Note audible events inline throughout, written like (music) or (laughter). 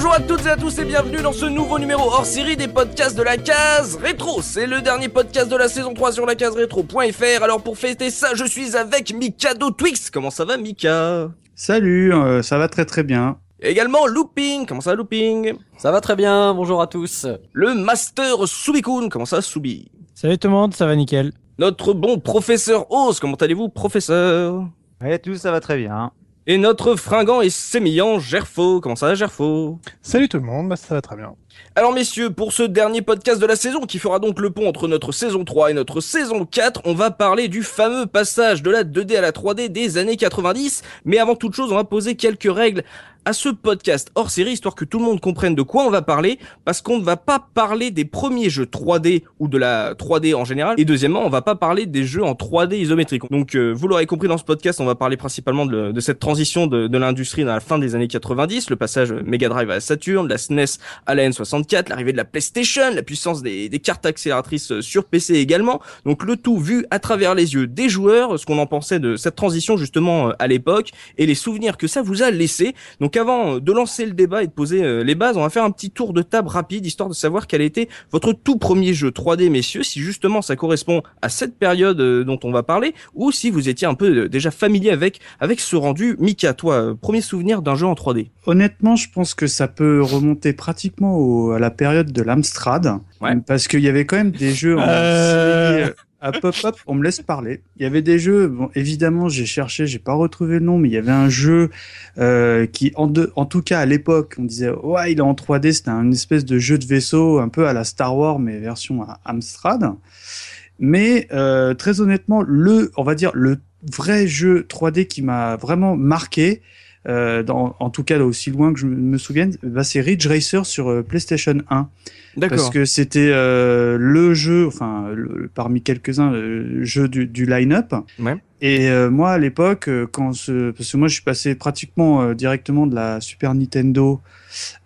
Bonjour à toutes et à tous et bienvenue dans ce nouveau numéro hors série des podcasts de la case rétro. C'est le dernier podcast de la saison 3 sur la case rétro.fr. Alors pour fêter ça, je suis avec Mikado Twix. Comment ça va Mika? Salut, euh, ça va très très bien. Également Looping. Comment ça Looping? Ça va très bien, bonjour à tous. Le Master Subikun. Comment ça Subi? Salut tout le monde, ça va nickel. Notre bon professeur Oz. Comment allez-vous professeur? Ouais, tout ça va très bien. Et notre fringant et sémillant Gerfo. Comment ça va Gerfo? Salut tout le monde, bah, ça va très bien. Alors messieurs, pour ce dernier podcast de la saison qui fera donc le pont entre notre saison 3 et notre saison 4, on va parler du fameux passage de la 2D à la 3D des années 90. Mais avant toute chose, on va poser quelques règles à ce podcast hors série, histoire que tout le monde comprenne de quoi on va parler, parce qu'on ne va pas parler des premiers jeux 3D ou de la 3D en général, et deuxièmement, on va pas parler des jeux en 3D isométrique. Donc, euh, vous l'aurez compris dans ce podcast, on va parler principalement de, de cette transition de, de l'industrie dans la fin des années 90, le passage Mega Drive à la Saturn, de la SNES à la N64, l'arrivée de la PlayStation, la puissance des, des cartes accélératrices sur PC également. Donc, le tout vu à travers les yeux des joueurs, ce qu'on en pensait de cette transition justement euh, à l'époque, et les souvenirs que ça vous a laissé. Avant de lancer le débat et de poser euh, les bases, on va faire un petit tour de table rapide, histoire de savoir quel a été votre tout premier jeu 3D, messieurs, si justement ça correspond à cette période euh, dont on va parler, ou si vous étiez un peu euh, déjà familier avec avec ce rendu. Mika, toi, premier souvenir d'un jeu en 3D Honnêtement, je pense que ça peut remonter pratiquement au- à la période de l'Amstrad, Ouais. parce qu'il y avait quand même des jeux en Euh. Série, à pop-up, on me laisse parler. Il y avait des jeux, bon, évidemment, j'ai cherché, j'ai pas retrouvé le nom, mais il y avait un jeu euh, qui, en, en tout cas à l'époque, on disait ouais, il est en 3D, c'était un espèce de jeu de vaisseau, un peu à la Star Wars, mais version à Amstrad. Mais euh, très honnêtement, le, on va dire le vrai jeu 3D qui m'a vraiment marqué, euh, dans, en tout cas aussi loin que je me souvienne, bah, c'est Ridge Racer sur euh, PlayStation 1. Parce que c'était euh, le jeu, enfin le- parmi quelques-uns, le jeu du, du line-up. Ouais. Et euh, moi à l'époque, euh, quand ce, parce que moi je suis passé pratiquement euh, directement de la Super Nintendo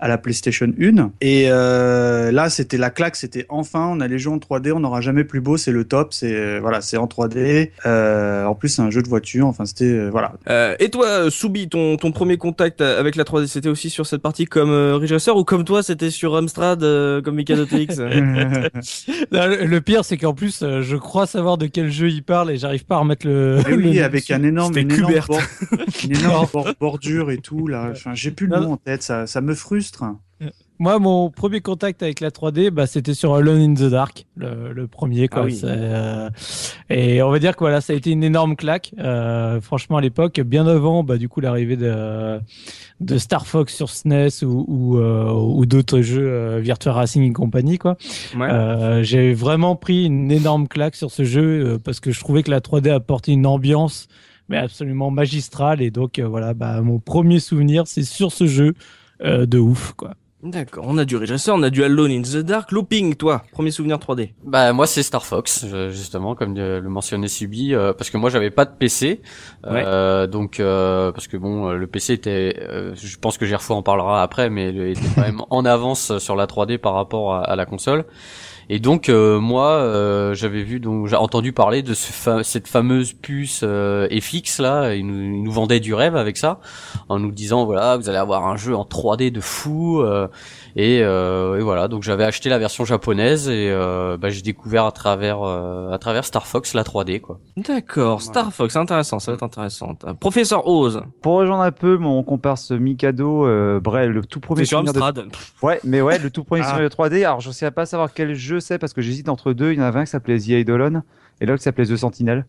à la PlayStation 1. Et euh, là c'était la claque, c'était enfin on a les jeux en 3D, on n'aura jamais plus beau, c'est le top, c'est euh, voilà, c'est en 3D. Euh, en plus c'est un jeu de voiture, enfin c'était euh, voilà. Euh, et toi, Soubi, ton, ton premier contact avec la 3D, c'était aussi sur cette partie comme euh, Ridge Racer ou comme toi, c'était sur Amstrad, euh, comme Mikado TX (laughs) (laughs) le, le pire, c'est qu'en plus, euh, je crois savoir de quel jeu il parle et j'arrive pas à remettre le. Oui, le- avec un énorme, une énorme, bord- (laughs) une énorme bord- bordure et tout là. Enfin, j'ai plus le nom en tête, ça, ça me frustre. Moi, mon premier contact avec la 3D, bah, c'était sur Alone in the Dark, le, le premier. Quoi. Ah oui. Euh, Et on va dire que voilà, ça a été une énorme claque. Euh, franchement, à l'époque, bien avant, bah, du coup, l'arrivée de, de Star Fox sur SNES ou, ou, euh, ou d'autres jeux euh, Virtua Racing et compagnie, quoi. Ouais. Euh, j'ai vraiment pris une énorme claque sur ce jeu euh, parce que je trouvais que la 3D apportait une ambiance mais absolument magistrale et donc euh, voilà bah mon premier souvenir c'est sur ce jeu euh, de ouf quoi. D'accord, on a du Ridge Racer, on a du Alone in the Dark. Looping, toi, premier souvenir 3D. Bah moi c'est Star Fox justement comme euh, le mentionnait Subi euh, parce que moi j'avais pas de PC euh, donc euh, parce que bon euh, le PC était euh, je pense que Gerfo en parlera après mais il était quand même (laughs) en avance sur la 3D par rapport à, à la console et donc euh, moi euh, j'avais vu donc j'ai entendu parler de cette fameuse puce euh, FX là. Ils nous, ils nous vendaient du rêve avec ça en nous disant voilà vous allez avoir un jeu en 3D de fou et, euh, et voilà, donc j'avais acheté la version japonaise et euh, bah, j'ai découvert à travers euh, à travers Star Fox la 3D quoi. D'accord, Star Fox, intéressant, ça va être intéressant. Euh, Professeur Oz, Pour rejoindre un peu mon comparse Mikado, euh, bref, le tout premier c'est sur de- Amstrad. Ouais, mais ouais, le tout premier Ah. de 3D. Alors, je sais pas savoir quel jeu c'est parce que j'hésite entre deux. Il y en avait un qui s'appelait The Eidolon et l'autre qui s'appelait The Sentinel.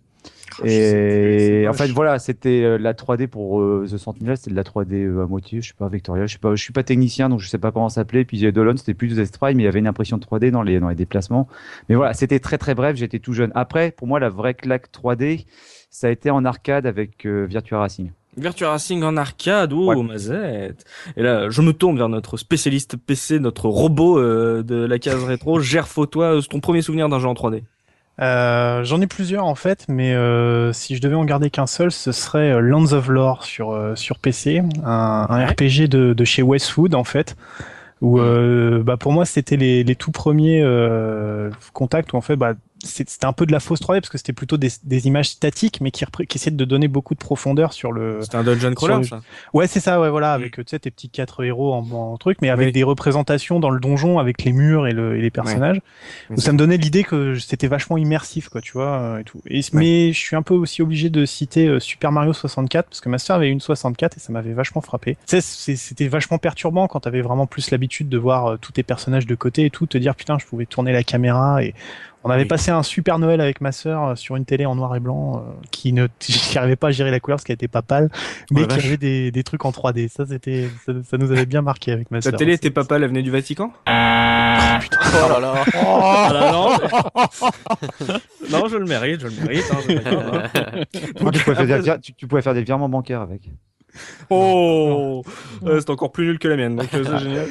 Et en fait, voilà, c'était euh, la 3D pour euh, The Sentinel, c'était de la 3D euh, à moitié, je sais pas, vectoriel, je sais pas, je suis pas technicien donc je sais pas comment ça s'appelait. Puis The Eidolon, c'était plus de sprite, mais il y avait une impression de 3D dans les, dans les déplacements. Mais voilà, c'était très très bref, j'étais tout jeune. Après, pour moi, la vraie claque 3D, ça a été en arcade avec euh, Virtua Racing. Virtua Racing en arcade, oh Ouais. mazette. Et là, je me tourne vers notre spécialiste PC, notre robot euh, de la case rétro. (laughs) Gerfo, toi, euh, ton premier souvenir d'un jeu en 3D Euh, J'en ai plusieurs en fait, mais euh, si je devais en garder qu'un seul, ce serait euh, Lands of Lore sur, euh, sur PC, un, un RPG de, de chez Westwood en fait, où euh, bah, pour moi c'était les, les tout premiers euh, contacts où en fait bah, c'était un peu de la fausse 3D parce que c'était plutôt des, des, images statiques, mais qui, qui essayaient de donner beaucoup de profondeur sur le. C'était un dungeon crawler, ça. Ouais, c'est ça, ouais, voilà, avec tu sais tes petits quatre héros en, en truc, mais avec des représentations dans le donjon avec les murs et, le, et les personnages. Donc, ça me donnait l'idée que c'était vachement immersif, quoi, tu vois, et tout. Et, Mais je suis un peu aussi obligé de citer Super Mario 64 parce que ma sœur avait une 64 et ça m'avait vachement frappé. C'était vachement perturbant quand t'avais vraiment plus l'habitude de voir tous tes personnages de côté et tout, te dire putain, je pouvais tourner la caméra et on avait passé un super Noël avec ma sœur euh, sur une télé en noir et blanc euh, qui ne (laughs) qui arrivait pas à gérer la couleur parce qu'elle était pas pâle, mais oh qui avait des, des trucs en 3D. Ça c'était ça, nous avait bien marqué avec ma sœur. La télé était pas pâle, elle venait du Vatican? Oh, putain. Oh là là. (laughs) Oh là non. (laughs) non, je le mérite, je le mérite. Hein, hein. tu, pouvais faire des, tu pouvais faire des virements bancaires avec. (laughs) Oh, c'est encore plus nul que la mienne, donc euh, c'est (laughs) génial.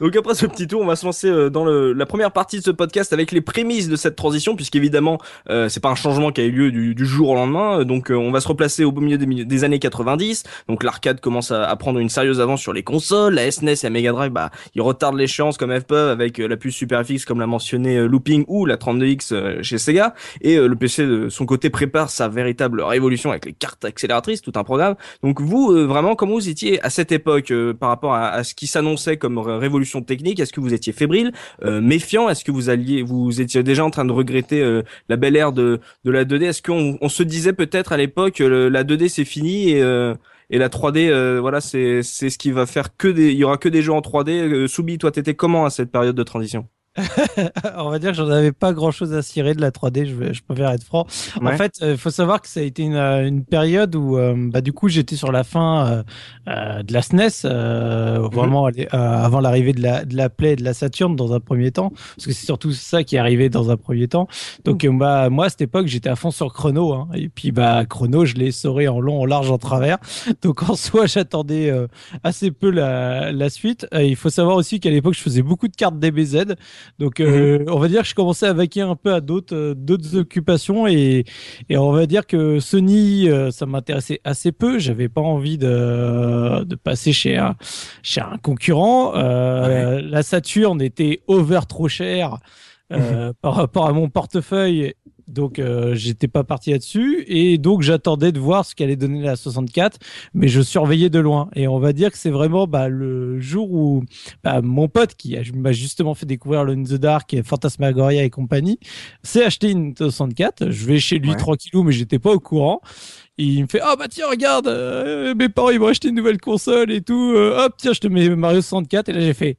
Donc après ce petit tour, on va se lancer euh, dans le, la première partie de ce podcast avec les prémices de cette transition, puisqu'évidemment euh, c'est pas un changement qui a eu lieu du, du jour au lendemain. Donc on va se replacer au beau milieu des, des années 90. Donc l'arcade commence à, à, prendre une sérieuse avance sur les consoles. La SNES et la Mega Drive, bah ils retardent l'échéance comme elles peuvent avec la puce Super FX comme l'a mentionné Looping ou la 32X chez Sega. Et le PC de son côté prépare sa véritable révolution avec les cartes accélératrices, tout un programme. Donc vous euh, vraiment comment vous étiez à cette époque euh, par rapport à, ce qui s'annonçait comme révolution technique? Est-ce que vous étiez fébrile, euh, méfiant? Est-ce que vous alliez, vous étiez déjà en train de regretter la belle ère de, de la 2D Est-ce qu'on on se disait peut-être à l'époque la 2D c'est fini et et la 3D voilà c'est c'est ce qui va faire que des il y aura que des jeux en 3D Soubi toi t'étais comment à cette période de transition? (laughs) on va dire que j'en avais pas grand chose à cirer de la 3D, je, je préfère être franc. En fait, il euh, faut savoir que ça a été une, euh, une période où, euh, bah, du coup, j'étais sur la fin euh, de la SNES, mhm. vraiment avant l'arrivée de la, de la Play et de la Saturn dans un premier temps, parce que c'est surtout ça qui est arrivé dans un premier temps. Donc, bah, moi, à cette époque, j'étais à fond sur Chrono, hein, et puis, bah, Chrono, je l'ai sauré en long, en large, en travers. (laughs) Donc, en soi, j'attendais assez peu la, la suite. il faut savoir aussi qu'à l'époque, je faisais beaucoup de cartes DBZ. Donc, euh, mhm. on va dire que je commençais à vaquer un peu à d'autres euh, d'autres occupations et, et on va dire que Sony, euh, ça m'intéressait assez peu. J'avais pas envie de, de passer chez un chez un concurrent. La Saturn était over trop cher. Mhm. par rapport à mon portefeuille donc euh, j'étais pas parti là-dessus et donc j'attendais de voir ce qu'allait donner la 64, mais je surveillais de loin. Et on va dire que c'est vraiment bah, le jour où bah, mon pote qui m'a justement fait découvrir le In the Dark, et Fantasmagoria et compagnie, s'est acheté une 64. Je vais chez lui tranquillou, mais j'étais pas au courant. Et il me fait ah bah tiens regarde euh, mes parents ils vont acheter une nouvelle console et tout euh, hop tiens je te mets Mario 64 et là j'ai fait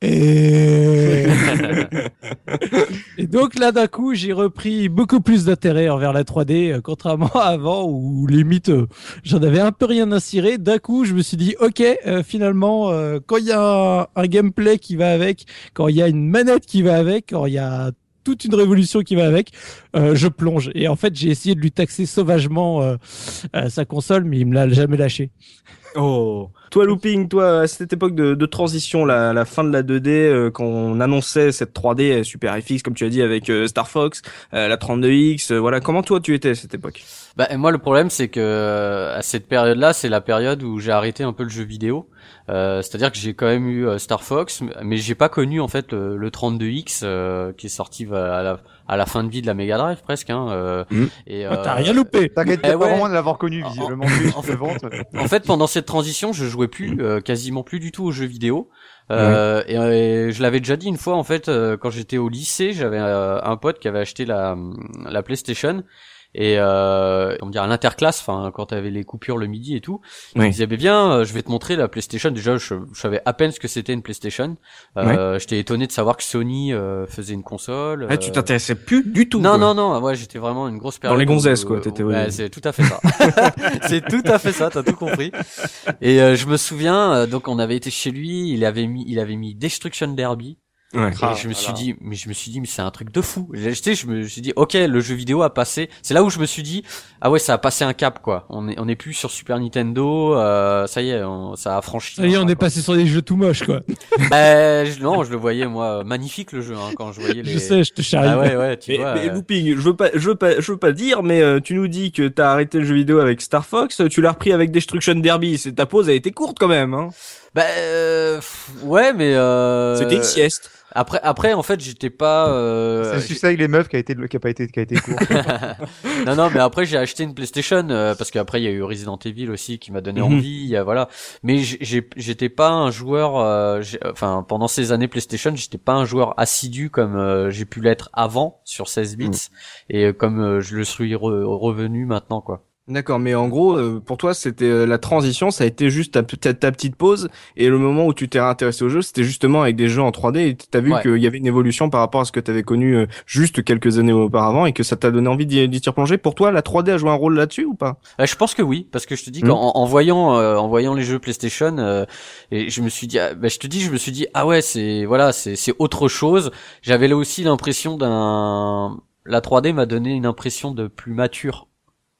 (laughs) et... donc là d'un coup j'ai repris beaucoup plus d'intérêt envers la 3D euh, contrairement à avant où limite euh, j'en avais un peu rien à cirer. D'un coup je me suis dit ok euh, finalement quand il y a un, gameplay qui va avec, quand il y a une manette qui va avec, quand il y a toute une révolution qui va avec, je plonge. Et en fait j'ai essayé de lui taxer sauvagement sa console mais il me l'a jamais lâché. Oh. Toi, Looping, toi, à cette époque de, transition, la, fin de la 2D, euh, quand on annonçait cette 3D Super FX, comme tu as dit, avec euh, Star Fox, euh, la 32X, voilà, comment toi tu étais à cette époque? Bah moi, le problème, c'est que à cette période-là, c'est la période où j'ai arrêté un peu le jeu vidéo. C'est-à-dire que j'ai quand même eu Star Fox, mais j'ai pas connu en fait le, le 32X qui est sorti à la à la fin de vie de la Mega Drive presque. Hein, euh, mmh. et euh, t'as rien loupé. T'inquiète eh pas vraiment de l'avoir connu visiblement. En, en, en, fait, pendant cette transition, je jouais plus, euh, quasiment plus du tout aux jeux vidéo. Euh, et, je l'avais déjà dit une fois en fait quand j'étais au lycée, j'avais un pote qui avait acheté la, la PlayStation et euh, on dirait à l'interclasse enfin quand t'avais les coupures le midi et tout il disait bah, bien euh, je vais te montrer la PlayStation. Déjà je, savais à peine ce que c'était une PlayStation. Euh, j'étais étonné de savoir que Sony euh, faisait une console ah, tu t'intéressais plus du tout non non non moi j'étais vraiment une grosse période dans les gonzesses quoi t'étais ouais, c'est tout à fait ça. (laughs) C'est tout à fait ça t'as tout compris. Et je me souviens donc on avait été chez lui il avait mis il avait mis Destruction Derby Ouais. Et je me suis dit, mais je me suis dit, mais c'est un truc de fou. J'ai acheté, je me suis dit, ok, le jeu vidéo a passé. C'est là où je me suis dit, ah ouais, ça a passé un cap, quoi. On est, on est plus sur Super Nintendo. Euh, ça y est, ça a franchi. Ça y est, on est passé sur des jeux tout moches, quoi. (laughs) bah, non, je le voyais moi magnifique le jeu hein, quand je voyais les. Je sais, je te charrie. Ah ouais, ouais, tu mais, vois. Mais, looping, je veux pas, je veux pas, je veux pas dire, mais euh, tu nous dis que t'as arrêté le jeu vidéo avec Star Fox, tu l'as repris avec Destruction Derby. C'est ta pause a été courte quand même, hein. Bah euh, ouais, mais euh... c'était une sieste. Après, après, en fait, j'étais pas. Euh... C'est succès avec les meufs qui a été qui a pas été qui a été court. (laughs) non, non, mais après j'ai acheté une PlayStation euh, parce qu'après il y a eu Resident Evil aussi qui m'a donné Mhm. envie. il y a- voilà. Mais j'ai- j'étais pas un joueur. euh, j'ai- enfin, pendant ces années PlayStation, j'étais pas un joueur assidu comme euh, j'ai pu l'être avant sur 16 bits Mhm. et euh, comme euh, je le suis re- revenu maintenant, quoi. D'accord, mais en gros, euh, pour toi, c'était euh, la transition, ça a été juste ta, ta, ta petite pause, et le moment où tu t'es intéressé au jeu, c'était justement avec des jeux en 3D, et t'as vu Ouais. qu'il y avait une évolution par rapport à ce que t'avais connu euh, juste quelques années auparavant, et que ça t'a donné envie d'y t'y replonger. Pour toi, la 3D a joué un rôle là-dessus ou pas? Je pense que oui, parce que je te dis qu'en en voyant euh, en voyant les jeux PlayStation, euh, et je me suis dit, ah, bah, je te dis, je me suis dit, ah ouais, c'est voilà, c'est c'est autre chose. J'avais là aussi l'impression d'un, la 3D m'a donné une impression de plus mature.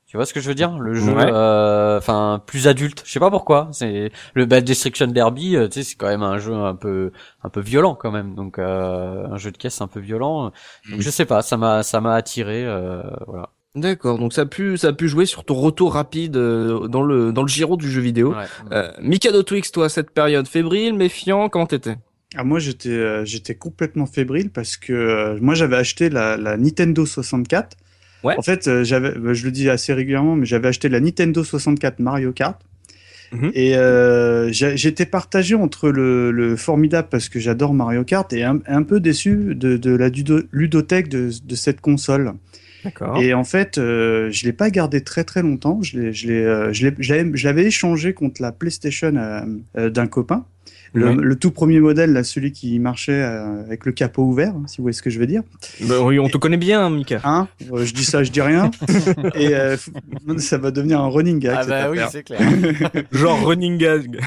Tu vois ce que je veux dire? Le jeu, Ouais. euh, enfin plus adulte. Je sais pas pourquoi. C'est le Bad Destruction Derby, euh, tu sais, c'est quand même un jeu un peu un peu violent quand même. Donc euh, un jeu de caisse un peu violent. Donc je sais pas, ça m'a ça m'a attiré. euh, voilà. D'accord, donc ça a pu, ça a pu jouer sur ton retour rapide euh, dans le dans le giro du jeu vidéo. Ouais. Euh, Mikado Twix, toi, cette période fébrile, méfiant, comment t'étais? Ah, moi, j'étais euh, j'étais complètement fébrile parce que euh, moi, j'avais acheté la, la Nintendo 64. Ouais. En fait, euh, j'avais, bah, je le dis assez régulièrement, mais j'avais acheté la Nintendo 64 Mario Kart. Mhm. Et euh, j'étais partagé entre le, le formidable parce que j'adore Mario Kart et un, un peu déçu de, de la ludo- ludothèque de, de cette console. Et en fait, euh, je l'ai pas gardé très très longtemps. Je l'ai, je l'ai, euh, je l'avais- échangé contre la PlayStation euh, d'un copain. Le, le tout premier modèle, là, celui qui marchait euh, avec le capot ouvert, hein, si vous voyez ce que je veux dire. Bah oui, on te connaît bien, hein, Mika. Hein? Euh, je dis ça, je dis rien. (laughs) Et euh, (laughs) ça va devenir un running gag. Ah bah oui, c'est clair. (laughs) Genre running gag.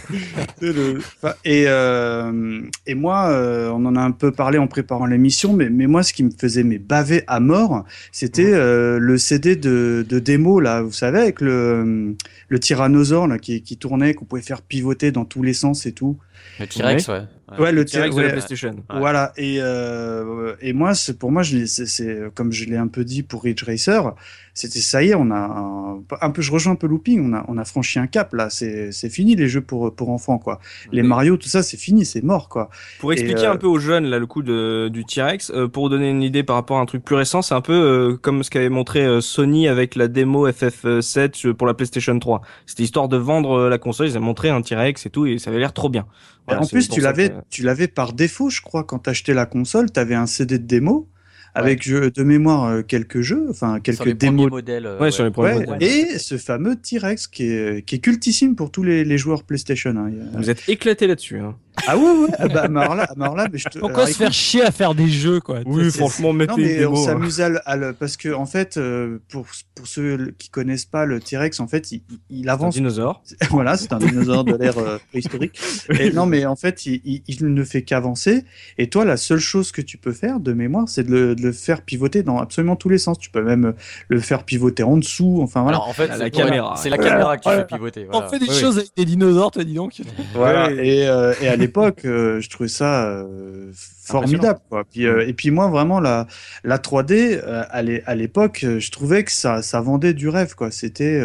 Et, euh, et moi, euh, on en a un peu parlé en préparant l'émission, mais, mais moi, ce qui me faisait mais baver à mort, c'était euh, le CD de, de démo, là, vous savez, avec le, le tyrannosaure là, qui, qui tournait, qu'on pouvait faire pivoter dans tous les sens et tout. Le T-Rex, ouais. Ouais, le T-Rex, de la. PlayStation. Ouais. Voilà, et, euh, et moi, c'est pour moi, c'est c'est- comme je l'ai un peu dit pour Ridge Racer, c'était ça y est, on a un, un peu, je rejoins un peu Looping, on a, on a franchi un cap là, c'est c'est fini les jeux pour, pour enfants quoi. Les. Mario, tout ça, c'est fini, c'est mort quoi. Pour expliquer euh, un peu aux jeunes là le coup de, du T-Rex, euh, pour donner une idée par rapport à un truc plus récent, c'est un peu euh, comme ce qu'avait montré euh, Sony avec la démo FF7 pour la PlayStation 3. C'était histoire de vendre euh, la console, ils avaient montré un T-Rex et tout et ça avait l'air trop bien. Voilà, en plus, tu l'avais, que- tu l'avais par défaut, je crois, quand t'achetais la console, t'avais un CD de démo avec jeux- de mémoire euh, quelques jeux, enfin Sur quelques les démos. modèles. euh, Ouais, sur les premiers Ouais, modèles. et ce fameux T-Rex qui est, qui est cultissime pour tous les, les joueurs PlayStation. hein. Vous êtes éclaté là-dessus. Hein. Ah ouais, ouais, ah bah, alors là, mais alors là, mais je te- Pourquoi alors, se faire chier à faire des jeux, quoi Oui, franchement, mettez Non, mais on hein. s'amusait à le, à le- parce que en fait, euh, pour pour ceux qui connaissent pas le T-Rex, en fait, il, il- C'est un avance. dinosaure. (laughs) voilà, c'est un dinosaure de l'ère euh, préhistorique. Et non, mais en fait, il, il- il ne fait qu'avancer. Et toi, la seule chose que tu peux faire de mémoire, c'est de le, de le faire pivoter dans absolument tous les sens. Tu peux même euh, le faire pivoter en dessous. Enfin voilà. Alors en fait, La c'est- caméra. C'est la caméra que tu fais pivoter. On Voilà. fait des Oui, oui. choses avec des dinosaures, toi, dis donc. Voilà. Et, euh, et à l'époque, euh, je trouvais ça euh, formidable. Quoi. Puis, euh, et puis moi, vraiment, la, la 3D, euh, à l'é- à l'époque, je trouvais que ça, ça vendait du rêve. quoi. C'était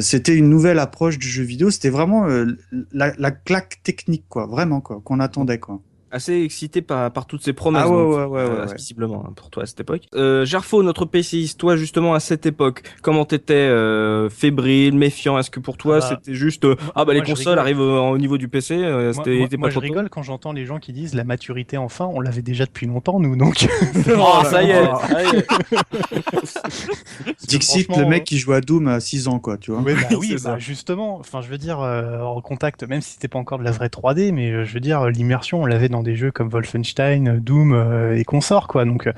c'était une nouvelle approche du jeu vidéo. C'était vraiment la, la claque technique, quoi. Vraiment, quoi, qu'on attendait. quoi. Assez excité par, par toutes ces promesses. Ah ouais, donc, ouais, ouais, euh, ouais. Visiblement, hein, pour toi à cette époque. Euh, Gerfo, notre PCiste, toi justement à cette époque, comment t'étais euh, fébrile, méfiant? Est-ce que pour toi Ah bah, c'était juste euh, ah bah les moi, consoles arrivent euh, au niveau du PC euh, Moi, C'était moi- était moi, pas je rigole quand j'entends les gens qui disent la maturité enfin, on l'avait déjà depuis longtemps nous donc. (laughs) Oh, ça y est. Ça y est. (laughs) Dixit, le mec qui joue à Doom à 6 ans, quoi, tu vois. Ouais, bah (laughs) oui, bah justement. Enfin, je veux dire, euh, en contact, même si c'était pas encore de la vraie 3D, mais euh, je veux dire, l'immersion, on l'avait dans des jeux comme Wolfenstein, euh, Doom euh, et consorts, quoi. Donc, euh,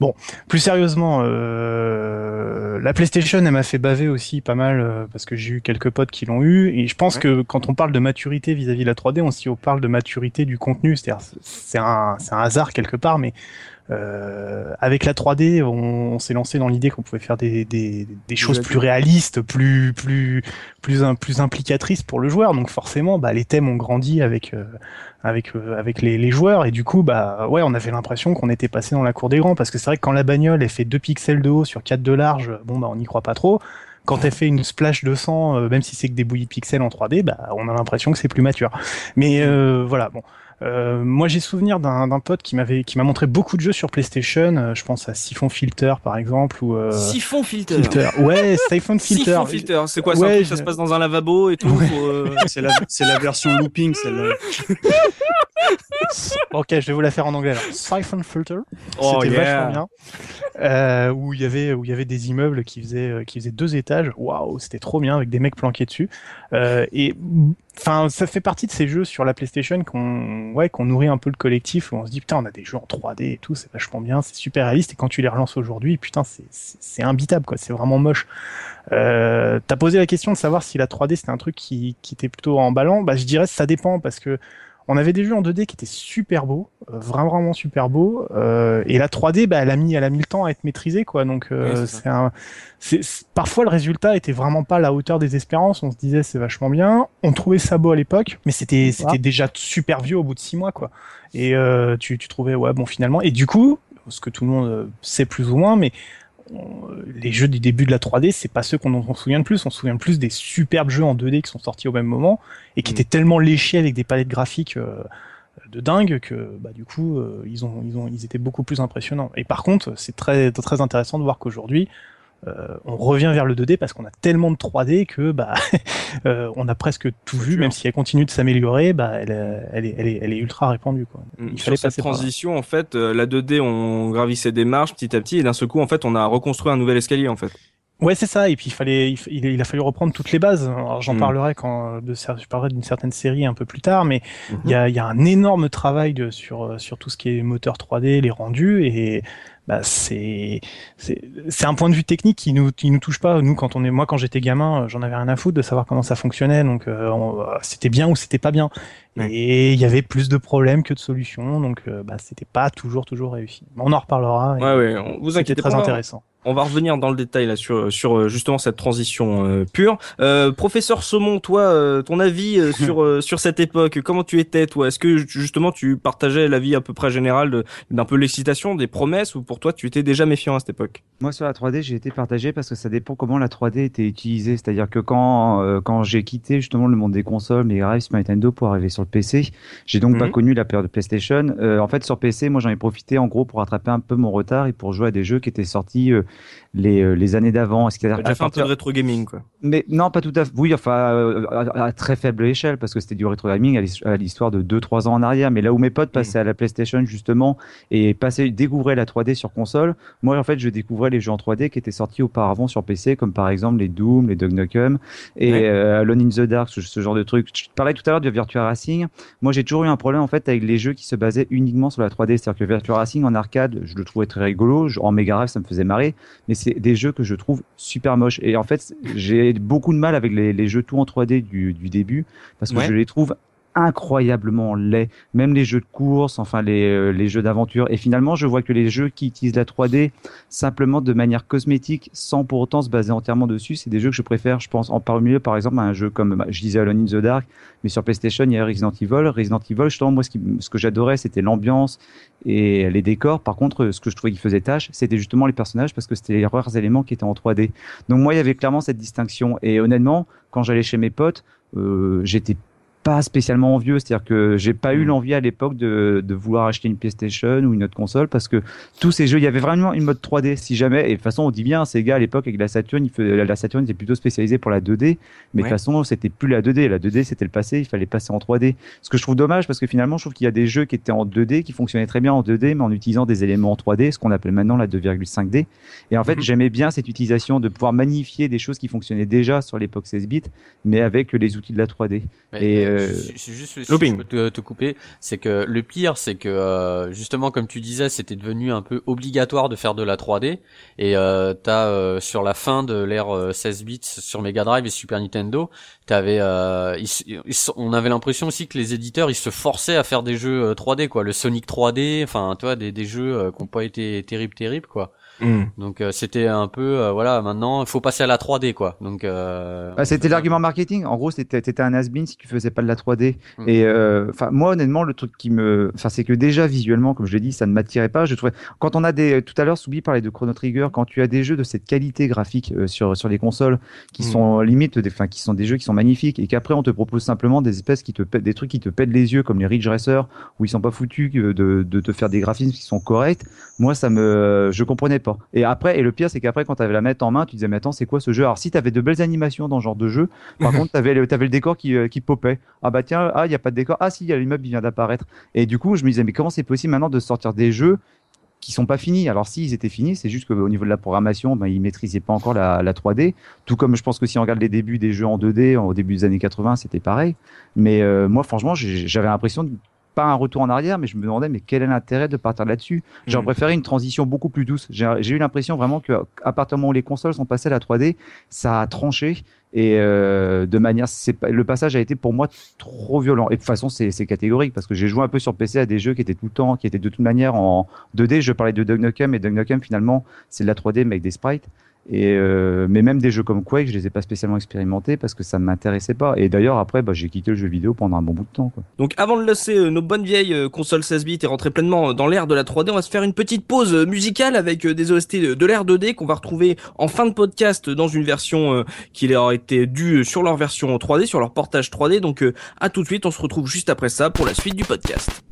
bon, plus sérieusement, la PlayStation, elle m'a fait baver aussi pas mal parce que j'ai eu quelques potes qui l'ont eu, et je pense Ouais. que quand on parle de maturité vis-à-vis de la 3D, on on parle de maturité du contenu, c'est-à-dire c'est un, c'est un hasard quelque part, mais avec la 3D, on, on s'est lancé dans l'idée qu'on pouvait faire des, des, des choses plus réalistes, plus plus plus un- plus implicatrices pour le joueur. Donc forcément, bah, les thèmes ont grandi avec euh, avec euh, avec les, les joueurs et du coup, bah ouais, on avait l'impression qu'on était passé dans la cour des grands parce que c'est vrai que quand la bagnole elle fait 2 pixels de haut sur 4 de large, bon bah on n'y croit pas trop. Quand elle fait une splash de sang, euh, même si c'est que des bouillies de pixels en 3D, bah on a l'impression que c'est plus mature. Mais euh, voilà, bon. Euh, moi, j'ai souvenir d'un pote qui m'avait, qui m'a montré beaucoup de jeux sur PlayStation. Euh, je pense à Siphon Filter, par exemple, ou euh, Siphon Filter. Filter. Ouais, (laughs) Siphon Filter. Siphon Filter. C'est quoi Ouais, ça, ça se passe dans un lavabo et tout. euh, C'est la, version looping, celle-là. (laughs) ok, je vais vous la faire en anglais. Alors. Siphon Filter. Oh, C'était yeah. vachement bien. Euh, où il y avait où il y avait des immeubles qui faisaient qui faisaient deux étages. Waouh, c'était trop bien avec des mecs planqués dessus. Euh, et enfin, ça fait partie de ces jeux sur la PlayStation qu'on ouais qu'on nourrit un peu le collectif où on se dit putain on a des jeux en 3D et tout, c'est vachement bien, c'est super réaliste. Et quand tu les relances aujourd'hui, putain c'est imbitable quoi, c'est vraiment moche. Euh, T'as posé la question de savoir si la 3D c'était un truc qui qui était plutôt emballant. Bah je dirais ça dépend parce que on avait des jeux en 2D qui étaient super beaux, euh, vraiment vraiment super beaux, euh, et la 3D, bah, elle a mis, elle a mis le temps à être maîtrisée, quoi. Donc euh, Oui, c'est ça. c'est un, c'est c'est- parfois le résultat était vraiment pas à la hauteur des espérances. On se disait c'est vachement bien, on trouvait ça beau à l'époque, mais c'était c'était déjà super vieux au bout de six mois, quoi. Et euh, tu tu trouvais ouais bon finalement, et du coup, ce que tout le monde euh, sait plus ou moins, mais on- les jeux du début de la 3D, c'est pas ceux qu'on on se souvient de plus. On se souvient plus des superbes jeux en 2D qui sont sortis au même moment et qui Mm. étaient tellement léchés avec des palettes graphiques euh, de dingue que bah, du coup euh, ils ont ils ont ils étaient beaucoup plus impressionnants. Et par contre, c'est très très intéressant de voir qu'aujourd'hui euh, on revient vers le 2D parce qu'on a tellement de 3D que bah (laughs) euh, on a presque tout vu, sûr. même si elle continue de s'améliorer, bah elle, euh, elle, est, elle, est, elle est ultra répandue quoi. Mm. Il Sur fallait cette transition, en fait, euh, la 2D, on gravissait des marches petit à petit, et d'un seul coup, en fait, on a reconstruit un nouvel escalier, en fait. Ouais, c'est ça. Et puis il fallait, il, il, a fallu reprendre toutes les bases. Alors j'en Mm. parlerai quand de, je parlerai d'une certaine série un peu plus tard, mais Mhm. il y, a, y a un énorme travail de, sur euh, sur tout ce qui est moteur 3D, les rendus et bah c'est c'est c'est un point de vue technique qui nous qui nous touche pas. Nous quand on est moi quand j'étais gamin, euh, j'en avais rien à foutre de savoir comment ça fonctionnait. Donc euh, euh, c'était bien ou c'était pas bien. Et il y avait plus de problèmes que de solutions. Donc euh, bah c'était pas toujours toujours réussi. On en reparlera. Ouais, ouais, on- vous C'était inquiétez très pas. intéressant. On va revenir dans le détail là sur sur euh, justement cette transition euh, pure. Euh, professeur Saumon, toi, euh, ton avis euh, (laughs) sur euh, sur cette époque, comment tu étais toi? Est-ce que justement tu partageais l'avis à peu près général d'un peu l'excitation, des promesses, ou pour toi tu étais déjà méfiant à cette époque? Moi, sur la 3D, j'ai été partagé parce que ça dépend comment la 3D était utilisée. C'est-à-dire que quand, euh, quand j'ai quitté justement le monde des consoles, Drive, Super Nintendo pour arriver sur le PC, j'ai donc pas Mhm. connu la période de PlayStation. Euh, en fait, sur PC, moi, j'en ai profité en gros pour rattraper un peu mon retard et pour jouer à des jeux qui étaient sortis euh, les, euh, les années d'avant. C'est-à-dire Tu à as fait un peu de rétro gaming quoi. Mais non, pas tout à fait. Oui, enfin, euh, à, à très faible échelle, parce que c'était du rétro gaming à l'his- à l'histoire de 2-3 ans en arrière. Mais là où mes potes passaient à la PlayStation, justement, et passaient, découvraient la 3D sur console, moi, en fait, je découvrais les jeux en 3D qui étaient sortis auparavant sur PC, comme par exemple les Doom, les Duck Nukem, et Ouais. euh, Alone in the Dark, ce, ce genre de trucs. Je parlais tout à l'heure de Virtua Racing. Moi, j'ai toujours eu un problème, en fait, avec les jeux qui se basaient uniquement sur la 3D. C'est-à-dire que Virtua Racing en arcade, je le trouvais très rigolo. En Mega Drive, ça me faisait marrer mais c'est des jeux que je trouve super moches. Et en fait, j'ai beaucoup de mal avec les, les jeux tout en 3D du, du début, parce que Ouais. je les trouve incroyablement laids. Même les jeux de course, enfin les, euh, les jeux d'aventure. Et finalement, je vois que les jeux qui utilisent la 3D simplement de manière cosmétique, sans pour autant se baser entièrement dessus, c'est des jeux que je préfère. Je pense en parmi eux, par exemple, un jeu comme, bah, je disais Alone in the Dark, mais sur PlayStation, il y a Resident Evil. Resident Evil, justement, moi, ce, qui, ce que j'adorais, c'était l'ambiance et les décors. Par contre, ce que je trouvais qui faisait tâche, c'était justement les personnages parce que c'était les rares éléments qui étaient en 3D. Donc moi, il y avait clairement cette distinction. Et honnêtement, quand j'allais chez mes potes, euh, j'étais pas spécialement envieux, c'est-à-dire que j'ai pas eu Mm. l'envie à l'époque de, de vouloir acheter une PlayStation ou une autre console parce que tous ces jeux, il y avait vraiment une mode 3D si jamais. Et de toute façon, on dit bien, Sega à l'époque avec la Saturn, il faisait- la Saturn était plutôt spécialisée pour la 2D, mais de toute façon, c'était plus la 2D. La 2D, c'était le passé, il fallait passer en 3D. Ce que je trouve dommage parce que finalement, je trouve qu'il y a des jeux qui étaient en 2D, qui fonctionnaient très bien en 2D, mais en utilisant des éléments en 3D, ce qu'on appelle maintenant la 2,5D. Et en fait, Mhm. j'aimais bien cette utilisation de pouvoir magnifier des choses qui fonctionnaient déjà sur l'époque 16 bits, mais avec les outils de la 3D. Mais, Et, euh, euh, je- je- juste si Looping. je peux te, te couper, c'est que le pire, c'est que euh, justement, comme tu disais, c'était devenu un peu obligatoire de faire de la 3D. Et euh, t'as euh, sur la fin de l'ère euh, 16 bits sur Mega Drive et Super Nintendo, t'avais, euh, ils ils on avait l'impression aussi que les éditeurs ils se forçaient à faire des jeux euh, 3D, quoi, le Sonic 3D, enfin, tu vois, des, des jeux euh, qui n'ont pas été terribles, terribles, quoi. Donc euh, c'était un peu, euh, voilà, maintenant il faut passer à la 3D, quoi. Donc euh, Ah, c'était l'argument marketing. En gros, c'était t'étais un has-been si tu faisais pas de la 3D. Mm. Et euh, enfin, moi, honnêtement, le truc qui me, enfin, c'est que déjà visuellement, comme je l'ai dit, ça ne m'attirait pas. Je trouvais, quand on a des, tout à l'heure, Soubi parlait de Chrono Trigger, quand tu as des jeux de cette qualité graphique euh, sur sur les consoles, qui mm. sont limite, des, enfin, qui sont des jeux qui sont magnifiques, et qu'après on te propose simplement des espèces qui te pètent, des trucs qui te pètent les yeux, comme les Ridge Racer, où ils sont pas foutus de, de te faire des graphismes qui sont corrects. Moi, ça me, je comprenais pas. Et après, et le pire, c'est qu'après, quand tu avais la mettre en main, tu disais, mais attends, c'est quoi ce jeu? Alors, si tu avais de belles animations dans ce genre de jeu, par (laughs) contre, tu avais, avais, le décor qui, euh, qui popait. Ah bah tiens, ah, il n'y a pas de décor. Ah si, il y a l'immeuble qui vient d'apparaître. Et du coup, je me disais, mais comment c'est possible maintenant de sortir des jeux qui sont pas finis? Alors s'ils étaient finis, c'est juste qu'au niveau de la programmation, ben, ils maîtrisaient pas encore la, la, 3D. Tout comme je pense que si on regarde les débuts des jeux en 2D au début des années 80, c'était pareil. Mais euh, moi, franchement, j'avais l'impression pas un retour en arrière, mais je me demandais, mais quel est l'intérêt de partir là-dessus? J'aurais mm. préféré une transition beaucoup plus douce. J'ai eu l'impression vraiment qu'à partir du moment où les consoles sont passées à la 3D, ça a tranché et euh, de manière, le passage a été pour moi trop violent. Et de toute façon, c'est catégorique parce que j'ai joué un peu sur PC à des jeux qui étaient tout le temps, qui étaient de toute manière en 2D. Je parlais de Duck Nukem et Duck Nukem finalement, c'est de la 3D mais avec des sprites. Et euh, mais même des jeux comme Quake, je les ai pas spécialement expérimentés parce que ça ne m'intéressait pas. Et d'ailleurs après, bah, j'ai quitté le jeu vidéo pendant un bon bout de temps. Donc avant de laisser euh, nos bonnes vieilles euh, consoles 16 bits et rentrer pleinement dans l'ère de la 3D, on va se faire une petite pause musicale avec des OST de l'ère 2D qu'on va retrouver en fin de podcast dans une version qui leur a été due sur leur version 3D, sur leur portage 3D. Donc à tout de suite, on se retrouve juste après ça pour la suite du podcast.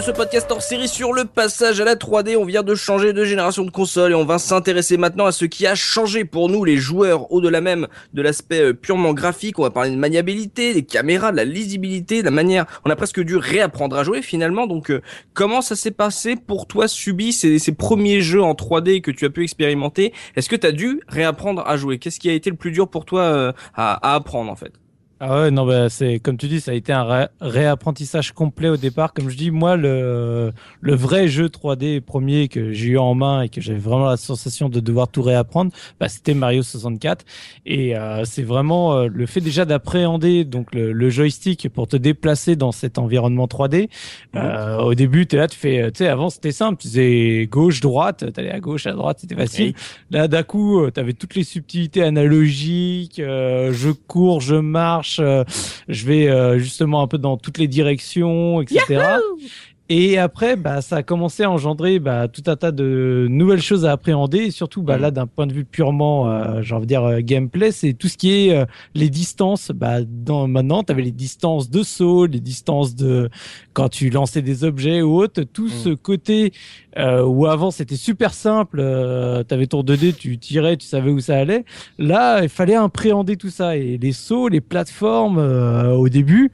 De ce podcast hors série sur le passage à la 3D. On vient de changer de génération de console et on va s'intéresser maintenant à ce qui a changé pour nous les joueurs au-delà même de l'aspect euh, purement graphique. On va parler de maniabilité, des caméras, de la lisibilité, de la manière. On a presque dû réapprendre à jouer finalement. Donc euh, comment ça s'est passé pour toi, Subi, ces, premiers jeux en 3D que tu as pu expérimenter? Est-ce que tu as dû réapprendre à jouer? Qu'est-ce qui a été le plus dur pour toi euh, à apprendre en fait? Ah ouais, non, bah, c'est comme tu dis, ça a été un réapprentissage complet au départ. Comme je dis, moi, le, le vrai jeu 3D premier que j'ai eu en main et que j'avais vraiment la sensation de devoir tout réapprendre, bah, c'était Mario 64. Et euh, c'est vraiment euh, le fait déjà d'appréhender donc le, le, joystick pour te déplacer dans cet environnement 3D. Euh, au début, tu es là, tu fais, tu sais, avant c'était simple, tu faisais gauche, droite, tu allais à gauche, à droite, c'était facile. Là, d'un coup, euh, tu avais toutes les subtilités analogiques, je cours, je marche euh, je vais euh, justement un peu dans toutes les directions, etc. Et après, bah, ça a commencé à engendrer bah, tout un tas de nouvelles choses à appréhender. Et surtout, bah, mm. là, d'un point de vue purement, euh, j'ai envie de dire, euh, gameplay, c'est tout ce qui est euh, les distances. Bah, dans, maintenant, tu avais les distances de saut, les distances de quand tu lançais des objets ou autres. Tout mm. ce côté euh, où avant, c'était super simple. tu avais ton 2D, tu tirais, tu savais où ça allait. Là, il fallait appréhender tout ça. Et les sauts, les plateformes, au début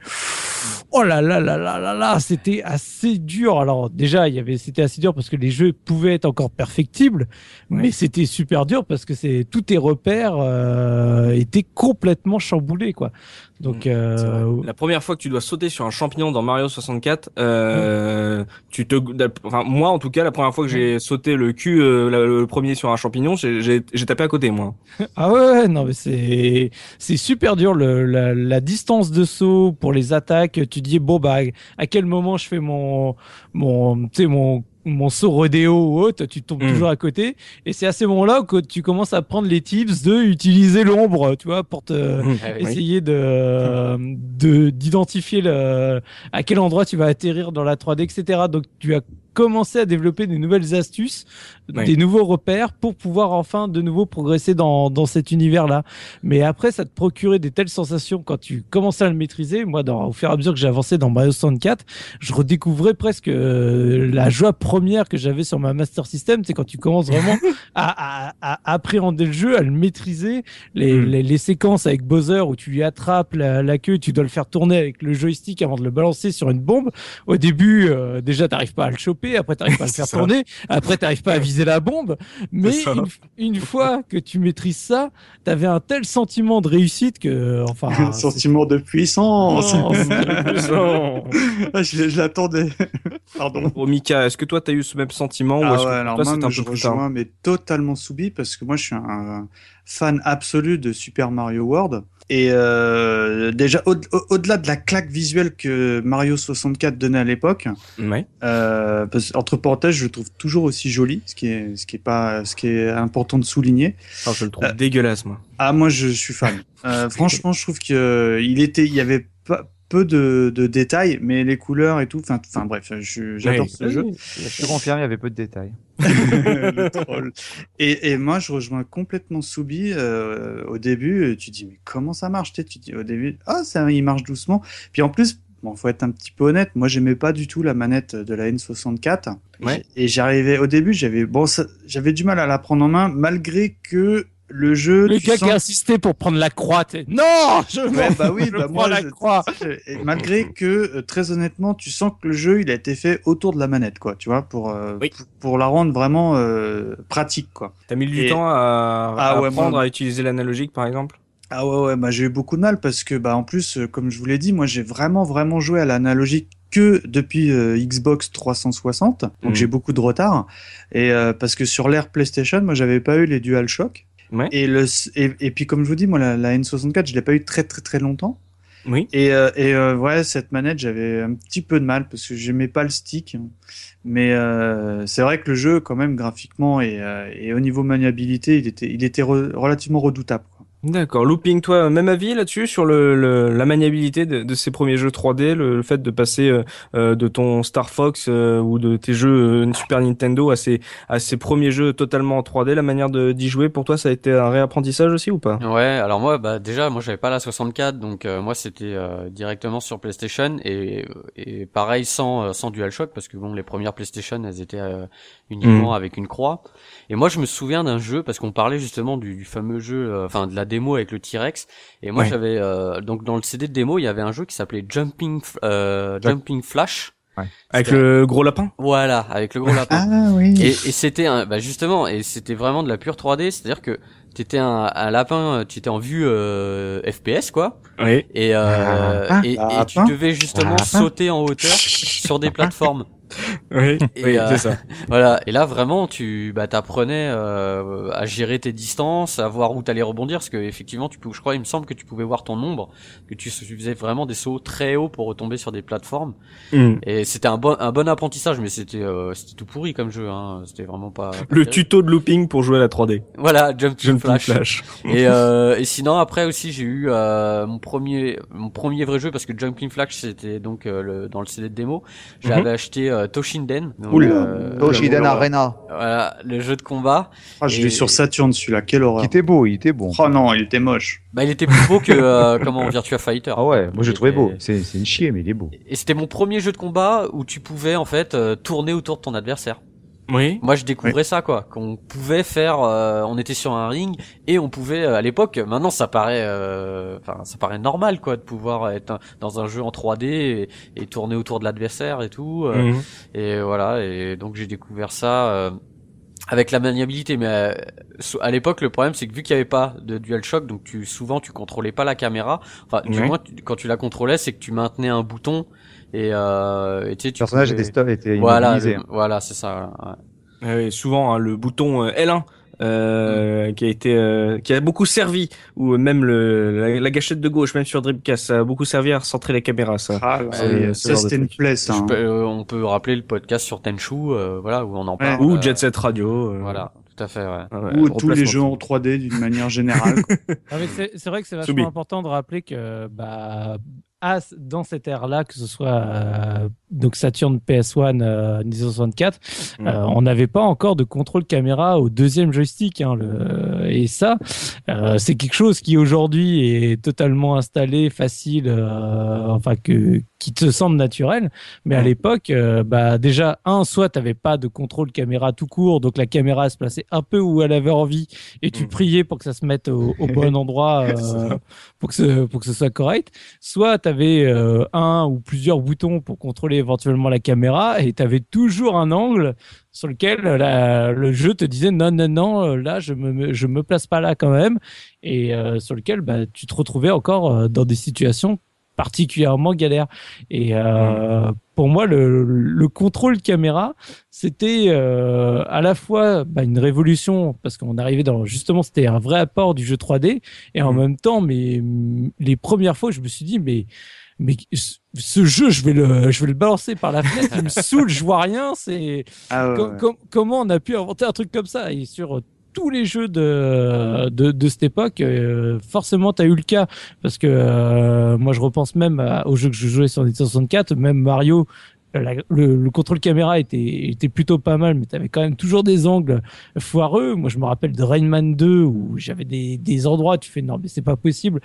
Oh là là là là là là, c'était assez dur. Alors déjà, il y avait, c'était assez dur parce que les jeux pouvaient être encore perfectibles, mais c'était super dur parce que c'est tous tes repères euh, étaient complètement chamboulés quoi. Donc Mmh, euh, La première fois que tu dois sauter sur un champignon dans Mario 64, euh, tu te, enfin moi en tout cas, la première fois que j'ai sauté le cul, euh, le, premier sur un champignon, j'ai tapé à côté moi. (laughs) ah ouais, ouais, non mais c'est c'est super dur le, la, la distance de saut pour les attaques. Tu dis bon bah à quel moment je fais mon mon tu sais mon mon saut rodéo ou autre, tu tombes Mm. toujours à côté. Et c'est à ce moment-là que tu commences à prendre les tips de utiliser l'ombre, tu vois, pour te Ah oui. essayer de de d'identifier le à quel endroit tu vas atterrir dans la 3D, etc. Donc tu as commencé à développer des nouvelles astuces, des nouveaux repères pour pouvoir enfin de nouveau progresser dans dans cet univers-là. Mais après, ça te procurait des telles sensations quand tu commençais à le maîtriser. Moi, dans, au fur et à mesure que j'ai avancé dans Mario 64, je redécouvrais presque euh, la joie première que j'avais sur ma Master System. C'est quand tu commences vraiment (laughs) à, à, à appréhender le jeu, à le maîtriser, les, Mm. les, les séquences avec Bowser où tu lui attrapes la, la queue, tu dois le faire tourner avec le joystick avant de le balancer sur une bombe. Au début, euh, déjà, t'arrives pas à le choper, après t'arrives pas à le (laughs) faire ça. tourner, après t'arrives pas à viser la bombe. Mais une, une (laughs) fois que tu maîtrises ça, t'avais un tel sentiment de réussite que, enfin, Un sentiment de puissance. Oh, (laughs) Ah, je je l'attendais. Pardon. Bon Mika, est-ce que toi t'as eu ce même sentiment ou Ah est-ce ouais, que alors toi moi, un je peu plus tard rejoins mais totalement Soubi parce que moi je suis un fan absolu de Super Mario World et euh, déjà au- au- au-delà de la claque visuelle que Mario 64 donnait à l'époque, Ouais. euh, entre parenthèses, je le trouve toujours aussi joli, ce qui est ce qui est pas ce qui est important de souligner. Enfin, je le trouve Euh, dégueulasse moi. Ah moi je suis fan. Euh, (laughs) franchement, je trouve que euh, il était, il y avait peu de, de détails, mais les couleurs et tout. Enfin, bref, j'adore ce jeu. Je confirme, il y avait peu de détails. (laughs) le troll. Et, et moi, je rejoins complètement Soubi. euh, au début, tu dis, mais comment ça marche? Tu dis au début, ah, ça, il marche doucement. Puis en plus, bon, faut être un petit peu honnête, moi, j'aimais pas du tout la manette de la N64. Ouais. Et j'arrivais, au début, j'avais bon, ça- j'avais du mal à la prendre en main, malgré que le jeu. le tu gars sens- qui a insisté pour prendre la croix. t'es- Non, je Ouais, bah oui, je bah prends moi, la je- croix. et malgré que, euh, très honnêtement, tu sens que le jeu, il a été fait autour de la manette, quoi, tu vois, pour, euh, Oui. pour, pour la rendre vraiment euh, pratique, quoi. T'as mis du Et- temps à, Ah à ouais, apprendre moi- à utiliser l'analogique par exemple? Ah ouais, ouais, bah j'ai eu beaucoup de mal parce que, bah en plus, comme je vous l'ai dit, moi j'ai vraiment, vraiment joué à l'analogique que depuis euh, Xbox 360, donc Mhm. j'ai beaucoup de retard. Et euh, parce que sur l'ère PlayStation, moi j'avais pas eu les DualShock. Ouais. Et, le, et, et puis comme je vous dis, moi la, la N64, je l'ai pas eu très très très longtemps. Oui. Et, euh, et euh, ouais, cette manette, j'avais un petit peu de mal parce que j'aimais pas le stick. Mais euh, c'est vrai que le jeu, quand même, graphiquement et, euh, et au niveau maniabilité, il était, il était re- relativement redoutable. D'accord. Looping, toi, même avis là-dessus sur le, le- la maniabilité de, de ces premiers jeux 3D, le, le fait de passer euh, euh, de ton Star Fox euh, ou de tes jeux euh, Super Nintendo à ces, à ces premiers jeux totalement en 3D, la manière de- d'y jouer, pour toi, ça a été un réapprentissage aussi ou pas? Ouais, alors moi, bah déjà, moi j'avais pas la 64, donc euh, moi c'était euh, directement sur PlayStation et, et pareil sans euh, sans DualShock parce que bon, les premières PlayStation elles étaient euh, uniquement avec une croix. Et moi je me souviens d'un jeu parce qu'on parlait justement du, du fameux jeu, euh, enfin de la démo avec le T-Rex. Et moi Ouais. j'avais euh, donc dans le CD de démo il y avait un jeu qui s'appelait Jumping euh, Jumping Flash. Avec le gros lapin? Voilà, avec le gros lapin. Ah oui. Et, et c'était un, bah justement, et c'était vraiment de la pure 3D, c'est-à-dire que t'étais un, un lapin, tu étais en vue euh, FPS quoi, Oui. et, euh, Ah, et, et tu devais justement sauter en hauteur sur des (laughs) plateformes. Oui, oui euh, c'est ça. (laughs) Voilà, et là vraiment tu, bah t'apprenais euh, à gérer tes distances, à voir où t'allais rebondir, parce que effectivement tu peux, je crois, il me semble que tu pouvais voir ton ombre, que tu, tu faisais vraiment des sauts très hauts pour retomber sur des plateformes. Hmm. Et c'était un bon, un bon apprentissage, mais c'était, euh, c'était tout pourri comme jeu, hein. C'était vraiment pas. pas Le terrible. tuto de looping pour jouer à la 3D. Voilà, Jump Flash. Flash. Et, euh, et sinon après aussi j'ai eu euh, mon premier mon premier vrai jeu parce que Jumping Flash c'était donc euh, le, dans le CD de démo. J'avais Mhm. acheté euh, Toshinden. donc, Oula. euh, Toshiden Oula. Arena. voilà le jeu de combat. Ah, je l'ai sur Saturn celui-là, quelle horreur. Qui était beau, il était bon. Oh non, il était moche. Bah il était plus beau que euh, (laughs) comment Virtua Fighter. Ah ouais, moi je Il le trouvais beau. C'est c'est une chier, mais il est beau. Et c'était mon premier jeu de combat où tu pouvais en fait euh, tourner autour de ton adversaire. Oui. Moi, je découvrais ça, quoi. Qu'on pouvait faire, euh, on était sur un ring et on pouvait, euh, à l'époque, maintenant ça paraît, euh, enfin, ça paraît normal, quoi, de pouvoir être dans un jeu en 3D et, et tourner autour de l'adversaire et tout. euh, Mhm. Et voilà. Et donc j'ai découvert ça. euh, avec la maniabilité, mais euh, à l'époque le problème c'est que vu qu'il y avait pas de DualShock, donc tu souvent tu contrôlais pas la caméra. Enfin, du Ouais. moins tu- quand tu la contrôlais, c'est que tu maintenais un bouton et, euh, et tu sais, Le tu personnage pouvais- était, était voilà, le- voilà, c'est ça. ouais. Ouais, souvent hein, le bouton euh, L1 euh, qui a été euh, qui a beaucoup servi ou même le la, la gâchette de gauche même sur Dreamcast ça a beaucoup servi à recentrer la caméra ça. Ah, Ouais, c'est- ce ça, c'était une plaie, ça. Hein. peux- euh, on peut rappeler le podcast sur Tenchu, euh, voilà, où on en parle. Ou euh, Jet Set Radio. euh, Voilà, tout à fait, ouais. ouais, Ou le tous les jeux en 3D d'une manière générale. quoi. (laughs) Ah, mais c'est c'est vrai que c'est vachement Soubi. important de rappeler que bah, à, dans cette ère-là, que ce soit euh, donc Saturn, PS1, euh, Nintendo 64, Mm. euh, on n'avait pas encore de contrôle caméra au deuxième joystick. Hein, le, et ça, euh, c'est quelque chose qui aujourd'hui est totalement installé, facile, enfin que qui te semble naturel. Mais à Mm. l'époque, bah déjà un, soit t'avais pas de contrôle caméra tout court, donc la caméra se plaçait un peu où elle avait envie, et tu Mm. priais pour que ça se mette au, au (laughs) bon endroit pour que ce, pour que ce soit correct. Soit tu avais un ou plusieurs boutons pour contrôler éventuellement la caméra et tu avais toujours un angle sur lequel le jeu te disait non non non euh, là je me je me place pas là quand même et euh, sur lequel bah, tu te retrouvais encore euh, dans des situations particulièrement galères et euh, pour moi le, le contrôle caméra c'était euh, à la fois bah, une révolution parce qu'on arrivait dans justement c'était un vrai apport du jeu 3D et en Mhm. même temps mais les premières fois je me suis dit mais mais ce- jeu je vais le je vais le balancer par la fenêtre il me (laughs) saoule je vois rien c'est Ah, ouais, Com- ouais. com- comment on a pu inventer un truc comme ça? Et sur tous les jeux de cette époque euh, forcément tu as eu le cas parce que euh, moi je repense même à- aux jeux que je jouais sur Nintendo 64 même Mario euh, la- le, le contrôle caméra était, était plutôt pas mal, mais tu avais quand même toujours des angles foireux. Moi, je me rappelle de Rainman 2 où j'avais des, endroits, tu fais non, mais c'est pas possible.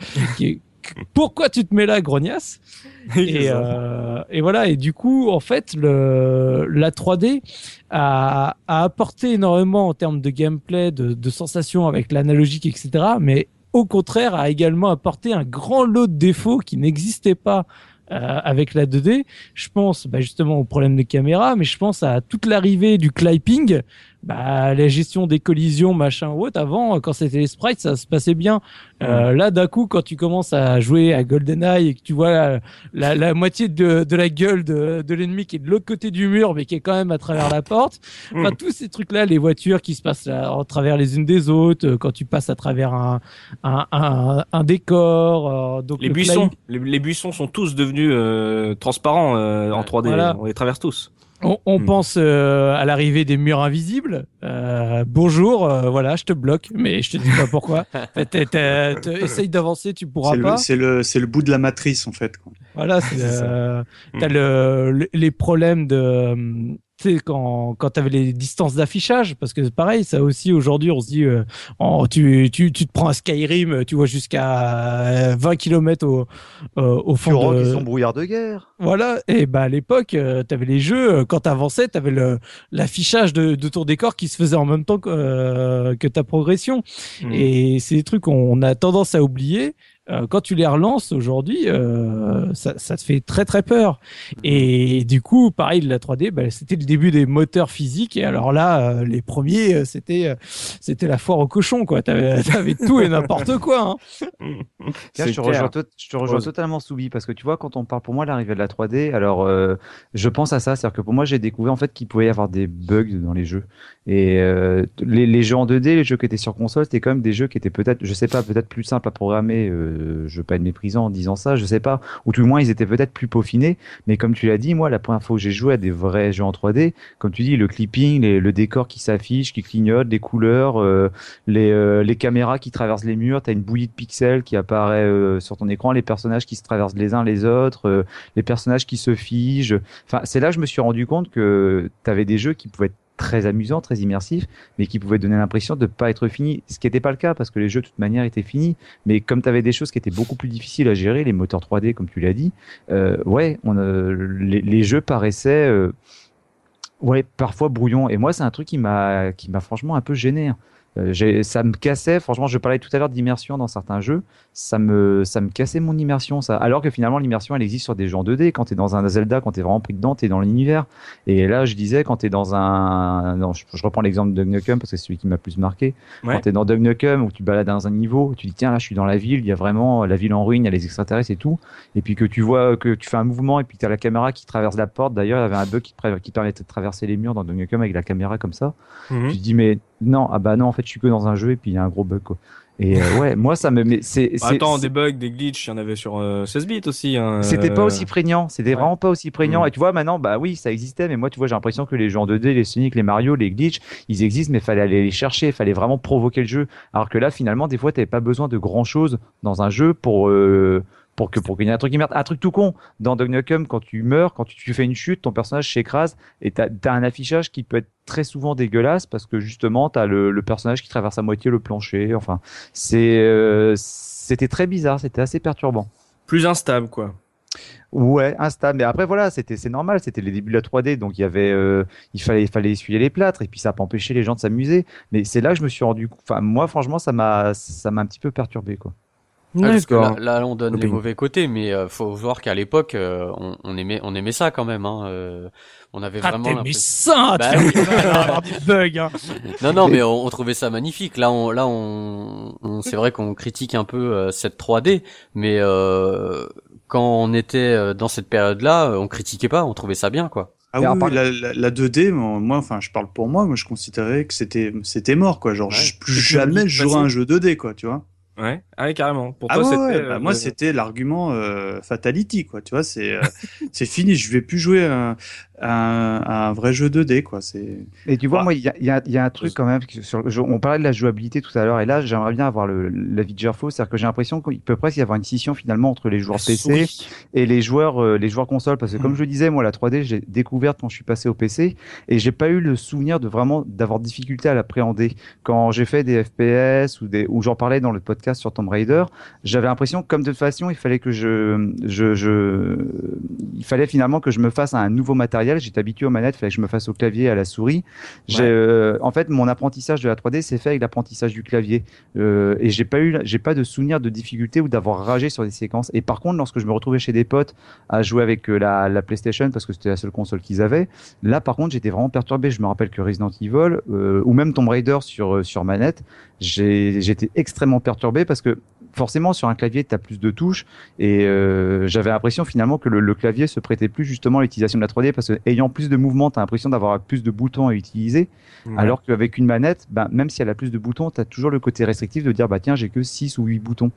Pourquoi tu te mets là, grognasse? (laughs) Et, euh, et voilà. Et du coup, en fait, le, la 3D a, a apporté énormément en termes de gameplay, de, de sensations avec l'analogique, etc. Mais au contraire, a également apporté un grand lot de défauts qui n'existaient pas euh, avec la 2D. Je pense bah, justement au problème de caméra, mais je pense à toute l'arrivée du clipping, bah, la gestion des collisions, machin ou autre. Avant, quand c'était les sprites, ça se passait bien. Euh, là, d'un coup, quand tu commences à jouer à GoldenEye et que tu vois la, la, la moitié de, de la gueule de, de l'ennemi qui est de l'autre côté du mur, mais qui est quand même à travers la porte, enfin, tous ces trucs-là, les voitures qui se passent là, en travers les unes des autres, euh, quand tu passes à travers un, un, un, un décor, euh, donc Les le buissons, les, les buissons sont tous devenus euh, transparents euh, en Ouais. 3D. Voilà. On les traverse tous. On, on Hmm. pense euh, à l'arrivée des murs invisibles. Euh, bonjour, euh, voilà, je te bloque, mais je te dis pas pourquoi. (laughs) Essaye d'avancer, tu pourras C'est pas. le, c'est le, c'est le bout de la matrice, en fait. quoi. Voilà, (laughs) euh, Mm. t'as le, le- les problèmes de euh, tu sais quand quand t'avais les distances d'affichage parce que pareil ça aussi aujourd'hui on se dit euh, oh, tu, tu tu te prends un Skyrim tu vois jusqu'à 20 km au euh, au fond de et son brouillard de guerre. voilà et bah à l'époque euh, t'avais les jeux euh, quand t'avançais t'avais le l'affichage de, de ton décor qui se faisait en même temps que euh, que ta progression Mm. et c'est des trucs qu'on a tendance à oublier. Euh, quand tu les relances aujourd'hui, euh, ça, ça te fait très très peur. Et du coup, pareil, la 3D, bah, c'était le début des moteurs physiques. Et alors là, euh, les premiers, c'était c'était la foire au cochon, quoi. T'avais (laughs) avais tout et n'importe quoi. Hein. (laughs) Tiens, C'est je te rejoins, je te rejoins totalement Soubi parce que tu vois quand on parle pour moi de l'arrivée de la 3D alors euh, je pense à ça c'est à dire que pour moi j'ai découvert en fait qu'il pouvait y avoir des bugs dans les jeux et euh, les, les jeux en 2D les jeux qui étaient sur console c'était quand même des jeux qui étaient peut-être je sais pas peut-être plus simples à programmer euh, je veux pas être méprisant en disant ça je sais pas ou tout le moins ils étaient peut-être plus peaufinés mais comme tu l'as dit moi la première fois que j'ai joué à des vrais jeux en 3D comme tu dis le clipping le décor qui s'affiche qui clignote les couleurs euh, les, euh, les caméras qui traversent les murs, tu as une bouillie de pixels qui apparaît sur ton écran, les personnages qui se traversent les uns les autres, les personnages qui se figent. Enfin, c'est là que je me suis rendu compte que tu avais des jeux qui pouvaient être très amusants, très immersifs, mais qui pouvaient donner l'impression de ne pas être finis. Ce qui n'était pas le cas parce que les jeux de toute manière étaient finis. Mais comme tu avais des choses qui étaient beaucoup plus difficiles à gérer, les moteurs 3D comme tu l'as dit, euh, ouais, les, jeux paraissaient... euh, Ouais, parfois brouillon. Et moi, c'est un truc qui m'a qui m'a franchement un peu gêné. Hein. Euh, ça me cassait, franchement, je parlais tout à l'heure d'immersion dans certains jeux, ça me, ça me cassait mon immersion, ça. Alors que finalement, l'immersion, elle existe sur des jeux en 2D. Quand tu es dans un Zelda, quand tu es vraiment pris dedans, tu es dans l'univers. Et là, je disais, quand tu es dans un. Non, je, reprends l'exemple de Nukem parce que c'est celui qui m'a plus marqué. Quand tu es dans Nukem, où tu balades dans un niveau, tu dis, tiens, là, je suis dans la ville, il y a vraiment la ville en ruine, il y a les extraterrestres et tout. Et puis que tu vois que tu fais un mouvement et puis tu as la caméra qui traverse la porte. D'ailleurs, il y avait un bug qui, qui permettait de traverser les murs dans Nukem avec la caméra comme ça. Mhm. Tu te dis, mais non, ah bah non, en fait, je suis que dans un jeu et puis il y a un gros bug, quoi. Et euh, ouais, (laughs) moi ça me met. C'est, Attends, des bugs, des glitches, il y en avait sur 16 euh, bits aussi. Hein, c'était pas euh. aussi prégnant, c'était vraiment pas aussi prégnant. Mm. Et tu vois, maintenant, bah oui, ça existait, mais moi, tu vois, j'ai l'impression que les jeux en 2D, les Sonic, les Mario, les glitches, ils existent, mais fallait aller les chercher, il fallait vraiment provoquer le jeu. Alors que là, finalement, des fois, t'avais pas besoin de grand chose dans un jeu pour pour que pour qu'il y ait un truc qui merde. Un truc tout con dans Dog Nukem quand tu meurs, quand tu, fais une chute, ton personnage s'écrase et t'as as un affichage qui peut être très souvent dégueulasse parce que justement t'as le, le personnage qui traverse à moitié le plancher. Enfin, c'est euh, c'était très bizarre, c'était assez perturbant. Plus instable quoi. Ouais, instable. Mais après voilà, c'était c'est normal, c'était les débuts de la 3D, donc il y avait, euh, il fallait il fallait essuyer les plâtres et puis ça a pas empêché les gens de s'amuser. Mais c'est là que je me suis rendu, enfin moi franchement ça m'a ça m'a un petit peu perturbé quoi. Ah, là, on donne les mauvais côtés, mais euh, faut voir qu'à l'époque, euh, on, on, aimait, on aimait ça quand même. Hein, euh, on avait ah, vraiment. Mais ça, bah, oui. des Hein. Non, non, mais on, on, trouvait ça magnifique. Là, on, là, on, on c'est vrai qu'on critique un peu euh, cette 3D, mais quand on était dans cette période-là, on critiquait pas, on trouvait ça bien, quoi. Ah oui, la, la, 2D, moi, enfin, je parle pour moi, moi, je considérais que c'était, c'était mort, quoi. Genre, plus jamais je jouerais un jeu 2D, quoi, tu vois. Ouais, ah oui, carrément. Pour ah toi, c'était. Bah, moi, c'était l'argument euh, fatality, quoi. Tu vois, c'est euh, (laughs) c'est fini. Je vais plus jouer un, vrai jeu 2D, quoi. C'est. Et tu vois, moi, il y a, y, a, y a, un truc quand même. Sur, on parlait de la jouabilité tout à l'heure, et là, j'aimerais bien avoir l'avis de Gerfo, c'est-à-dire que j'ai l'impression qu'il peut presque y avoir une scission finalement entre les joueurs PC et les joueurs euh, les joueurs console, parce que comme mm. je le disais, moi, la 3D, j'ai découvert quand je suis passé au PC, et j'ai pas eu le souvenir de vraiment d'avoir difficulté à l'appréhender quand j'ai fait des FPS ou des où j'en parlais dans le podcast sur Tomb Raider, j'avais l'impression que comme de toute façon, il fallait que je, je, je, il fallait finalement que je me fasse un nouveau matériel. J'étais habitué aux manettes, il fallait que je me fasse au clavier à la souris. J'ai, euh, en fait, mon apprentissage de la 3D s'est fait avec l'apprentissage du clavier, euh, et j'ai pas eu, j'ai pas de souvenir de difficulté ou d'avoir ragé sur des séquences. Et par contre, lorsque je me retrouvais chez des potes à jouer avec euh, la, la PlayStation parce que c'était la seule console qu'ils avaient, là, par contre, j'étais vraiment perturbé. Je me rappelle que Resident Evil euh, ou même Tomb Raider sur sur manette, j'étais extrêmement perturbé parce que forcément sur un clavier tu as plus de touches. Et euh, j'avais l'impression finalement que le, clavier se prêtait plus justement à l'utilisation de la 3D parce que ayant plus de mouvements tu as l'impression d'avoir plus de boutons à utiliser. Alors qu'avec une manette ben, même si elle a plus de boutons tu as toujours le côté restrictif de dire bah tiens j'ai que 6 ou 8 boutons.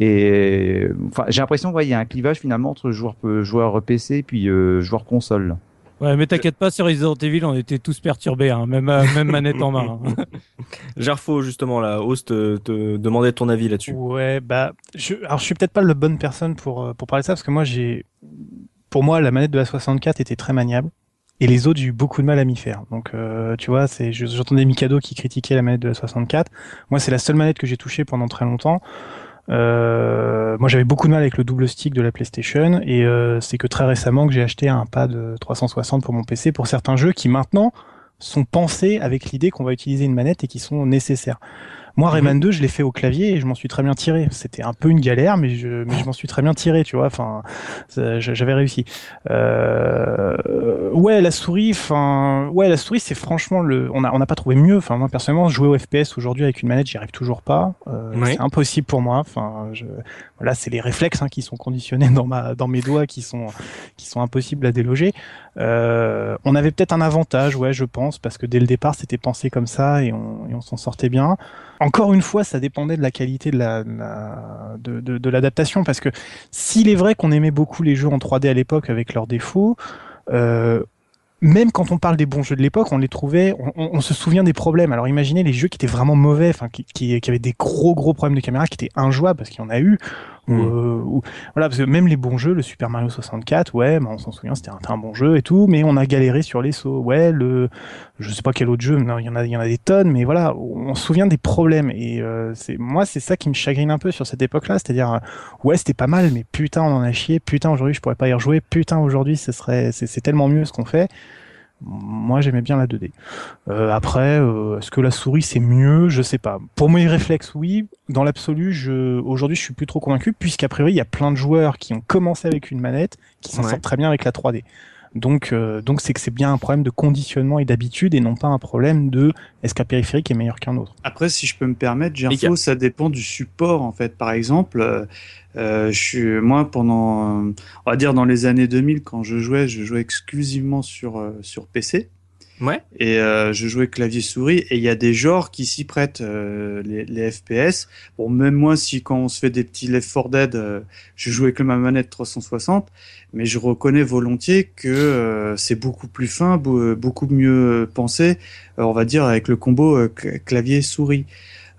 Et enfin j'ai l'impression qu'il y a un clivage finalement entre joueurs joueur PC et puis euh, joueur console Ouais, mais t'inquiète pas, sur Resident Evil, on était tous perturbés, hein, même, euh, même manette en main. Hein. (laughs) Gerfo, justement, la host te, te demandait ton avis là-dessus. Ouais, bah, je, alors je suis peut-être pas la bonne personne pour, euh, pour parler de ça, parce que moi, j'ai, pour moi, la manette de la 64 était très maniable. Et les autres, j'ai eu beaucoup de mal à m'y faire. Donc, euh, tu vois, c'est, j'entendais Mikado qui critiquait la manette de la 64. Moi, c'est la seule manette que j'ai touchée pendant très longtemps. Euh, moi, j'avais beaucoup de mal avec le double stick de la PlayStation et euh, c'est que très récemment que j'ai acheté un pad 360 pour mon PC pour certains jeux qui maintenant sont pensés avec l'idée qu'on va utiliser une manette et qui sont nécessaires. Moi, mhm. Rayman 2, je l'ai fait au clavier et je m'en suis très bien tiré. C'était un peu une galère, mais je, mais je m'en suis très bien tiré, tu vois. Enfin, j'avais réussi. Euh, ouais, la souris, enfin, ouais, la souris, c'est franchement le. On n'a on a pas trouvé mieux. Enfin, moi personnellement, jouer au FPS aujourd'hui avec une manette, j'y arrive toujours pas. Euh, C'est impossible pour moi. Enfin, je... voilà, c'est les réflexes hein, qui sont conditionnés dans ma, dans mes doigts, qui sont, qui sont impossibles à déloger. Euh, on avait peut-être un avantage, ouais, je pense, parce que dès le départ, c'était pensé comme ça et on, et on s'en sortait bien encore une fois, ça dépendait de la qualité de la, de, de, l'adaptation, parce que s'il est vrai qu'on aimait beaucoup les jeux en 3D à l'époque avec leurs défauts, euh, même quand on parle des bons jeux de l'époque, on les trouvait, on, se souvient des problèmes. Alors imaginez les jeux qui étaient vraiment mauvais, qui, qui, avaient des gros gros problèmes de caméra, qui étaient injouables parce qu'il y en a eu. Mm. Euh, voilà, parce que même les bons jeux, le Super Mario 64, ouais, bah, on s'en souvient, c'était un, bon jeu et tout, mais on a galéré sur les sauts. Ouais, le, je sais pas quel autre jeu, non, il y en a, il y en a des tonnes, mais voilà, on se souvient des problèmes. Et euh, c'est moi, c'est ça qui me chagrine un peu sur cette époque-là, c'est-à-dire, euh, ouais, c'était pas mal, mais putain, on en a chié. Putain, aujourd'hui, je pourrais pas y rejouer. Putain, aujourd'hui, ce serait, c'est tellement mieux ce qu'on fait. Moi, j'aimais bien la 2D. Euh, après, euh, est-ce que la souris c'est mieux? Je sais pas. Pour mes réflexes, oui. Dans l'absolu, je... aujourd'hui, je suis plus trop convaincu, puisqu'a priori, il y a plein de joueurs qui ont commencé avec une manette, qui s'en Ouais. sortent très bien avec la 3D. Donc, euh, donc c'est que c'est bien un problème de conditionnement et d'habitude, et non pas un problème de est-ce qu'un périphérique est meilleur qu'un autre. Après, si je peux me permettre. Gerfo, ça dépend du support en fait. Par exemple, euh, euh, je suis moi pendant, on va dire dans les années 2000, quand je jouais, je jouais exclusivement sur euh, sur PC Ouais. et euh, je jouais clavier souris. Et il y a des genres qui s'y prêtent, euh, les, les FPS. Bon, même moi, si quand on se fait des petits Left 4 Dead, euh, je joue avec ma manette 360, mais je reconnais volontiers que euh, c'est beaucoup plus fin, beau- beaucoup mieux pensé, euh, on va dire avec le combo euh, cl- clavier souris.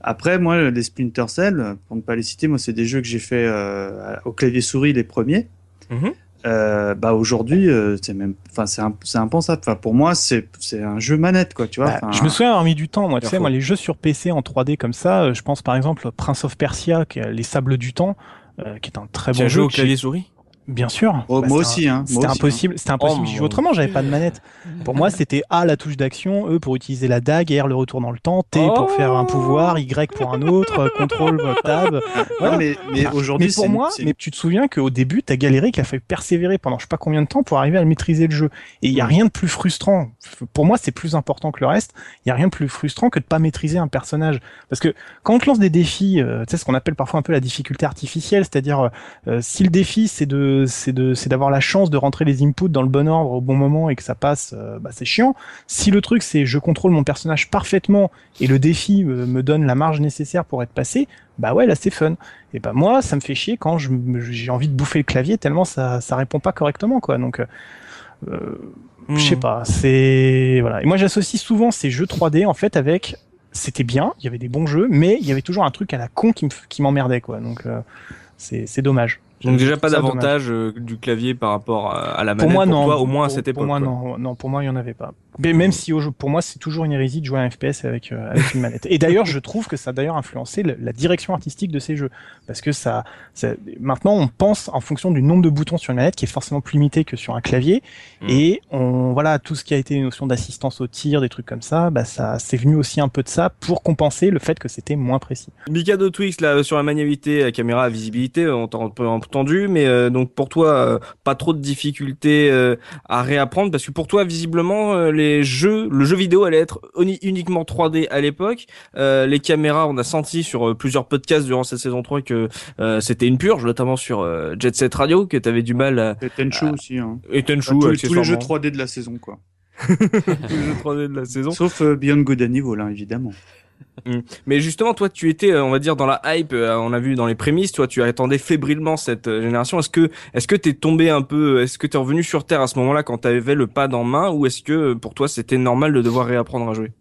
Après, moi, les Splinter Cell, pour ne pas les citer, moi, c'est des jeux que j'ai fait euh, au clavier souris les premiers. Mhm. Euh, bah aujourd'hui, euh, c'est même, enfin, c'est un- c'est impensable. Enfin, pour moi, c'est c'est un jeu manette, quoi. Tu vois. Bah, je me souviens avoir mis du temps, moi, tu sais, moi, les jeux sur PC en 3D comme ça, euh, je pense par exemple Prince of Persia, qui est Les Sables du Temps, euh, qui est un très Tu bon as jeu. joué au clavier souris? Bien sûr. Oh, Bah, moi aussi, hein. C'était aussi, impossible, c'était impossible Oh, autrement, j'avais pas de manette. Pour moi, c'était A la touche d'action, E pour utiliser la dague, R le retour dans le temps, T pour Oh. faire un pouvoir, Y pour un autre, euh, (laughs) contrôle euh, tab. Non, Voilà. mais, mais Enfin, aujourd'hui, mais pour moi, mais tu te souviens qu'au début, t'as galéré, qu'il a fallu persévérer pendant je sais pas combien de temps pour arriver à maîtriser le jeu. Et il y a rien de plus frustrant. Pour moi, c'est plus important que le reste. Il y a rien de plus frustrant que de pas maîtriser un personnage. Parce que quand on te lance des défis, euh, tu sais ce qu'on appelle parfois un peu la difficulté artificielle, c'est-à-dire euh, si le défi c'est de c'est de c'est d'avoir la chance de rentrer les inputs dans le bon ordre au bon moment et que ça passe, euh, bah, c'est chiant. Si le truc c'est je contrôle mon personnage parfaitement et le défi euh, me donne la marge nécessaire pour être passé, bah ouais là c'est fun. Et bah moi ça me fait chier quand j'ai envie de bouffer le clavier tellement ça ça répond pas correctement quoi. Donc euh, je sais Hmm. pas, c'est voilà. Et moi j'associe souvent ces jeux 3D en fait avec c'était bien, il y avait des bons jeux, mais il y avait toujours un truc à la con qui m'emmerdait quoi. Donc c'est c'est dommage. Donc déjà pas d'avantage euh, du clavier par rapport à, la Pour manette moi non. toi au moins à Pour- cette époque. Pour moi quoi. non, non, pour moi il y en avait pas. Mais même si pour moi c'est toujours une hérésie de jouer à un FPS avec euh, avec une manette. Et d'ailleurs je trouve que ça a d'ailleurs influencé le- la direction artistique de ces jeux parce que ça, ça maintenant on pense en fonction du nombre de boutons sur une manette qui est forcément plus limité que sur un clavier Mm. et on voilà tout ce qui a été une notion d'assistance au tir des trucs comme ça bah ça c'est venu aussi un peu de ça pour compenser le fait que c'était moins précis. Mikado Twix là sur la maniabilité, la caméra visibilité, on t'a entendu, mais euh, donc pour toi euh, pas trop de difficultés euh, à réapprendre parce que pour toi visiblement euh, les jeux, le jeu vidéo allait être uni- uniquement 3D à l'époque. Euh, les caméras, on a senti sur euh, plusieurs podcasts durant cette saison 3 que euh, c'était une purge, notamment sur euh, Jet Set Radio que t'avais du mal à et Tenchu aussi. Hein. et Enfin, Tenchu tous, les- tous les jeux accessoirement. 3D de la saison, quoi. (laughs) tous les jeux 3D de la saison. Sauf Beyond Good and Evil, hein, évidemment. (laughs) Mais justement, toi, tu étais, euh, on va dire, dans la hype. euh, on a vu dans les prémices, toi, tu attendais fébrilement cette euh, génération. Est-ce que, est-ce que t'es tombé un peu, est-ce que t'es revenu sur terre à ce moment-là quand t'avais le pad en main, ou est-ce que pour toi c'était normal de devoir réapprendre à jouer?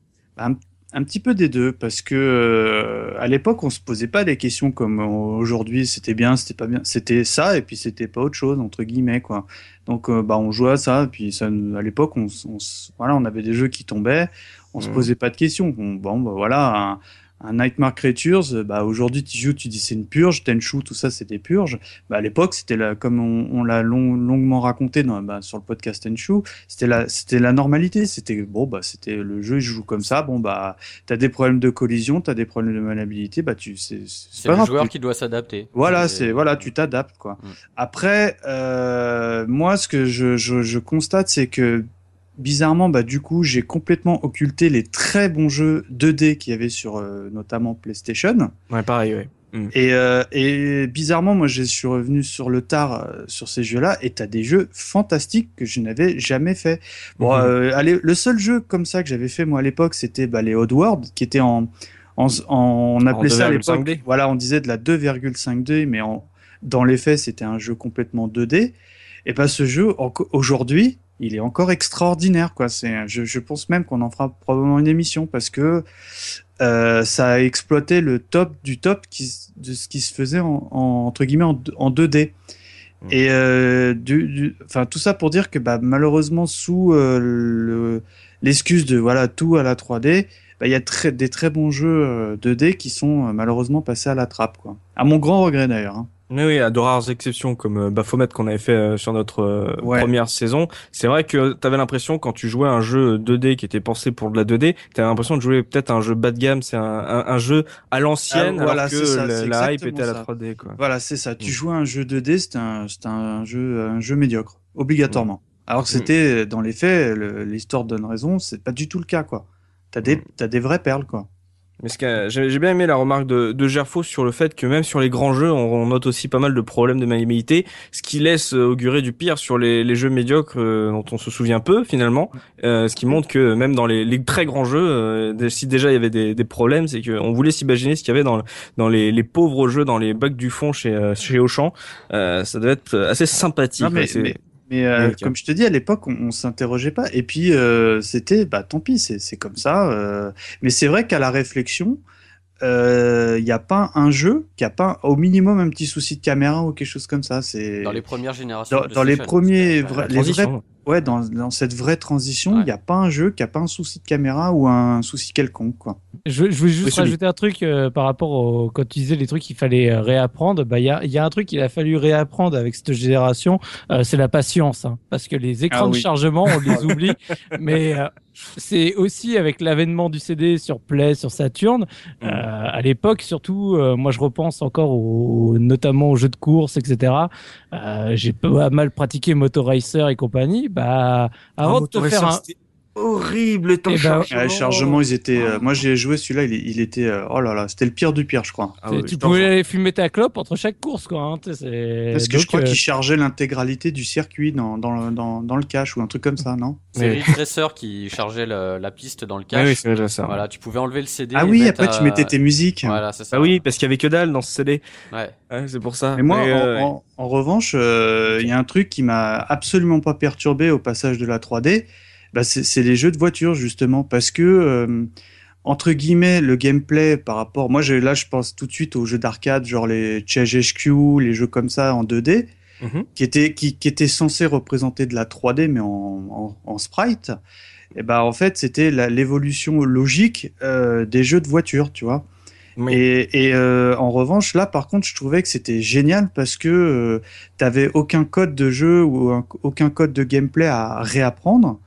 Un petit peu des deux, parce que à l'époque, on se posait pas des questions comme aujourd'hui, c'était bien, c'était pas bien, c'était ça, et puis c'était pas autre chose entre guillemets quoi. Donc bah on jouait à ça, et puis ça, à l'époque, on, on voilà, on avait des jeux qui tombaient, on se Mhm. posait pas de questions. On- bon bah voilà, un, un Nightmare Creatures, euh, bah aujourd'hui tu joues, tu dis c'est une purge, Tenchu, tout ça c'est des purges. Bah à l'époque, c'était la, comme on, on l'a long- longuement raconté dans, bah, sur le podcast Tenchu, c'était la, c'était la normalité. C'était bon, bah c'était le jeu, il joue comme ça. Bon bah t'as des problèmes de collision, t'as des problèmes de maniabilité, bah tu c'est c'est C'est pas le grave. joueur tu- qui doit s'adapter. Voilà, c'est voilà, tu t'adaptes quoi. Mm. Après, euh, moi, ce que je, je, je constate, c'est que bizarrement, bah du coup, j'ai complètement occulté les très bons jeux 2D qu'il y avait sur euh, notamment PlayStation. Ouais, pareil, ouais. Et, euh, et bizarrement, moi, je suis revenu sur le tard euh, sur ces jeux-là, et t'as des jeux fantastiques que je n'avais jamais fait. Bon, euh, allez, le seul jeu comme ça que j'avais fait moi à l'époque, c'était bah, les Oddworld, qui était en, en, en- on appelait ça à 2,5D. l'époque, voilà, on disait de la 2,5D, mais en, dans les faits, c'était un jeu complètement 2D. Et ben ce jeu, aujourd'hui, il est encore extraordinaire, quoi. C'est, je, je pense même qu'on en fera probablement une émission parce que euh, ça a exploité le top du top qui, de ce qui se faisait en, en- entre guillemets en, deux- en 2D. Mm. Et euh, du, du- enfin tout ça pour dire que bah, malheureusement sous euh, le- l'excuse de voilà tout à la 3D, bah, il y a très, des très bons jeux euh, 2D qui sont malheureusement passés à la trappe quoi. À mon grand regret d'ailleurs. hein. Oui, oui, à de rares exceptions comme euh, Baphomet qu'on avait fait euh, sur notre euh, Ouais. première saison. C'est vrai que t'avais l'impression quand tu jouais un jeu 2D qui était pensé pour de la 2D, t'avais l'impression de jouer peut-être un jeu bas de gamme, c'est un, un, un jeu à l'ancienne Ah, voilà, alors que ça, la, la hype était à la ça. 3D quoi. Voilà, c'est ça. Tu Mm. jouais un jeu 2D, c'était un, un jeu, un jeu médiocre, obligatoirement. Alors que Mm. c'était, dans les faits, le- l'histoire donne raison, c'est pas du tout le cas, quoi. T'as des, Mm. t'as des vraies perles, quoi. Mais ce que j'ai bien aimé la remarque de, de Gerfo sur le fait que même sur les grands jeux, on, on note aussi pas mal de problèmes de maniabilité, ce qui laisse euh, augurer du pire sur les, les jeux médiocres euh, dont on se souvient peu finalement. Euh, ce qui montre que même dans les, les très grands jeux, euh, si déjà il y avait des, des problèmes, c'est qu'on voulait s'imaginer ce qu'il y avait dans, dans les, les pauvres jeux, dans les bugs du fond chez, euh, chez Auchan. Euh, ça devait être assez sympathique. Non, mais, mais, euh, comme je te dis, à l'époque, on, on s'interrogeait pas. Et puis, euh, c'était, bah, tant pis, c'est, comme ça. euh. Mais c'est vrai qu'à la réflexion, il n'y a pas un jeu qui a pas au minimum un petit souci de caméra ou quelque chose comme ça. C'est Dans les premières générations. dans, de dans les premiers, les vrais, transition. ouais, dans, dans cette vraie transition, il Ouais. n'y a pas un jeu qui a pas un souci de caméra ou un souci quelconque, quoi. Je, je voulais juste Oui, rajouter un truc euh, par rapport au quand tu disais les trucs qu'il fallait euh, réapprendre. Bah il y a, il y a un truc qu'il a fallu réapprendre avec cette génération, euh, c'est la patience, hein, parce que les écrans Ah de chargement on les (laughs) oublie, mais euh, c'est aussi avec l'avènement du CD sur Play, sur Saturn. Mm. Euh, à l'époque, surtout, euh, moi je repense encore au, notamment aux jeux de course, etc. Euh, J'ai pas mal pratiqué Motor Racer et compagnie. Bah avant de te faire un, horrible les temps Eh de ben, chargement. Ouais, les chargements, ils étaient. euh, moi, j'ai joué celui-là, il, il était. euh, oh là là, c'était le pire du pire, je crois. Ah tu- pouvais aller fumer ta clope entre chaque course, quoi. Hein, Parce que je crois euh, qu'il chargeait l'intégralité du circuit dans, dans, le, dans, dans le cache ou un truc comme ça, non? C'est Oui. Ridge (laughs) Racer qui chargeait le- la piste dans le Ah cache. oui, c'est déjà ça. Voilà, tu pouvais enlever le CD. Ah oui, après, tu mettais tes musiques. Voilà, c'est ça. Ah oui, parce qu'il y avait que dalle dans ce CD. Ouais. Ouais, c'est pour ça. Mais moi, en, euh, en- en revanche, euh, il y a un truc qui m'a absolument pas perturbé au passage de la 3D. Bah, c'est les jeux de voiture, justement. Parce que, euh, entre guillemets, le gameplay par rapport. Moi, je- là, je pense tout de suite aux jeux d'arcade, genre les Chase HQ, les jeux comme ça en 2D, Mhm. qui, étaient, qui, qui étaient censés représenter de la 3D, mais en, en, en sprite. Et bah, en fait, c'était l'évolution logique euh, des jeux de voiture, tu vois. oui. Et, et, euh, en revanche, là, par contre, je trouvais que c'était génial parce que euh, t'avais aucun code de jeu ou un- aucun code de gameplay à réapprendre.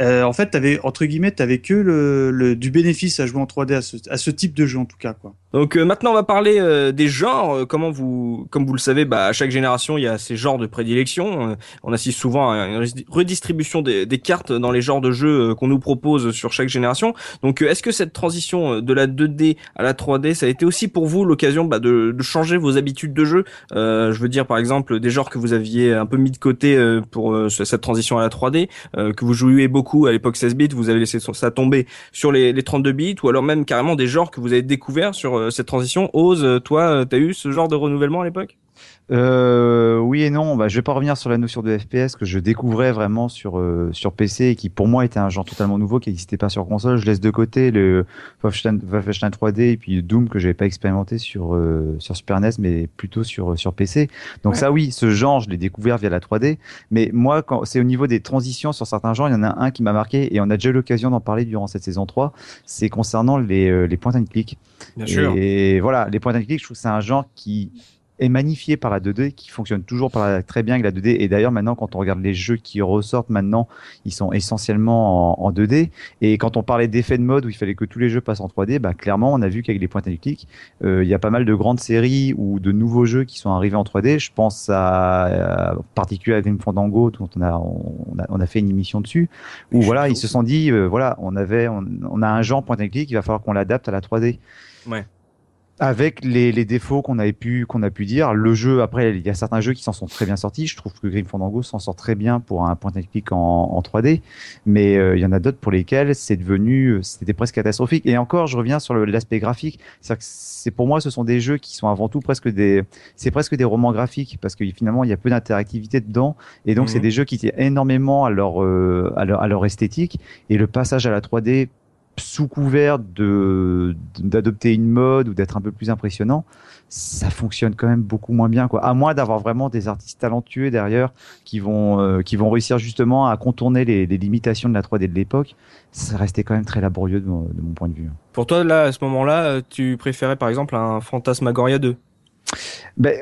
Euh, en fait, t'avais entre guillemets, t'avais que le, le- du bénéfice à jouer en 3D à ce, à ce type de jeu en tout cas, quoi. Donc euh, maintenant on va parler euh, des genres. Euh, comment vous, comme vous le savez, bah, à chaque génération il y a ces genres de prédilection. Euh, on assiste souvent à une redi- redistribution des, des cartes dans les genres de jeux euh, qu'on nous propose sur chaque génération. Donc euh, est-ce que cette transition de la 2D à la 3D, ça a été aussi pour vous l'occasion bah, de, de changer vos habitudes de jeu? Je veux dire par exemple des genres que vous aviez un peu mis de côté pour ce- cette transition à la 3D, euh, que vous jouiez beaucoup à l'époque 16 bits, vous avez laissé ça tomber sur les, les 32 bits, ou alors même carrément des genres que vous avez découverts sur cette transition. Ose, euh, toi, euh, t'as eu ce genre de renouvellement à l'époque? Euh, oui et non. Bah, je vais pas revenir sur la notion de FPS que je découvrais vraiment sur euh, sur PC et qui pour moi était un genre totalement nouveau qui n'existait pas sur console. Je laisse de côté le Wolfenstein, Wolfenstein 3D et puis Doom que j'avais pas expérimenté sur euh, sur Super NES mais plutôt sur sur PC. Donc Ouais. ça oui, ce genre je l'ai découvert via la 3D. Mais moi quand c'est au niveau des transitions sur certains genres, il y en a un qui m'a marqué et on a déjà eu l'occasion d'en parler durant cette saison 3. C'est concernant les les point and click. Bien Et voilà, les points and click, je trouve que c'est un genre qui est magnifié par la 2D, qui fonctionne toujours par la- très bien avec la 2D. Et d'ailleurs, maintenant, quand on regarde les jeux qui ressortent maintenant, ils sont essentiellement en, en 2D. Et quand on parlait d'effet de mode où il fallait que tous les jeux passent en 3D, bah, clairement, on a vu qu'avec les points click, euh, il y a pas mal de grandes séries ou de nouveaux jeux qui sont arrivés en 3D. Je pense à, à en particulier à Grim Fandango, dont on a, on a, on a fait une émission dessus, où voilà, ils se sont dit, euh, voilà, on avait, on, on a un genre point and click, il va falloir qu'on l'adapte à la 3D. Ouais. Avec les, les défauts qu'on avait pu qu'on a pu dire, le jeu après il y a certains jeux qui s'en sont très bien sortis. Je trouve que Grim Fandango s'en sort très bien pour un point and click en, en 3D, mais euh, il y en a d'autres pour lesquels c'est devenu c'était presque catastrophique. Et encore, je reviens sur l'aspect graphique. Que c'est pour moi ce sont des jeux qui sont avant tout presque des c'est presque des romans graphiques parce que finalement il y a peu d'interactivité dedans et donc c'est des jeux qui tiennent énormément à leur, euh, à leur à leur esthétique et le passage à la 3D sous couvert de d'adopter une mode ou d'être un peu plus impressionnant, ça fonctionne quand même beaucoup moins bien quoi. À moins d'avoir vraiment des artistes talentueux derrière qui vont euh, qui vont réussir justement à contourner les, les limitations de la 3D de l'époque, ça restait quand même très laborieux de mon, de mon point de vue. Pour toi, là, à ce moment-là, euh, tu préférais par exemple un Fantasmagoria 2 Ben,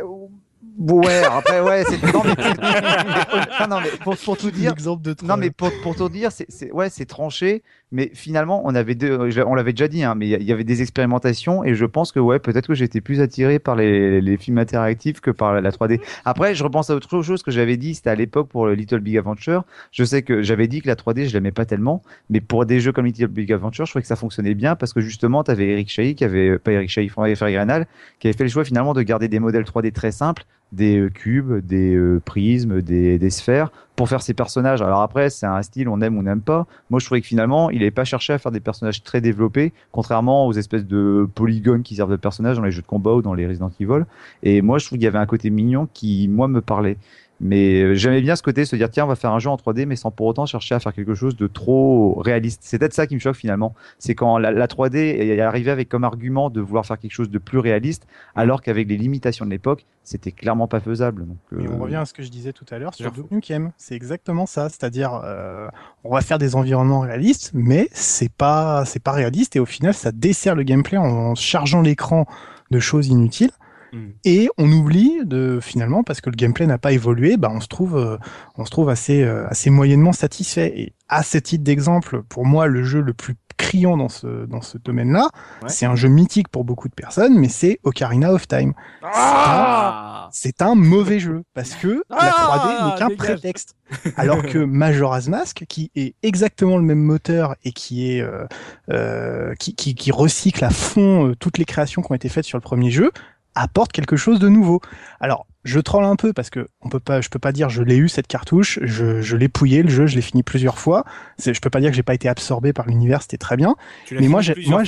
Ouais, après, ouais, c'est. Non, mais, (laughs) non, mais pour, pour tout dire. Exemple de Non, mais pour, pour tout dire, c'est, c'est, ouais, c'est tranché, mais finalement, on avait deux, on l'avait déjà dit, hein, mais il y avait des expérimentations, et je pense que, ouais, peut-être que j'étais plus attiré par les, films interactifs que par la 3D. Après, je repense à autre chose que j'avais dit, c'était à l'époque pour le Little Big Adventure. Je sais que j'avais dit que la 3D, je l'aimais pas tellement, mais pour des jeux comme Little Big Adventure, je trouvais que ça fonctionnait bien parce que justement, tu avais Eric Chahi qui avait, pas Eric Chahi, Granal, qui avait fait le choix finalement de garder des modèles 3D très simples des euh, cubes, des euh, prismes, des, sphères pour faire ces personnages. Alors après, c'est un style, on aime ou on n'aime pas. Moi, je trouvais que finalement, il n'avait pas cherché à faire des personnages très développés, contrairement aux espèces de polygones qui servent de personnages dans les jeux de combat ou dans les Resident Evil. Et moi, je trouve qu'il y avait un côté mignon qui, moi, me parlait. Mais euh, j'aimais bien ce côté, se dire tiens, on va faire un jeu en 3D, mais sans pour autant chercher à faire quelque chose de trop réaliste. C'est peut-être ça qui me choque finalement. C'est quand la, la, 3D est arrivée avec comme argument de vouloir faire quelque chose de plus réaliste, alors qu'avec les limitations de l'époque, c'était clairement pas faisable. Donc, euh... on revient à ce que je disais tout à l'heure sur Duke Nukem. C'est exactement ça. C'est-à-dire, euh, on va faire des environnements réalistes, mais c'est pas, c'est pas réaliste et au final, ça dessert le gameplay en chargeant l'écran de choses inutiles. Mm. Et on oublie de finalement parce que le gameplay n'a pas évolué, bah on se trouve, euh, on se trouve assez, euh, assez moyennement satisfait. Et à ce titre d'exemple, pour moi, le jeu le plus criant dans ce dans ce domaine-là, ouais. c'est un jeu mythique pour beaucoup de personnes, mais c'est Ocarina of Time. Ah c'est un, un, mauvais jeu parce que ah la 3D n'est qu'un prétexte. Alors que Majora's Mask, qui est exactement le même moteur et qui est euh, euh, qui, qui, qui, recycle à fond euh, toutes les créations qui ont été faites sur le premier jeu, apporte quelque chose de nouveau. Alors, je troll un peu parce que on peut pas, je peux pas dire je l'ai eu cette cartouche, je, je l'ai pouillé le jeu, je l'ai fini plusieurs fois. Je peux pas dire que j'ai pas été absorbé par l'univers, c'était très bien. mais moi, j'ai, moi,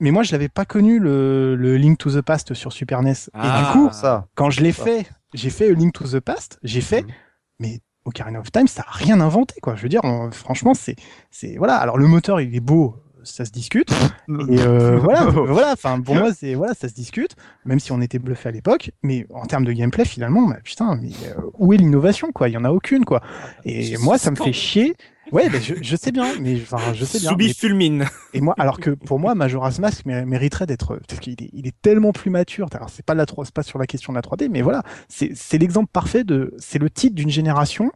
mais moi, je l'avais pas connu le, le, Link to the Past sur Super NES. Ah, et du coup, ça. quand je l'ai fait, j'ai fait Link to the Past, j'ai fait, mmh. mais Ocarina of Time, ça a rien inventé, quoi. Je veux dire, on, franchement, c'est, c'est, voilà. Alors, le moteur, il est beau, ça se discute. (laughs) Et euh, voilà, voilà. Enfin, pour moi, c'est voilà, ça se discute, même si on était bluffé à l'époque. Mais en termes de gameplay, finalement, bah, putain, mais euh, où est l'innovation, quoi? Il y en a aucune, quoi. Et moi, ça me fait chier. Ouais, bah, je, je, sais bien, mais enfin, je sais bien. Soubi fulmine. (laughs) Et moi, alors que pour moi, Majora's Mask mériterait d'être, parce qu'il est, il est tellement plus mature. Alors, c'est pas la 3, c'est pas sur la question de la 3D, mais voilà, c'est, c'est l'exemple parfait de, c'est le titre d'une génération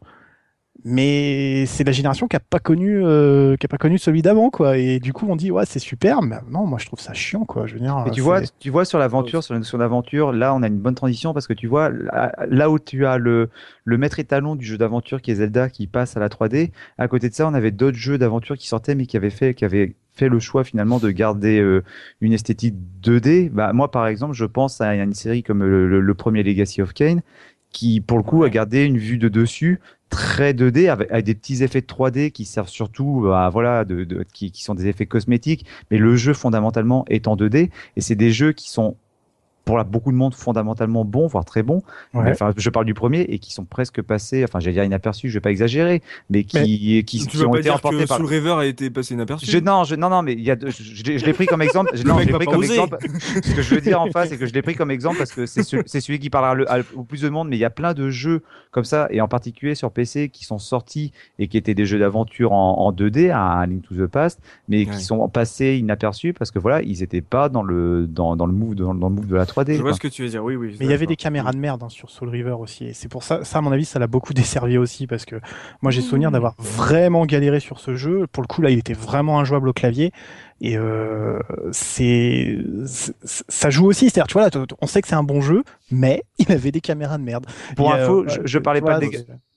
mais c'est la génération qui a pas connu euh, qui a pas connu celui d'avant quoi. Et du coup on dit ouais c'est super mais non moi je trouve ça chiant quoi. Je veux dire et tu vois tu vois sur l'aventure sur la notion d'aventure là on a une bonne transition parce que tu vois là où tu as le le maître étalon du jeu d'aventure qui est Zelda qui passe à la 3D à côté de ça on avait d'autres jeux d'aventure qui sortaient mais qui avaient fait qui avaient fait le choix finalement de garder euh, une esthétique 2D bah moi par exemple je pense à une série comme le, le, le premier Legacy of Kane qui pour le coup a gardé une vue de dessus très 2D avec, des petits effets de 3D qui servent surtout à voilà de, de qui, qui, sont des effets cosmétiques. Mais le jeu fondamentalement est en 2D et c'est des jeux qui sont pour la, beaucoup de monde fondamentalement bons, voire très bons. Ouais. Enfin, je parle du premier et qui sont presque passés, enfin, j'allais dire inaperçus, je vais pas exagérer, mais qui, mais, qui, tu qui ont pas été dire emportés que par. Soul River a été passé inaperçu? Je, non, je, non, non, mais il y a, je, je, je l'ai pris comme exemple. Je, non, je l'ai pris comme osé. exemple. Ce que je veux dire en face, c'est que je l'ai pris comme exemple parce que c'est celui, celui, qui parlera le, au plus de monde, mais il y a plein de jeux comme ça, et en particulier sur PC, qui sont sortis et qui étaient des jeux d'aventure en, en, 2D, à Link to the Past, mais ouais. qui sont passés inaperçus parce que voilà, ils étaient pas dans le, dans, dans le move, dans, dans le move de la 3D. Je vois ce que tu veux dire. Oui, oui. Mais il y avait des caméras de merde hein, sur Soul River aussi. Et c'est pour ça, ça, à mon avis, ça l'a beaucoup (laughs) desservi aussi parce que moi, j'ai souvenir d'avoir vraiment galéré sur ce jeu. Pour le coup, là, il était vraiment injouable au clavier. Et euh, c'est, ça joue aussi. C'est-à-dire, tu vois, là, on sait que c'est un bon jeu, mais (laughs) il avait des caméras de merde. Pour info, je, je parlais pas de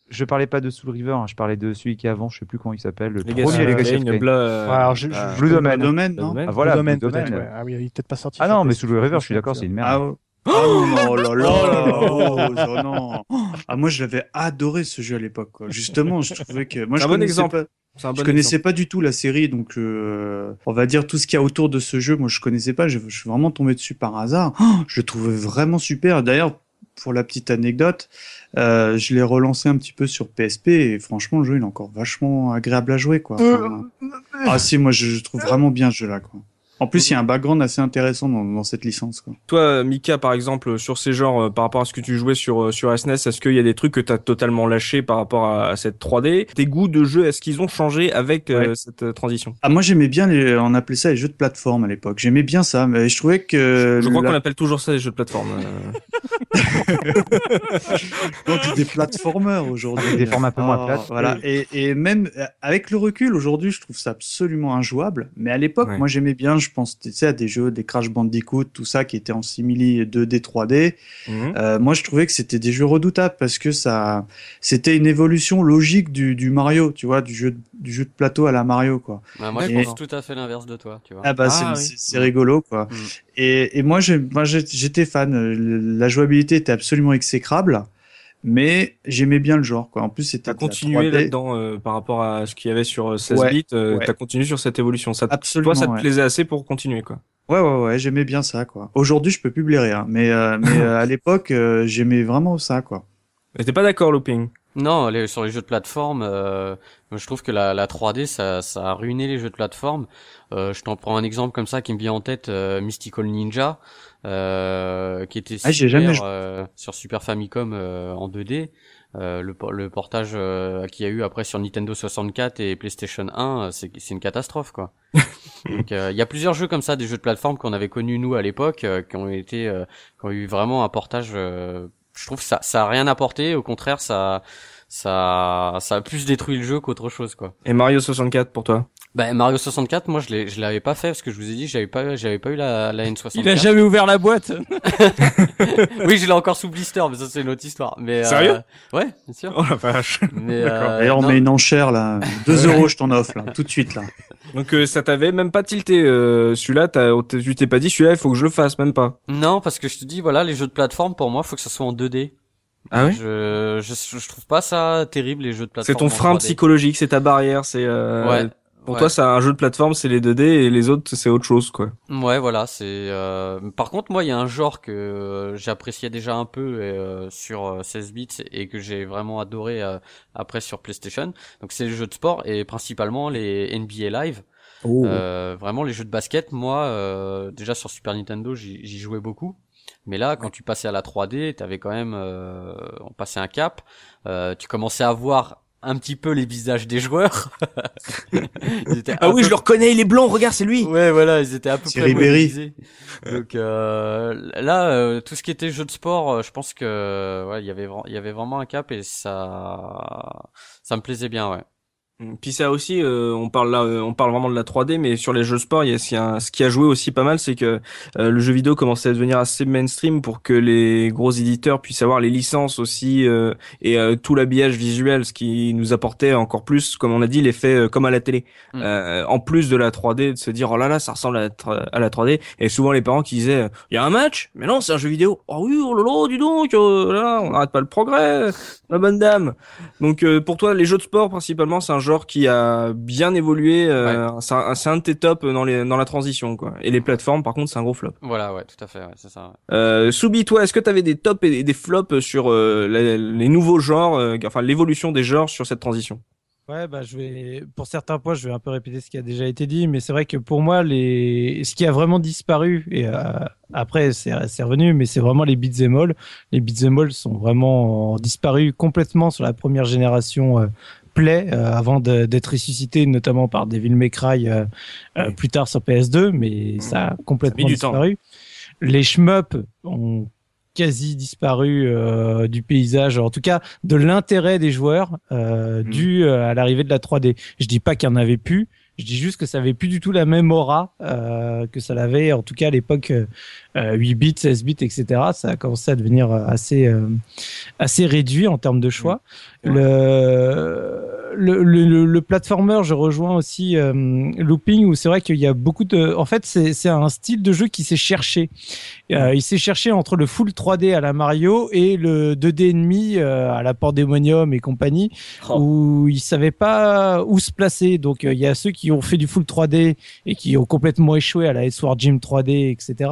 je parlais pas de Soul River, hein, je parlais de celui qui est avant, je sais plus comment il s'appelle, le Legacy premier Legacy of Kane. Alors, je, euh, Blue Domain. Domaine, non ah, voilà, Blue Domain, Blue Domain. ouais. Ah oui, il est peut-être pas sorti. Ah non, mais Soul River, je suis d'accord, c'est une merde. Ah, oh. Oh non, là là, oh, oh, non. Ah, moi, je l'avais adoré ce jeu à l'époque. Justement, je trouvais que moi, je un bon exemple. Pas, un bon je connaissais exemple. pas du tout la série, donc euh, on va dire tout ce qu'il y a autour de ce jeu. Moi, je connaissais pas. Je, je suis vraiment tombé dessus par hasard. Oh, je le trouvais vraiment super. D'ailleurs, pour la petite anecdote, euh, je l'ai relancé un petit peu sur PSP et franchement, le jeu il est encore vachement agréable à jouer, quoi. Enfin, ah si, moi, je, je trouve vraiment bien ce jeu-là, quoi. En plus, il y a un background assez intéressant dans, dans cette licence. Quoi. Toi, Mika, par exemple, sur ces genres, euh, par rapport à ce que tu jouais sur euh, sur SNES, est-ce qu'il y a des trucs que tu as totalement lâché par rapport à, à cette 3D Tes goûts de jeu, est-ce qu'ils ont changé avec euh, Ouais. cette transition? Ah, moi, j'aimais bien les, on appelait ça les jeux de plateforme à l'époque. J'aimais bien ça, mais je trouvais que Je crois la- qu'on appelle toujours ça des jeux de plateforme. (laughs) donc des platformers aujourd'hui. Des formes un peu moins Ah, plates. Voilà. Et, et même avec le recul, aujourd'hui, je trouve ça absolument injouable. Mais à l'époque, Ouais. moi, j'aimais bien. Je pense, tu sais, à des jeux, des Crash Bandicoot, tout ça, qui étaient en simili 2D, 3D. Mhm. Euh, moi, je trouvais que c'était des jeux redoutables parce que ça, c'était une évolution logique du, du Mario, tu vois, du jeu, de- du jeu de plateau à la Mario, quoi. Bah, moi, je pense tout à fait l'inverse de toi, tu vois. Ah bah Ah, c'est oui. rigolo quoi. Mm. Et, et moi j'étais fan. Euh, La jouabilité était absolument exécrable, mais j'aimais bien le genre quoi. En plus c'était T'as continué 3D. là-dedans euh, par rapport à ce qu'il y avait sur euh, 16 Ouais, bits. euh, ouais. T'as continué sur cette évolution. Ça, Absolument. toi, ça te ouais. plaisait assez pour continuer, quoi. Ouais ouais ouais, j'aimais bien ça quoi. Aujourd'hui je peux plus blairer, hein, mais euh, mais euh, à (laughs) l'époque euh, j'aimais vraiment ça quoi. Mais t'es pas d'accord, Looping? Non, les- sur les jeux de plateforme, euh, je trouve que la, la 3D, ça, ça a ruiné les jeux de plateforme. Euh, je t'en prends un exemple comme ça qui me vient en tête, euh, Mystical Ninja, euh, qui était Ah, super, jamais euh, sur Super Famicom euh, en 2D. Euh, le, le portage euh, qu'il y a eu après sur Nintendo 64 et PlayStation 1, euh, c'est une catastrophe quoi. (laughs) Donc euh, il y a plusieurs jeux comme ça, des jeux de plateforme qu'on avait connus nous à l'époque, euh, qui ont été, euh, qui ont eu vraiment un portage. Je trouve que ça, ça a rien apporté. Au contraire, ça, ça, ça a plus détruit le jeu qu'autre chose quoi. Et Mario 64 pour toi? Bah Mario 64, moi je l'ai, je l'avais pas fait parce que je vous ai dit, j'avais pas, j'avais pas eu la, la N64. Il a jamais ouvert la boîte. (laughs) oui, je l'ai encore sous blister, mais ça c'est une autre histoire. Mais Sérieux? Euh, Ouais, bien sûr. Oh la vache. Mais (laughs) D'accord. euh, D'ailleurs on non. met une enchère là, 2 euros je t'en offre là, tout de suite là. (laughs) Donc euh, ça t'avait même pas tilté euh, celui-là. t'as- Tu t'es pas dit celui-là, il faut que je le fasse, même pas. Non, parce que je te dis, voilà, les jeux de plateforme, pour moi, faut que ça soit en 2D. Ah oui je, je, je trouve pas ça terrible, les jeux de plateforme. C'est ton frein 3D. psychologique, c'est ta barrière, c'est. Euh, Ouais. Pour ouais. toi, c'est un jeu de plateforme, c'est les 2D et les autres, c'est autre chose, quoi. Ouais, voilà, c'est. euh, Par contre, moi, il y a un genre que euh, j'appréciais déjà un peu euh, sur euh, 16 bits et que j'ai vraiment adoré euh, après sur PlayStation. Donc, c'est les jeux de sport et principalement les NBA Live. Euh, vraiment, les jeux de basket, moi, euh, déjà sur Super Nintendo, j'y j'y jouais beaucoup. Mais là, quand tu passais à la 3D, t'avais quand même, euh, on passait un cap. Euh, tu commençais à voir un petit peu les visages des joueurs. (laughs) Ils étaient Ah oui, peu je le reconnais, il est blanc, regarde, c'est lui. Ouais, voilà, ils étaient à peu près modélisés. Donc euh, là, euh, tout ce qui était jeu de sport, euh, je pense que ouais, il y avait il y avait vraiment un cap et ça ça me plaisait bien, ouais. Puis ça aussi, euh, on parle là, euh, on parle vraiment de la 3D, mais sur les jeux sport, il y a, ce qui a- ce qui a joué aussi pas mal, c'est que euh, le jeu vidéo commençait à devenir assez mainstream pour que les gros éditeurs puissent avoir les licences aussi euh, et euh, tout l'habillage visuel, ce qui nous apportait encore plus, comme on a dit, l'effet euh, comme à la télé. Mm. Euh, en plus de la 3D, de se dire oh là là, ça ressemble à la, tra- à la 3D. Et souvent les parents qui disaient il y a un match, mais non, c'est un jeu vidéo. Oh oui, oh là là, dis donc, là, on n'arrête pas le progrès, la bonne dame. Donc euh, pour toi, les jeux de sport principalement, c'est un genre qui a bien évolué. Euh, C'est un, c'est un de tes tops dans les dans la transition quoi. Et les plateformes, par contre, c'est un gros flop. Voilà, ouais, tout à fait, ouais, c'est ça. ouais. Euh, Soubi, toi, est-ce que tu avais des tops et des flops sur euh, les, les nouveaux genres, euh, enfin l'évolution des genres sur cette transition? Ouais, bah, je vais, pour certains points, je vais un peu répéter ce qui a déjà été dit, mais c'est vrai que pour moi, les, ce qui a vraiment disparu, et euh, après, c'est c'est revenu, mais c'est vraiment les beats all. Les beats all sont vraiment disparus complètement sur la première génération euh, Play, euh, avant d'être ressuscité, notamment par Devil May Cry euh, euh, plus tard sur PS2, mais ça a complètement disparu. Les shmups ont quasi disparu euh, du paysage, en tout cas de l'intérêt des joueurs euh, Mm. dû euh, à l'arrivée de la 3D. Je dis pas qu'il y en avait plus, je dis juste que ça avait plus du tout la même aura que ça l'avait, en tout cas à l'époque 8 bits, 16 bits, etc. Ça a commencé à devenir euh, assez euh, assez réduit en termes de choix. Le, le, le, le, le platformer, je rejoins aussi euh, Looping, où c'est vrai qu'il y a beaucoup de... En fait, c'est c'est un style de jeu qui s'est cherché. Euh, il s'est cherché entre le full 3D à la Mario et le 2D ennemi euh, à la Pandemonium et compagnie, Oh. où il savait pas où se placer. Donc euh, il y a ceux qui qui ont fait du full 3D et qui ont complètement échoué à la Sword Gym 3D, etc.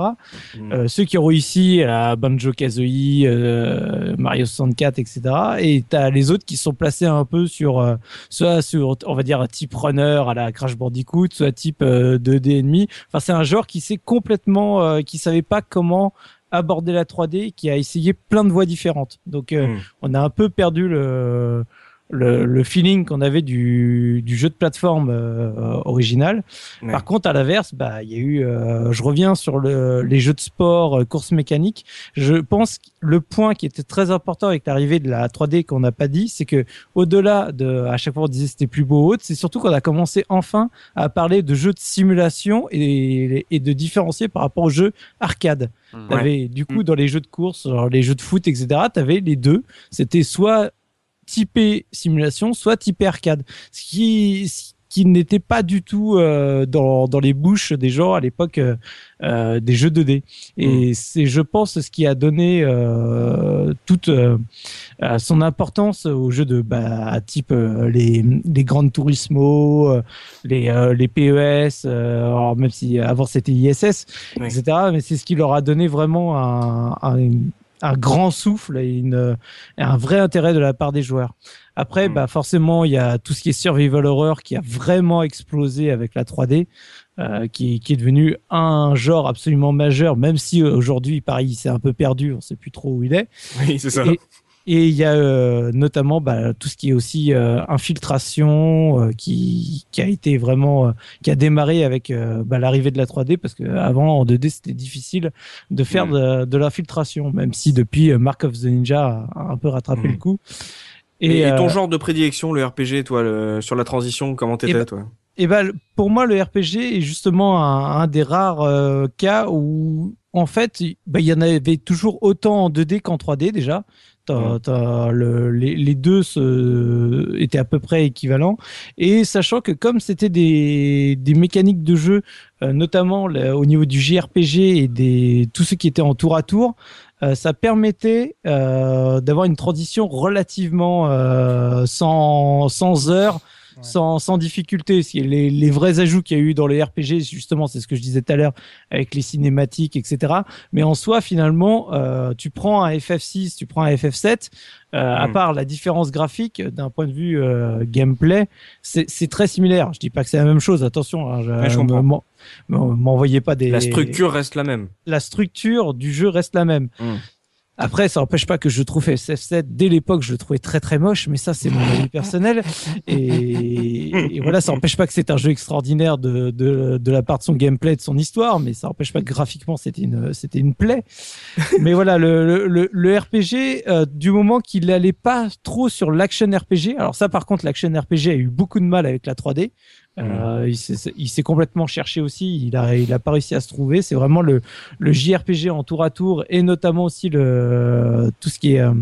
Mm. Euh, ceux qui ont réussi à Banjo Kazooie, euh, Mario 64, etc. Et t'as les autres qui sont placés un peu sur, euh, soit sur, on va dire, un type runner à la Crash Bandicoot, soit type euh, 2D ennemi. Enfin, c'est un genre qui s'est complètement, euh, qui savait pas comment aborder la 3D, qui a essayé plein de voies différentes. Donc, euh, Mm. on a un peu perdu le le, le feeling qu'on avait du, du jeu de plateforme euh, original. Ouais. Par contre, à l'inverse, bah, il y a eu. euh, je reviens sur le, les jeux de sport, euh, course mécanique. Je pense que le point qui était très important avec l'arrivée de la 3D qu'on n'a pas dit, c'est que au-delà de, à chaque fois on disait c'était plus beau haute, c'est surtout qu'on a commencé enfin à parler de jeux de simulation et, et de différencier par rapport aux jeux arcade. Mm. T'avais du coup dans les jeux de course, genre les jeux de foot, etc. T'avais les deux. C'était soit typé simulation, soit typé arcade. Ce qui, ce qui n'était pas du tout euh, dans, dans les bouches des gens à l'époque euh, euh, des jeux 2D. Et c'est, je pense, ce qui a donné euh, toute son importance aux jeux de bah, type les, les Gran Turismo, les, les PES, alors même si avant c'était ISS, Oui. etc. Mais c'est ce qui leur a donné vraiment un, un, un grand souffle et une, un vrai intérêt de la part des joueurs. Après, Mm. bah forcément, il y a tout ce qui est survival horror qui a vraiment explosé avec la 3D, euh, qui, qui est devenu un genre absolument majeur, même si euh, aujourd'hui, pareil, c'est un peu perdu, on sait plus trop où il est. Oui, c'est ça. Et- Et il y a euh, notamment bah, tout ce qui est aussi euh, infiltration euh, qui, qui a été vraiment qui a démarré avec bah, l'arrivée de la 3D parce que avant en 2D c'était difficile de faire Mm. de, de l'infiltration même si depuis Mark of the Ninja a, un peu rattrapé Mm. le coup. Et, et ton genre de prédilection, le RPG, toi, le- sur la transition, comment t'étais, Eh ben, toi? Et ben, le- pour moi, le RPG est justement un, un des rares cas où, en fait, il y en avait toujours autant en 2D qu'en 3D déjà. T'as- Mm. t'as le- les, les deux se, étaient à peu près équivalents. Et sachant que comme c'était des, des mécaniques de jeu, euh, notamment au niveau du JRPG et des tout ce qui était en tour à tour, euh, ça permettait euh, d'avoir une transition relativement euh, sans, sans heures, Ouais. sans, sans difficulté. Les, les vrais ajouts qu'il y a eu dans les RPG, justement, c'est ce que je disais tout à l'heure avec les cinématiques, etc. Mais en soi, finalement, euh, tu prends un FF6, tu prends un FF7, euh, à Mm. part la différence graphique d'un point de vue euh, gameplay, c'est très similaire. Je dis pas que c'est la même chose, attention. Hein, je, Ouais, je comprends. M'envoyez pas des La structure reste la même. la structure du jeu reste la même. Mm. Après, ça n'empêche pas que je trouve FF7 dès l'époque, je le trouvais très très moche, mais ça c'est mon avis personnel. Et, voilà, ça n'empêche pas que c'est un jeu extraordinaire de, de, de la part de son gameplay, de son histoire, mais ça n'empêche pas que graphiquement c'était une c'était une plaie. Mais voilà, le, le, le, le RPG, euh, du moment qu'il n'allait pas trop sur l'action RPG, alors ça par contre l'action RPG a eu beaucoup de mal avec la 3D. Euh, il s'est- complètement cherché aussi. Il a, il a pas réussi à se trouver. C'est vraiment le, le JRPG en tour à tour et notamment aussi le tout ce qui est euh,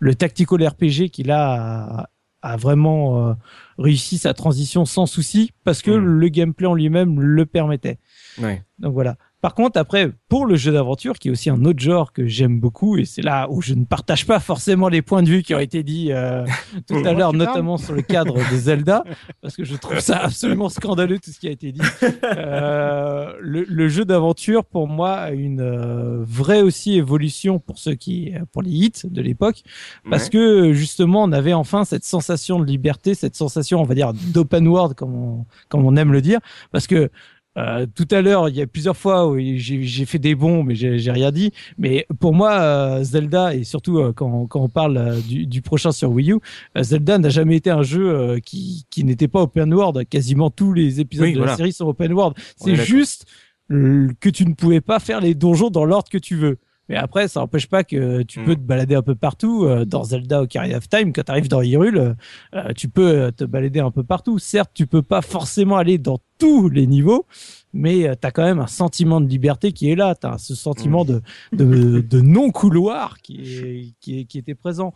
le tactical RPG qui là a, a vraiment euh, réussi sa transition sans souci parce que Mm. le gameplay en lui-même le permettait. Ouais. Donc voilà. Par contre, après, pour le jeu d'aventure, qui est aussi un autre genre que j'aime beaucoup, et c'est là où je ne partage pas forcément les points de vue qui ont été dits euh, (laughs) tout à l'heure, notamment sur le cadre de Zelda, parce que je trouve ça absolument scandaleux tout ce qui a été dit. Euh, le, le jeu d'aventure, pour moi, a une euh, vraie aussi évolution pour ceux qui, pour les hits de l'époque, parce Ouais. que justement, on avait enfin cette sensation de liberté, cette sensation, on va dire, d'open world, comme on, comme on aime le dire, parce que euh, tout à l'heure, il y a plusieurs fois où j'ai fait des bons, mais j'ai rien dit. Mais pour moi, euh, Zelda, et surtout euh, quand, quand on parle du, du prochain sur Wii U, Zelda n'a jamais été un jeu qui, qui n'était pas open world. Quasiment tous les épisodes Oui, de voilà. la série sont open world. C'est juste que tu ne pouvais pas faire les donjons dans l'ordre que tu veux. Mais après, ça n'empêche pas que tu Mm. peux te balader un peu partout. Euh, Dans Zelda Ocarina of Time, quand tu arrives dans Hyrule, euh, euh, tu peux te balader un peu partout. Certes, tu peux pas forcément aller dans tous les niveaux, mais tu as quand même un sentiment de liberté qui est là. Tu as ce sentiment de, de, de non-couloir qui, est, qui, est, qui était présent.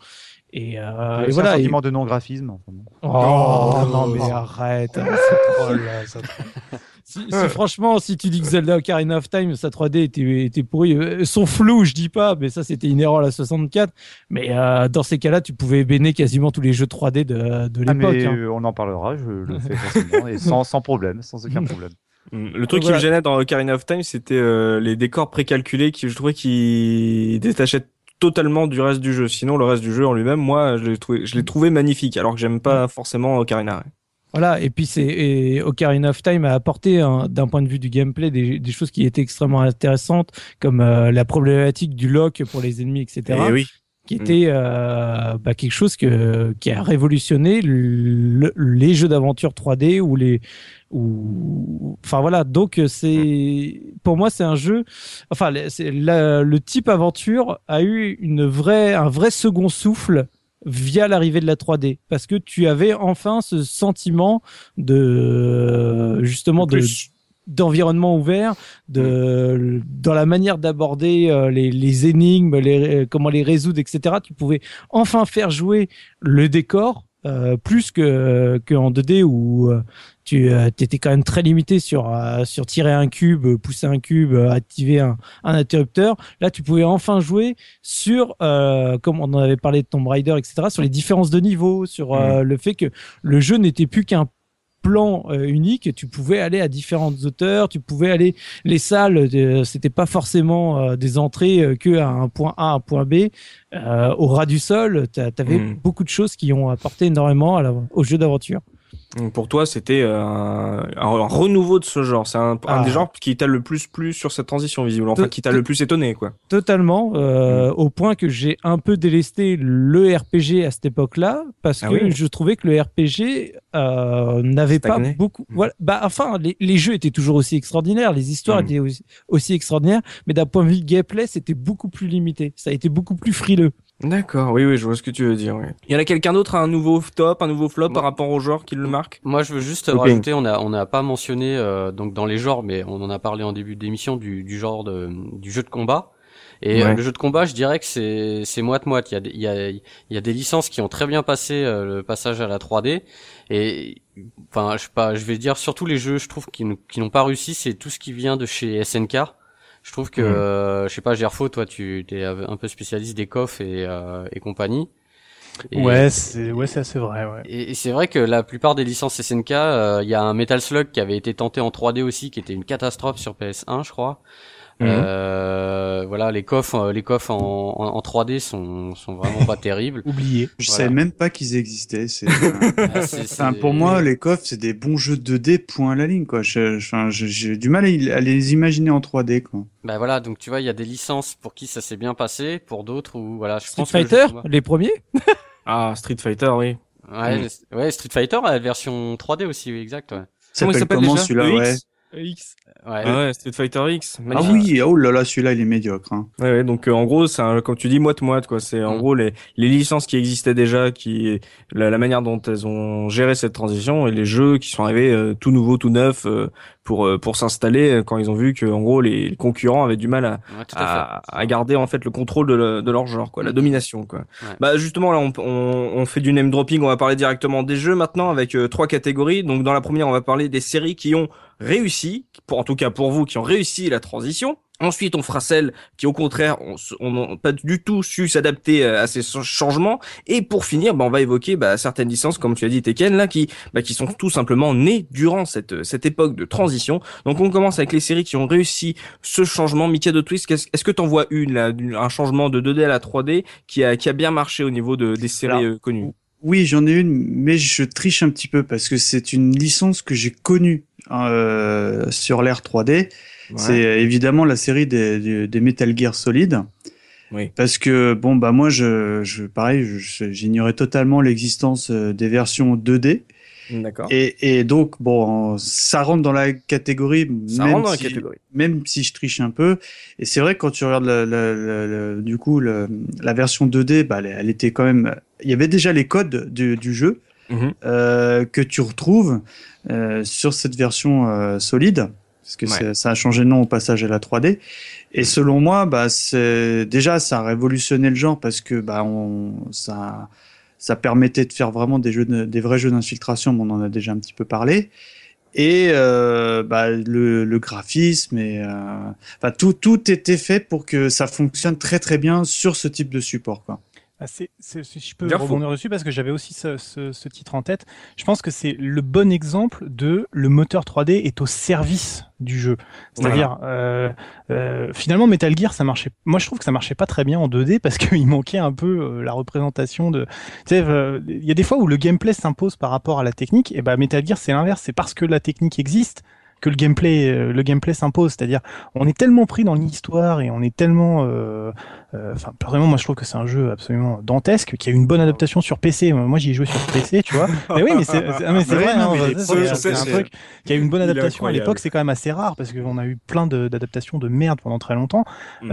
Et, euh, voilà. un et- sentiment de non-graphisme. Oh, Oh, non, mais arrête. (laughs) Oh là, ça- (laughs) si, si franchement, si tu dis que Zelda Ocarina of Time, sa 3D était, était pourrie, euh, son flou, je dis pas, mais ça c'était inhérent à la 64. Mais euh, dans ces cas-là, tu pouvais ébéner quasiment tous les jeux 3D de, de Ah, l'époque. mais hein. euh, on en parlera, je le (laughs) fais facilement et sans, sans problème, sans aucun (laughs) problème. Mm. Le truc qui me gênait dans Ocarina of Time, c'était euh, les décors précalculés qui, je trouvais, qui détachaient totalement du reste du jeu. Sinon, le reste du jeu en lui-même, moi, je l'ai trouvé, je l'ai trouvé magnifique, alors que j'aime pas forcément Ocarina. Voilà, et puis c'est Ocarina of Time a apporté hein, d'un point de vue du gameplay des, des choses qui étaient extrêmement intéressantes, comme euh, la problématique du lock pour les ennemis, etc. Et oui. qui était euh, bah, quelque chose que, qui a révolutionné le- les jeux d'aventure 3D ou les ou enfin voilà donc c'est pour moi c'est un jeu enfin c'est le type aventure a eu une vraie un vrai second souffle via l'arrivée de la 3D parce que tu avais enfin ce sentiment de justement de d'environnement ouvert, de dans la manière d'aborder euh, les, les énigmes, les, euh, comment les résoudre, etc. Tu pouvais enfin faire jouer le décor euh, plus que que en 2D où euh, tu étais quand même très limité sur euh, sur tirer un cube, euh, pousser un cube, euh, activer un, un interrupteur. Là, tu pouvais enfin jouer sur, euh, comme on en avait parlé de Tomb Raider, etc., sur les différences de niveau, sur euh, le fait que le jeu n'était plus qu'un plan euh, unique, tu pouvais aller à différentes hauteurs, tu pouvais aller les salles, euh, c'était pas forcément euh, des entrées euh, que à un point A, un point B, euh, au ras du sol, tu avais Mm. beaucoup de choses qui ont apporté énormément à la- au jeu d'aventure. Pour toi, c'était euh, un, renouveau de ce genre. C'est un, un Ah. des genres qui t'a le plus plu sur cette transition visible. Enfin, qui t'a le plus étonné, quoi. Totalement, euh, au point que j'ai un peu délesté le RPG à cette époque-là, parce Ah que oui. je trouvais que le RPG euh, n'avait pas beaucoup. Mm. Voilà, bah enfin, les, les jeux étaient toujours aussi extraordinaires, les histoires Mm. étaient aussi, aussi extraordinaires, mais d'un point de vue gameplay, c'était beaucoup plus limité. Ça a été beaucoup plus frileux. D'accord, oui, oui, je vois ce que tu veux dire. Oui. Il y en a quelqu'un d'autre, un nouveau top, un nouveau flop Moi- par rapport au genre qui le marque? Moi, je veux juste rajouter, on a on n'a pas mentionné euh, donc dans les genres, mais on en a parlé en début d'émission du, du genre de, du jeu de combat. Et euh, le jeu de combat, je dirais que c'est c'est moite moite. Il y a des- il y a il y a des licences qui ont très bien passé euh, le passage à la 3D. Et enfin, je sais pas, je vais dire surtout les jeux, je trouve qui qui n'ont pas réussi, c'est tout ce qui vient de chez SNK. Je trouve que, Mhm. euh, je sais pas, Gerfo, toi, tu es un peu spécialiste des coffres et, euh, et compagnie. Et- Ouais, c'est ouais, c'est assez vrai. Ouais. et, et c'est vrai que la plupart des licences SNK, euh, il y a un Metal Slug qui avait été tenté en 3D aussi, qui était une catastrophe sur PS1, je crois. Mhm. Euh, voilà, les coffres, euh, les coffres en, en, en 3D sont, sont vraiment pas (laughs) terribles. Oublié. Je Voilà. savais même pas qu'ils existaient. C'est, (laughs) Ah, c'est- enfin, c'est- pour moi, les coffres, c'est des bons jeux 2D, point à la ligne, quoi. Je- Enfin, je- j'ai du mal à, les imaginer en 3D, quoi. Bah voilà, donc tu vois, il y a des licences pour qui ça s'est bien passé, pour d'autres où voilà, je Street pense Fighter, les premiers? (laughs) Ah, Street Fighter, oui. Ouais, Mm. ouais, Street Fighter, la version 3D aussi, oui, exact, ouais. Comment il s'appelle s'appelle comment déjà? celui-là? Le ouais. X. Ouais. Ah ouais, Street Fighter X. Ah oui, oh là là, celui-là, il est médiocre. Hein. Ouais, ouais, donc euh, en gros, c'est un- comme tu dis moite moite quoi. C'est en Mm. gros les, les licences qui existaient déjà, qui la, la manière dont elles ont géré cette transition et les jeux qui sont arrivés euh, tout nouveaux, tout neufs euh, pour euh, pour s'installer euh, quand ils ont vu que en gros les, les concurrents avaient du mal à, Ouais, à à, à garder en fait le contrôle de, le- de leur genre quoi, la domination quoi. Ouais. Bah justement là on, on, on fait du name dropping, on va parler directement des jeux maintenant avec euh, trois catégories. Donc dans la première on va parler des séries qui ont réussi, pour en tout cas pour vous qui ont réussi la transition. Ensuite, on fera celles qui, au contraire, ont on, n'ont pas du tout su s'adapter euh, à ces changements. Et pour finir, bah, on va évoquer bah, certaines licences, comme tu as dit, Tekken, là, qui, bah, qui sont tout simplement nées durant cette, cette époque de transition. Donc, on commence avec les séries qui ont réussi ce changement. Mickey de Twist, est-ce que tu en vois une, là, un changement de 2D à la 3D qui a, qui a bien marché au niveau de, des séries Alors, euh, connues? Oui, j'en ai une, mais je triche un petit peu parce que c'est une licence que j'ai connue euh, sur l'ère 3D. C'est évidemment la série des, des, Metal Gear Solid. Oui. Parce que bon bah moi je, je pareil j'ignorais totalement l'existence euh, des versions 2D D'accord. et, et donc bon ça rentre dans la catégorie Ça même rentre dans la si- catégorie. même si je triche un peu et c'est vrai que quand tu regardes la, la- la- du coup la version 2D bah elle, elle était quand même il y avait déjà les codes du, du jeu Mhm. euh, que tu retrouves euh, sur cette version euh, solide, parce que Ouais. ça a changé de nom au passage à la 3D. Et selon moi, bah, déjà ça a révolutionné le genre parce que bah, on, ça, ça permettait de faire vraiment des jeux, de- des vrais jeux d'infiltration. mais on en a déjà un petit peu parlé. et euh, bah, le, le, graphisme et euh, tout tout était fait pour que ça fonctionne très très bien sur ce type de support quoi. Ah, c'est, si je peux rebondir dessus parce que j'avais aussi ce, ce, ce, titre en tête. Je pense que c'est le bon exemple de le moteur 3D est au service du jeu. C'est-à-dire, euh, euh, finalement, Metal Gear, ça marchait. Moi, je trouve que ça marchait pas très bien en 2D parce qu'il (laughs) manquait un peu euh, la représentation de. Tu sais, euh, il y a des fois où le gameplay s'impose par rapport à la technique. Et ben, Metal Gear, c'est l'inverse. C'est parce que la technique existe que le gameplay, euh, le gameplay s'impose. C'est-à-dire, on est tellement pris dans l'histoire et on est tellement, euh, enfin, vraiment, moi je trouve que c'est un jeu absolument dantesque, qui a une bonne adaptation sur PC. Moi, j'y ai joué sur PC, tu vois. (laughs) mais oui, mais c'est vrai, hein, c'est un truc qui a une bonne adaptation à l'époque. C'est quand même assez rare parce qu'on a eu plein d'adaptations de, merde pendant très longtemps. Mm.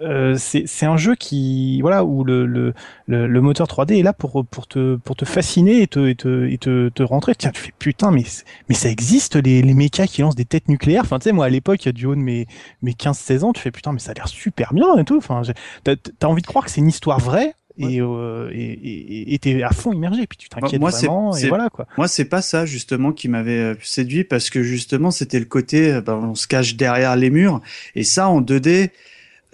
Euh, c'est un jeu qui, voilà, où le, le, le, moteur 3D est là pour pour te pour te fasciner et te et te, et te, te rentrer. Tiens, tu fais putain, mais mais ça existe les les mechas qui lancent des têtes nucléaires? Enfin, tu sais, moi à l'époque, du haut de mes mes 15-16 ans, tu fais putain, mais ça a l'air super bien et tout. Enfin, t'as as envie de croire que c'est une histoire vraie et euh, et t'es à fond immergé puis tu t'inquiètes moi, vraiment et voilà quoi. moi c'est pas ça justement qui m'avait euh, séduit parce que justement c'était le côté euh, ben, on se cache derrière les murs et ça en 2D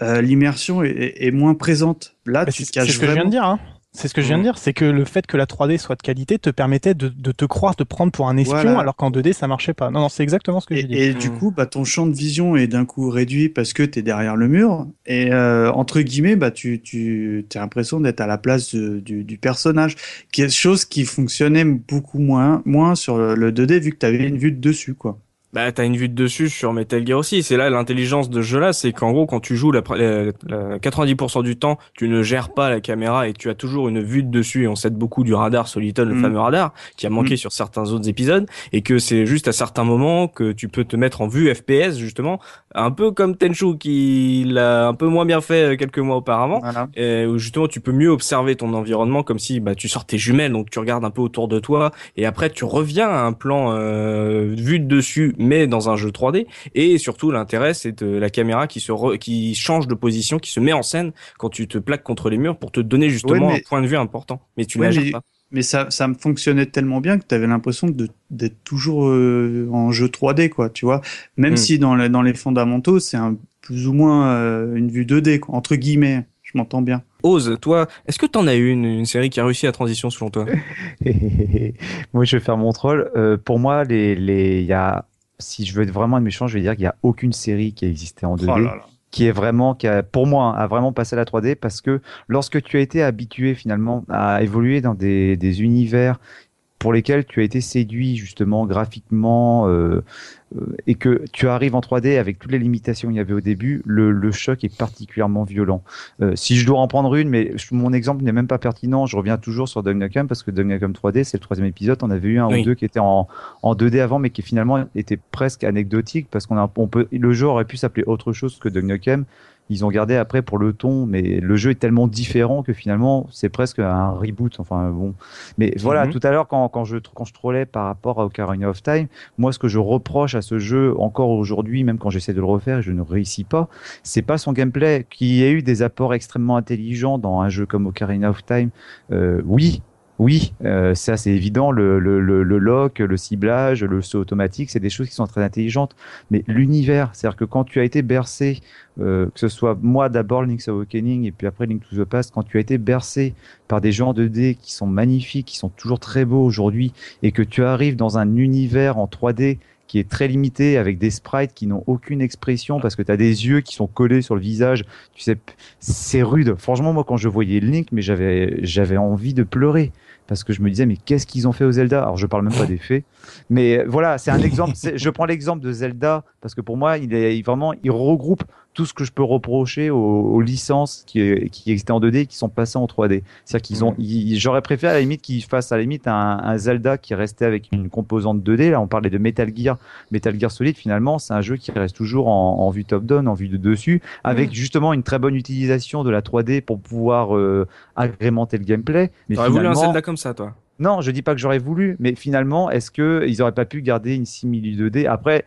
l'immersion est, est, moins présente. Là tu te caches c'est ce que je viens de dire hein c'est ce que je viens de dire, c'est que le fait que la 3D soit de qualité te permettait de, de te croire, de prendre pour un espion, alors qu'en 2D ça marchait pas. Non, non, c'est exactement ce que j'ai dit. Et du coup, bah, ton champ de vision est d'un coup réduit parce que tu es derrière le mur. Et euh, entre guillemets, bah, tu, tu as l'impression d'être à la place du, du, personnage. Quelque chose qui fonctionnait beaucoup moins, moins sur le 2D vu que tu avais une vue de dessus, quoi. Bah, t'as une vue de dessus sur Metal Gear aussi. C'est là l'intelligence de ce jeu-là, c'est qu'en gros, quand tu joues la, 90% du temps, tu ne gères pas la caméra et tu as toujours une vue de dessus. Et on s'aide beaucoup du radar Soliton, le mm. fameux radar, qui a manqué mm. sur certains autres épisodes, et que c'est juste à certains moments que tu peux te mettre en vue FPS justement, un peu comme Tenchu qui l'a un peu moins bien fait euh, quelques mois auparavant, et où justement tu peux mieux observer ton environnement comme si bah tu sortais jumelles, donc tu regardes un peu autour de toi, et après tu reviens à un plan euh, vue de dessus mais dans un jeu 3D. Et surtout, l'intérêt, c'est de la caméra qui se qui change de position, qui se met en scène quand tu te plaques contre les murs pour te donner justement un point de vue important. Mais tu ouais, pas. Mais ça, ça me fonctionnait tellement bien que tu avais l'impression d'être toujours euh, en jeu 3D, quoi, tu vois. Même hmm. si dans, dans les fondamentaux, c'est un, plus ou moins euh, une vue 2D, quoi, entre guillemets. Je m'entends bien. Ose, toi, est-ce que t'en as eu une, une série qui a réussi la transition selon toi? (laughs) Moi, je vais faire mon troll. Euh, pour moi, les, les, y a si je veux être vraiment méchant, je vais dire qu'il n'y a aucune série qui a existé en 2D. qui est vraiment, qui a, pour moi, a vraiment passé à la 3D parce que lorsque tu as été habitué finalement à évoluer dans des, des univers pour lesquels tu as été séduit justement graphiquement euh, euh, et que tu arrives en 3D avec toutes les limitations qu'il y avait au début, le, le choc est particulièrement violent. Euh, si je dois en prendre une, mais mon exemple n'est même pas pertinent, je reviens toujours sur Duck parce que Duck 3D, c'est le troisième épisode, on avait eu un ou deux qui étaient en, en 2D avant, mais qui finalement étaient presque anecdotiques parce qu'on on peut, le jeu aurait pu s'appeler autre chose que Duck ils ont gardé après pour le ton, mais le jeu est tellement différent que finalement c'est presque un reboot. Enfin bon, mais voilà. Mhm. Tout à l'heure quand, quand je quand je trollais par rapport à Ocarina of Time, moi ce que je reproche à ce jeu encore aujourd'hui, même quand j'essaie de le refaire, je ne réussis pas. C'est pas son gameplay qui a eu des apports extrêmement intelligents dans un jeu comme Ocarina of Time. Euh, oui, oui, euh, ça c'est évident, le, le, le, le, lock, le ciblage, le saut automatique, c'est des choses qui sont très intelligentes. Mais l'univers, c'est-à-dire que quand tu as été bercé, euh, que ce soit moi d'abord Link's Awakening et puis après Link to the Past, quand tu as été bercé par des gens 2D qui sont magnifiques, qui sont toujours très beaux aujourd'hui, et que tu arrives dans un univers en 3D qui est très limité avec des sprites qui n'ont aucune expression parce que tu as des yeux qui sont collés sur le visage. Tu sais, c'est rude. Franchement, moi, quand je voyais Link, mais j'avais, j'avais envie de pleurer parce que je me disais mais qu'est-ce qu'ils ont fait au Zelda? Alors je parle même pas des faits, mais voilà, c'est un exemple. Je prends l'exemple de Zelda parce que pour moi, il est vraiment, il regroupe tout ce que je peux reprocher aux, licences qui, qui existaient en 2D et qui sont passées en 3D. C'est-à-dire qu'ils ont, j'aurais préféré à la limite qu'ils fassent à la limite un, Zelda qui restait avec une composante 2D. Là, on parlait de Metal Gear, Metal Gear Solid. Finalement, c'est un jeu qui reste toujours en, vue top-down, en vue de dessus, avec justement une très bonne utilisation de la 3D pour pouvoir euh, agrémenter le gameplay. Mais T'aurais voulu un Zelda comme ça, toi? Non, je dis pas que j'aurais voulu, mais finalement, est-ce que ils auraient pas pu garder une similitude 2D Après,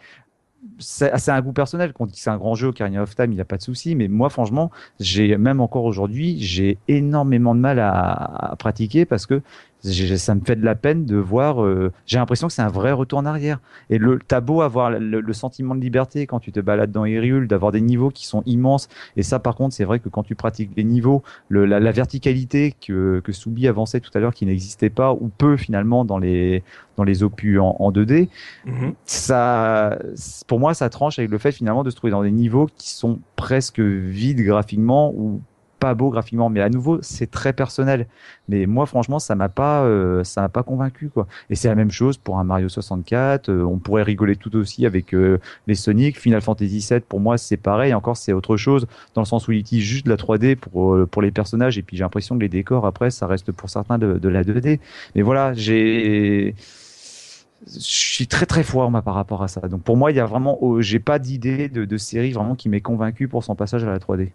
c'est un goût personnel. Qu'on dit que c'est un grand jeu, Ocarina of Time, il n'y a pas de souci. Mais moi, franchement, j'ai même encore aujourd'hui, j'ai énormément de mal à, pratiquer parce que ça me fait de la peine de voir. Euh, j'ai l'impression que c'est un vrai retour en arrière. Et le t'as beau avoir le, sentiment de liberté quand tu te balades dans Hyrule, d'avoir des niveaux qui sont immenses. Et ça, par contre, c'est vrai que quand tu pratiques les niveaux, le, la, la, verticalité que que Soubi avançait tout à l'heure, qui n'existait pas ou peu finalement dans les dans les opus en, en 2D, mhm. ça, pour moi, ça tranche avec le fait finalement de se trouver dans des niveaux qui sont presque vides graphiquement ou pas beau graphiquement, mais à nouveau c'est très personnel. Mais moi franchement ça m'a pas euh, ça m'a pas convaincu quoi. Et c'est la même chose pour un Mario 64. Euh, on pourrait rigoler tout aussi avec euh, les Sonic, Final Fantasy 7 pour moi c'est pareil. Encore c'est autre chose dans le sens où il utilise juste de la 3D pour pour les personnages et puis j'ai l'impression que les décors après ça reste pour certains de, la 2D. Mais voilà j'ai je suis très très froid moi par rapport à ça. Donc pour moi, il y a vraiment, oh, j'ai pas d'idée de, de série vraiment qui m'ait convaincu pour son passage à la 3D.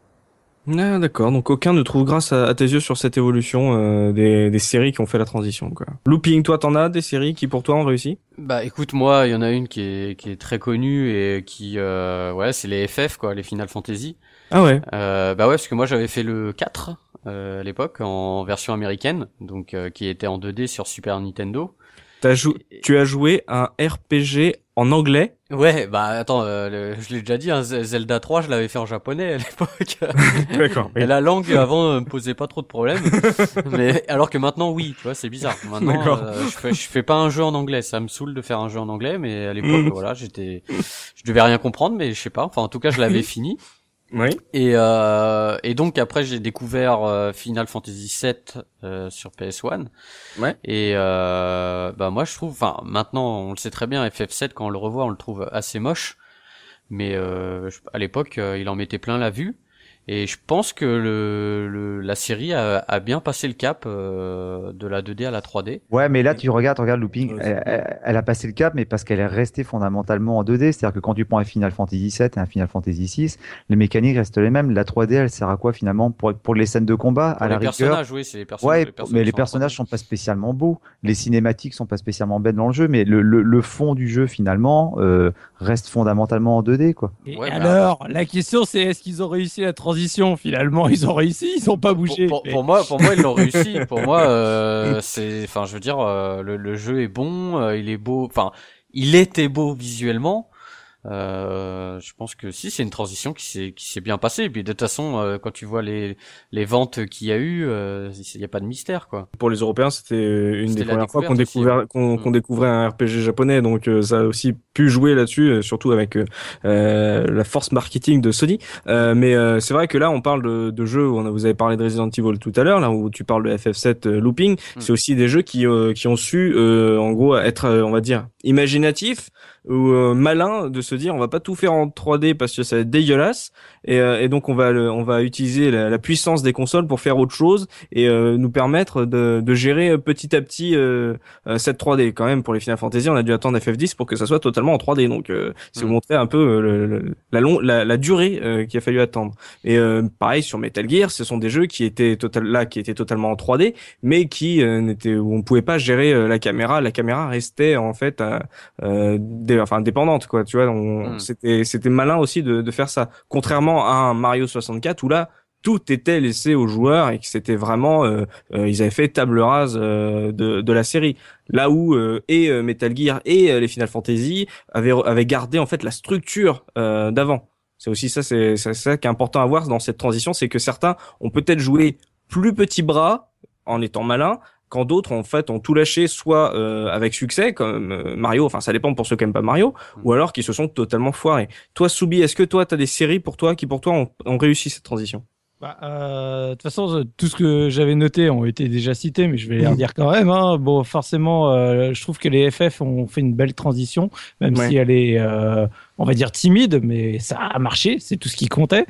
Ah, d'accord, donc aucun ne trouve grâce à, tes yeux sur cette évolution euh, des, des, séries qui ont fait la transition. Quoi. Looping, toi t'en as des séries qui pour toi ont réussi? Bah écoute, moi il y en a une qui est, qui est très connue et qui, euh, ouais, c'est les FF, quoi, les Final Fantasy. Ah ouais euh, Bah ouais, parce que moi j'avais fait le 4 euh, à l'époque en version américaine, donc euh, qui était en 2D sur Super Nintendo. Tu as joué un RPG en anglais Ouais, bah attends, euh, je l'ai déjà dit, hein, Zelda 3, je l'avais fait en japonais à (laughs) l'époque. (laughs) D'accord. Et la langue avant euh, me posait pas trop de problèmes. (laughs) mais alors que maintenant, oui, tu vois, c'est bizarre. Maintenant, euh, je, fais, je fais pas un jeu en anglais. Ça me saoule de faire un jeu en anglais, mais à l'époque, mm. voilà, j'étais, je devais rien comprendre, mais je sais pas. Enfin, en tout cas, je l'avais fini. Oui. Et, euh, et donc après j'ai découvert euh, Final Fantasy VII euh, sur PS1. Ouais. Et euh, bah moi je trouve, enfin maintenant on le sait très bien, FF7 quand on le revoit on le trouve assez moche, mais euh, à l'époque euh, il en mettait plein la vue. Et je pense que le, le la série a, a, bien passé le cap euh, de la 2D à la 3D. Ouais, mais là tu regardes, regarde Looping, elle, elle, a passé le cap, mais parce qu'elle est restée fondamentalement en 2D. C'est-à-dire que quand tu prends un Final Fantasy 7 et un Final Fantasy 6, les mécaniques restent les mêmes. La 3D, elle sert à quoi finalement pour, pour les scènes de combat pour à la les personnages, oui, c'est les personnages. Ouais, les personnages mais les personnages sont pas spécialement beaux. Les cinématiques sont pas spécialement belles dans le jeu, mais le, le, le fond du jeu finalement euh, reste fondamentalement en 2D, quoi. Et alors, la question c'est est-ce qu'ils ont réussi la transition finalement ils ont réussi, ils ont pas bougé. Pour, moi, pour moi, ils l'ont réussi. (laughs) Pour moi, euh, c'est, enfin, je veux dire, euh, le, le, jeu est bon, euh, il est beau, enfin, il était beau visuellement. Euh, je pense que si c'est une transition qui s'est qui s'est bien passée. Et puis de toute façon, euh, quand tu vois les les ventes qu'il y a eu, euh, il n'y a pas de mystère quoi. Pour les Européens, c'était une des premières fois qu'on découvrait qu'on mm. découvrait un RPG japonais, donc ça a aussi pu jouer là-dessus, surtout avec la force marketing de Sony. mais c'est vrai que là, on parle de, de jeux. Où on a, vous avez parlé de Resident Evil tout à l'heure, là où tu parles de FF7 Looping. Mm. C'est aussi des jeux qui qui ont su, en gros, être, on va dire, imaginatifs ou euh, malin de se dire on va pas tout faire en 3D parce que ça va être dégueulasse et, euh, et donc on va on va utiliser la, puissance des consoles pour faire autre chose et euh, nous permettre de, de, gérer petit à petit cette 3D quand même pour les Final Fantasy on a dû attendre FF10 pour que ça soit totalement en 3D donc c'est vous mm. montrer un peu le, la, long, la, la durée qu'il a fallu attendre. Et pareil sur Metal Gear ce sont des jeux qui étaient total là qui étaient totalement en 3D mais qui n'étaient où on pouvait pas gérer la caméra. La caméra restait en fait des enfin dépendante quoi tu vois. Hmm. c'était c'était malin aussi de, de faire ça. Contrairement à un Mario 64 où là tout était laissé aux joueurs et que c'était vraiment euh, euh, ils avaient fait table rase euh, de, de la série. Là où et Metal Gear et les Final Fantasy avaient avaient gardé en fait la structure d'avant. C'est aussi ça c'est ça qui est important à voir dans cette transition c'est que certains ont peut-être joué plus petits bras en étant malins quand d'autres en fait ont tout lâché soit euh, avec succès comme euh, Mario enfin ça dépend pour ceux qui aiment pas Mario mm. ou alors qui se sont totalement foirés toi Soubi est-ce que toi tu as des séries pour toi qui pour toi ont, ont réussi cette transition? Bah, euh, de toute façon, tout ce que j'avais noté ont été déjà cités, mais je vais les redire quand même. Hein. Bon, forcément, euh, je trouve que les FF ont fait une belle transition, même si elle est, euh, on va dire timide, mais ça a marché, c'est tout ce qui comptait.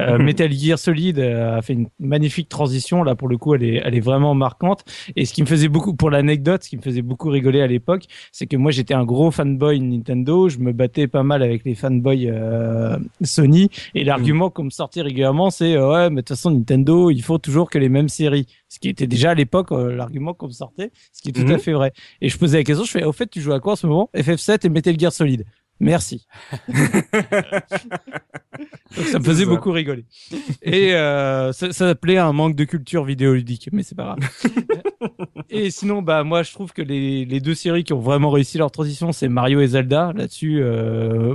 Euh, mhm. Metal Gear Solid euh, a fait une magnifique transition, là pour le coup elle est, elle est vraiment marquante. Et ce qui me faisait beaucoup, pour l'anecdote, ce qui me faisait beaucoup rigoler à l'époque, c'est que moi j'étais un gros fanboy Nintendo, je me battais pas mal avec les fanboys euh, Sony, et l'argument qu'on me sortait régulièrement c'est ouais mais de toute façon Nintendo il faut toujours que les mêmes séries. Ce qui était déjà à l'époque l'argument qu'on me sortait, ce qui est tout à mhm. fait vrai. Et je posais la question, je fais au fait tu joues à quoi en ce moment? FF7 et Metal Gear Solid Merci. (laughs) Donc ça me faisait beaucoup rigoler. Et euh, ça, ça s'appelait un manque de culture vidéoludique, mais c'est pas grave. (laughs) et sinon, bah moi je trouve que les, les deux séries qui ont vraiment réussi leur transition, c'est Mario et Zelda. Là-dessus, euh,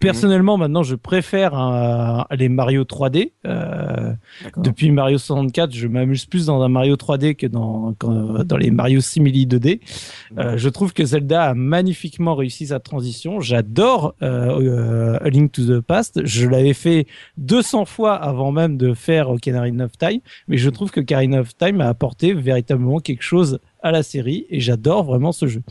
personnellement, maintenant, je préfère un- les Mario 3D. Euh, depuis Mario 64, je m'amuse plus dans un Mario 3D que dans, dans les Mario Simili 2D. Euh, je trouve que Zelda a magnifiquement réussi sa transition. J'adore euh, euh, A Link to the Past. Je l'avais fait 200 fois avant même de faire Ocarina of Time, mais je trouve que Ocarina of Time a apporté véritablement quelque chose à la série et j'adore vraiment ce jeu.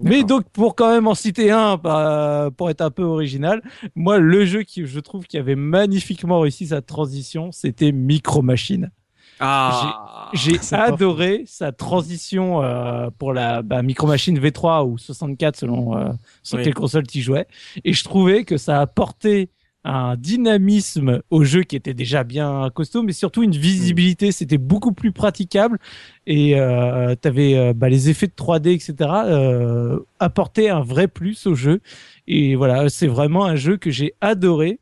Mais donc pour quand même en citer un, bah, pour être un peu original, moi le jeu qui je trouve qui avait magnifiquement réussi sa transition, c'était Micro Machine. Ah, J'ai (laughs) adoré sa transition euh, pour la bah, Micro Machine V3 ou 64 selon euh, sur Oui. quelle console tu jouais. Et je trouvais que ça apportait un dynamisme au jeu qui était déjà bien costaud, mais surtout une visibilité. C'était beaucoup plus praticable et euh, t'avais euh, bah, les effets de 3D, etc. Euh, apportaient un vrai plus au jeu. Et voilà, c'est vraiment un jeu que j'ai adoré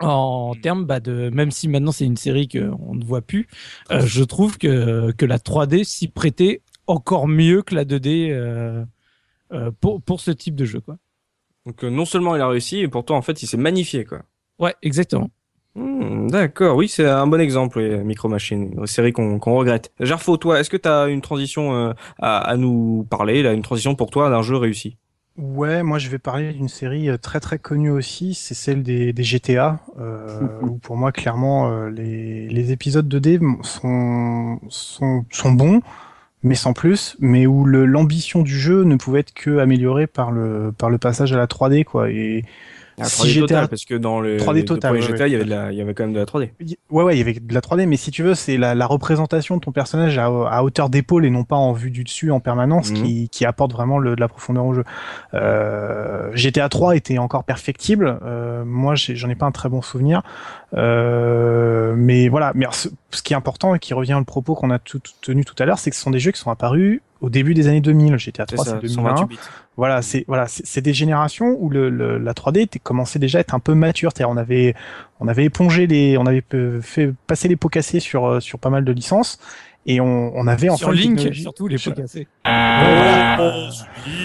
en termes bah, de même si maintenant c'est une série qu'on ne voit plus euh, je trouve que que la 3D s'y prêtait encore mieux que la 2D euh, euh, pour pour ce type de jeu quoi donc euh, non seulement il a réussi, et pourtant en fait il s'est magnifié quoi. ouais exactement. Hmm, D'accord, oui, c'est un bon exemple, oui, Micro Machine, une série qu'on qu'on regrette. Gerfo, toi, est-ce que tu as une transition euh, à, à nous parler, là, une transition pour toi d'un jeu réussi? Ouais, moi je vais parler d'une série euh, très très connue aussi, c'est celle des, des GTA, euh, où pour moi clairement euh, les, les épisodes 2D sont, sont, sont bons, mais sans plus, mais où l'ambition du jeu ne pouvait être que améliorée par le, par le passage à la 3D, quoi. Et La Si 3D GTA total, parce que dans le 3D les deux total, ouais, GTA, ouais. il y avait de la, il y avait quand même de la 3D. Y- Ouais, ouais, il y avait de la 3D, mais si tu veux, c'est la, la représentation de ton personnage à, à hauteur d'épaule et non pas en vue du dessus en permanence Mhm. qui, qui apporte vraiment le, de la profondeur au jeu. Euh, GTA 3 était encore perfectible. Euh, moi, j'en ai pas un très bon souvenir. Euh, mais voilà, mais ce, ce qui est important et qui revient au propos qu'on a tout, tout tenu tout à l'heure, c'est que ce sont des jeux qui sont apparus au début des années 2000. GTA C'est 3, ça, c'est 128 2001. bits. Voilà, c'est voilà, c'est des générations où le, le- la 3D était commençait déjà à être un peu mature. C'est-à-dire, on avait on avait épongé les, on avait fait passer les pots cassés sur euh, sur pas mal de licences et on, on avait enfin sur Link surtout les pots cassés (laughs)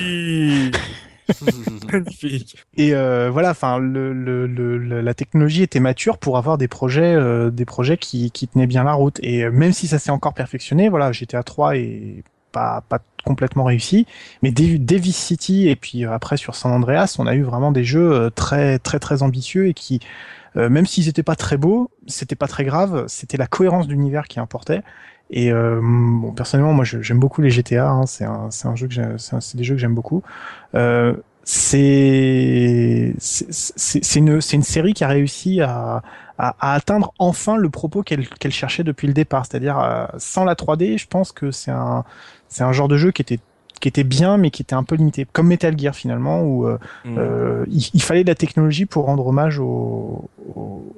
Magnifique. (laughs) Et euh, voilà, enfin, le, le, le- le- la technologie était mature pour avoir des projets, euh, des projets qui, qui tenaient bien la route. Et euh, même si ça s'est encore perfectionné, voilà, GTA 3 est pas, pas complètement réussi, mais Vice City et puis euh, après sur San Andreas, on a eu vraiment des jeux euh, très, très, très ambitieux et qui, euh, même s'ils étaient pas très beaux, c'était pas très grave. C'était la cohérence d'univers qui importait. Et bon, personnellement, moi, j'aime beaucoup les GTA. Hein, c'est un, c'est un jeu que c'est des jeux que j'aime beaucoup. C'est c'est une c'est une série qui a réussi à à, atteindre enfin le propos qu'elle qu'elle cherchait depuis le départ, c'est-à-dire sans la 3D, je pense que c'est un c'est un genre de jeu qui était qui était bien mais qui était un peu limité, comme Metal Gear finalement où euh, Mm. euh, il, il fallait de la technologie pour rendre hommage aux, aux,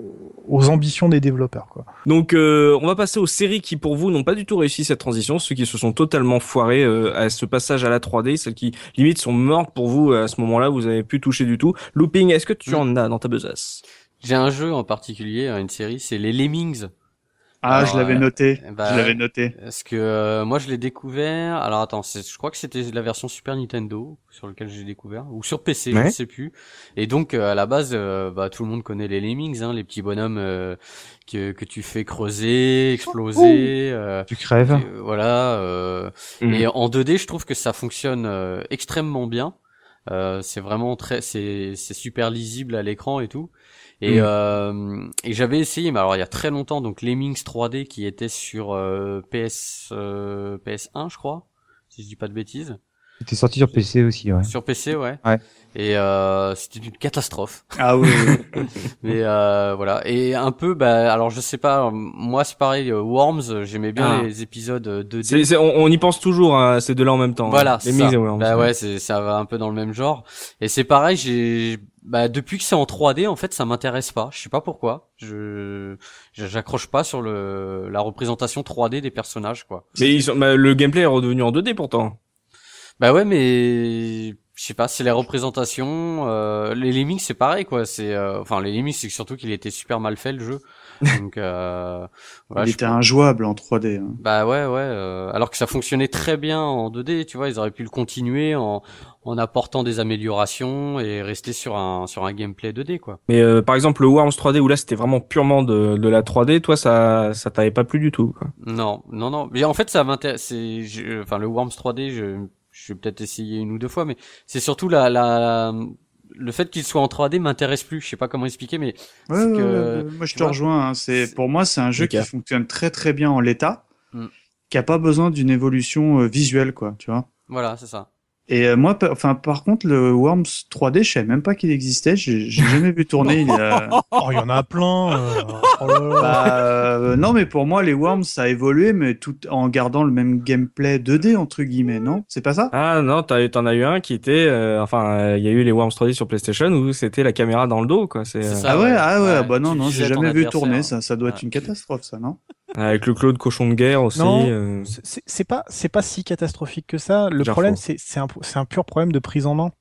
aux ambitions des développeurs quoi. Donc, euh, on va passer aux séries qui, pour vous, n'ont pas du tout réussi cette transition, ceux qui se sont totalement foirés euh, à ce passage à la 3D, celles qui, limite, sont mortes pour vous euh, à ce moment-là, vous avez pu toucher du tout. Looping, est-ce que tu Mm. en as dans ta besace? J'ai un jeu en particulier, une série, c'est les Lemmings. Ah, Alors, je l'avais euh, noté. bah, je l'avais noté. Parce que euh, moi je l'ai découvert. Alors attends, je crois que c'était la version Super Nintendo sur lequel j'ai découvert, ou sur PC, je ne sais plus. Et donc euh, à la base, euh, bah, tout le monde connaît les Lemmings, hein, les petits bonhommes euh, que que tu fais creuser, exploser. euh, Tu crèves. voilà. euh, Mhm. Et en 2D, je trouve que ça fonctionne euh, extrêmement bien. Euh, c'est vraiment très, c'est c'est super lisible à l'écran et tout. Et, Mhm. euh, et j'avais essayé, mais alors il y a très longtemps, donc Lemmings 3D qui était sur euh, PS euh, PS1, je crois, si je dis pas de bêtises. C'était sorti sur PC aussi, ouais. Sur PC, ouais. Ouais. Et euh, c'était une catastrophe. Ah oui. oui. (laughs) Mais euh, voilà. Et un peu, bah, alors je sais pas, moi c'est pareil, euh, Worms, j'aimais bien Ah. les épisodes euh, 2D. C'est- c'est- on, on y pense toujours à ces deux-là en même temps. Voilà, hein. c'est les ça. Et Worms. Bah ouais, c'est ça va un peu dans le même genre. Et c'est pareil, j'ai bah depuis que c'est en 3D, en fait, ça m'intéresse pas. Je sais pas pourquoi. Je j'accroche pas sur le la représentation 3D des personnages quoi. Mais ils sont, bah, le gameplay est redevenu en 2D pourtant. Bah ouais, mais je sais pas, c'est les représentations. Euh, les Lemmings, c'est pareil, quoi. C'est, euh, enfin, les Lemmings, c'est surtout qu'il était super mal fait le jeu. Donc, euh, voilà, il était injouable en 3D. Hein. Bah ouais, ouais. Euh, alors que ça fonctionnait très bien en 2D, tu vois, ils auraient pu le continuer en, en apportant des améliorations et rester sur un sur un gameplay 2D, quoi. Mais euh, par exemple, le Worms 3D où là c'était vraiment purement de, de la 3D, toi ça ça t'avait pas plu du tout, quoi. Non, non, non. Mais en fait, ça m'intéresse. Enfin, le Worms 3D, je je vais peut-être essayer une ou deux fois, mais c'est surtout la, la, le fait qu'il soit en 3D m'intéresse plus. Je sais pas comment expliquer, mais ouais, que, moi je te rejoins. Hein. C'est pour moi c'est un jeu qui fonctionne très très bien en l'état, mm. qui a pas besoin d'une évolution euh, visuelle, quoi. Tu vois. Voilà, c'est ça. Et euh, moi, enfin, par contre, le Worms 3D, je savais même pas qu'il existait. J'ai jamais vu tourner. il, (laughs) oh, il y en a plein. Euh. Oh bah, euh, non, mais pour moi, les Worms, ça a évolué, mais tout en gardant le même gameplay 2D entre guillemets, non? C'est pas ça? Ah non, t'en as eu un qui était, enfin, il y a eu les Worms 3D sur PlayStation où c'était la caméra dans le dos, quoi. C'est. Ah ouais, ah ouais, bah non, non, j'ai jamais vu tourner. Ça, ça doit être une catastrophe, ça, non? Avec le Claude cochon de guerre aussi. Non, euh... c'est pas c'est pas si catastrophique que ça. Le problème c'est c'est un c'est un pur problème de prise en main.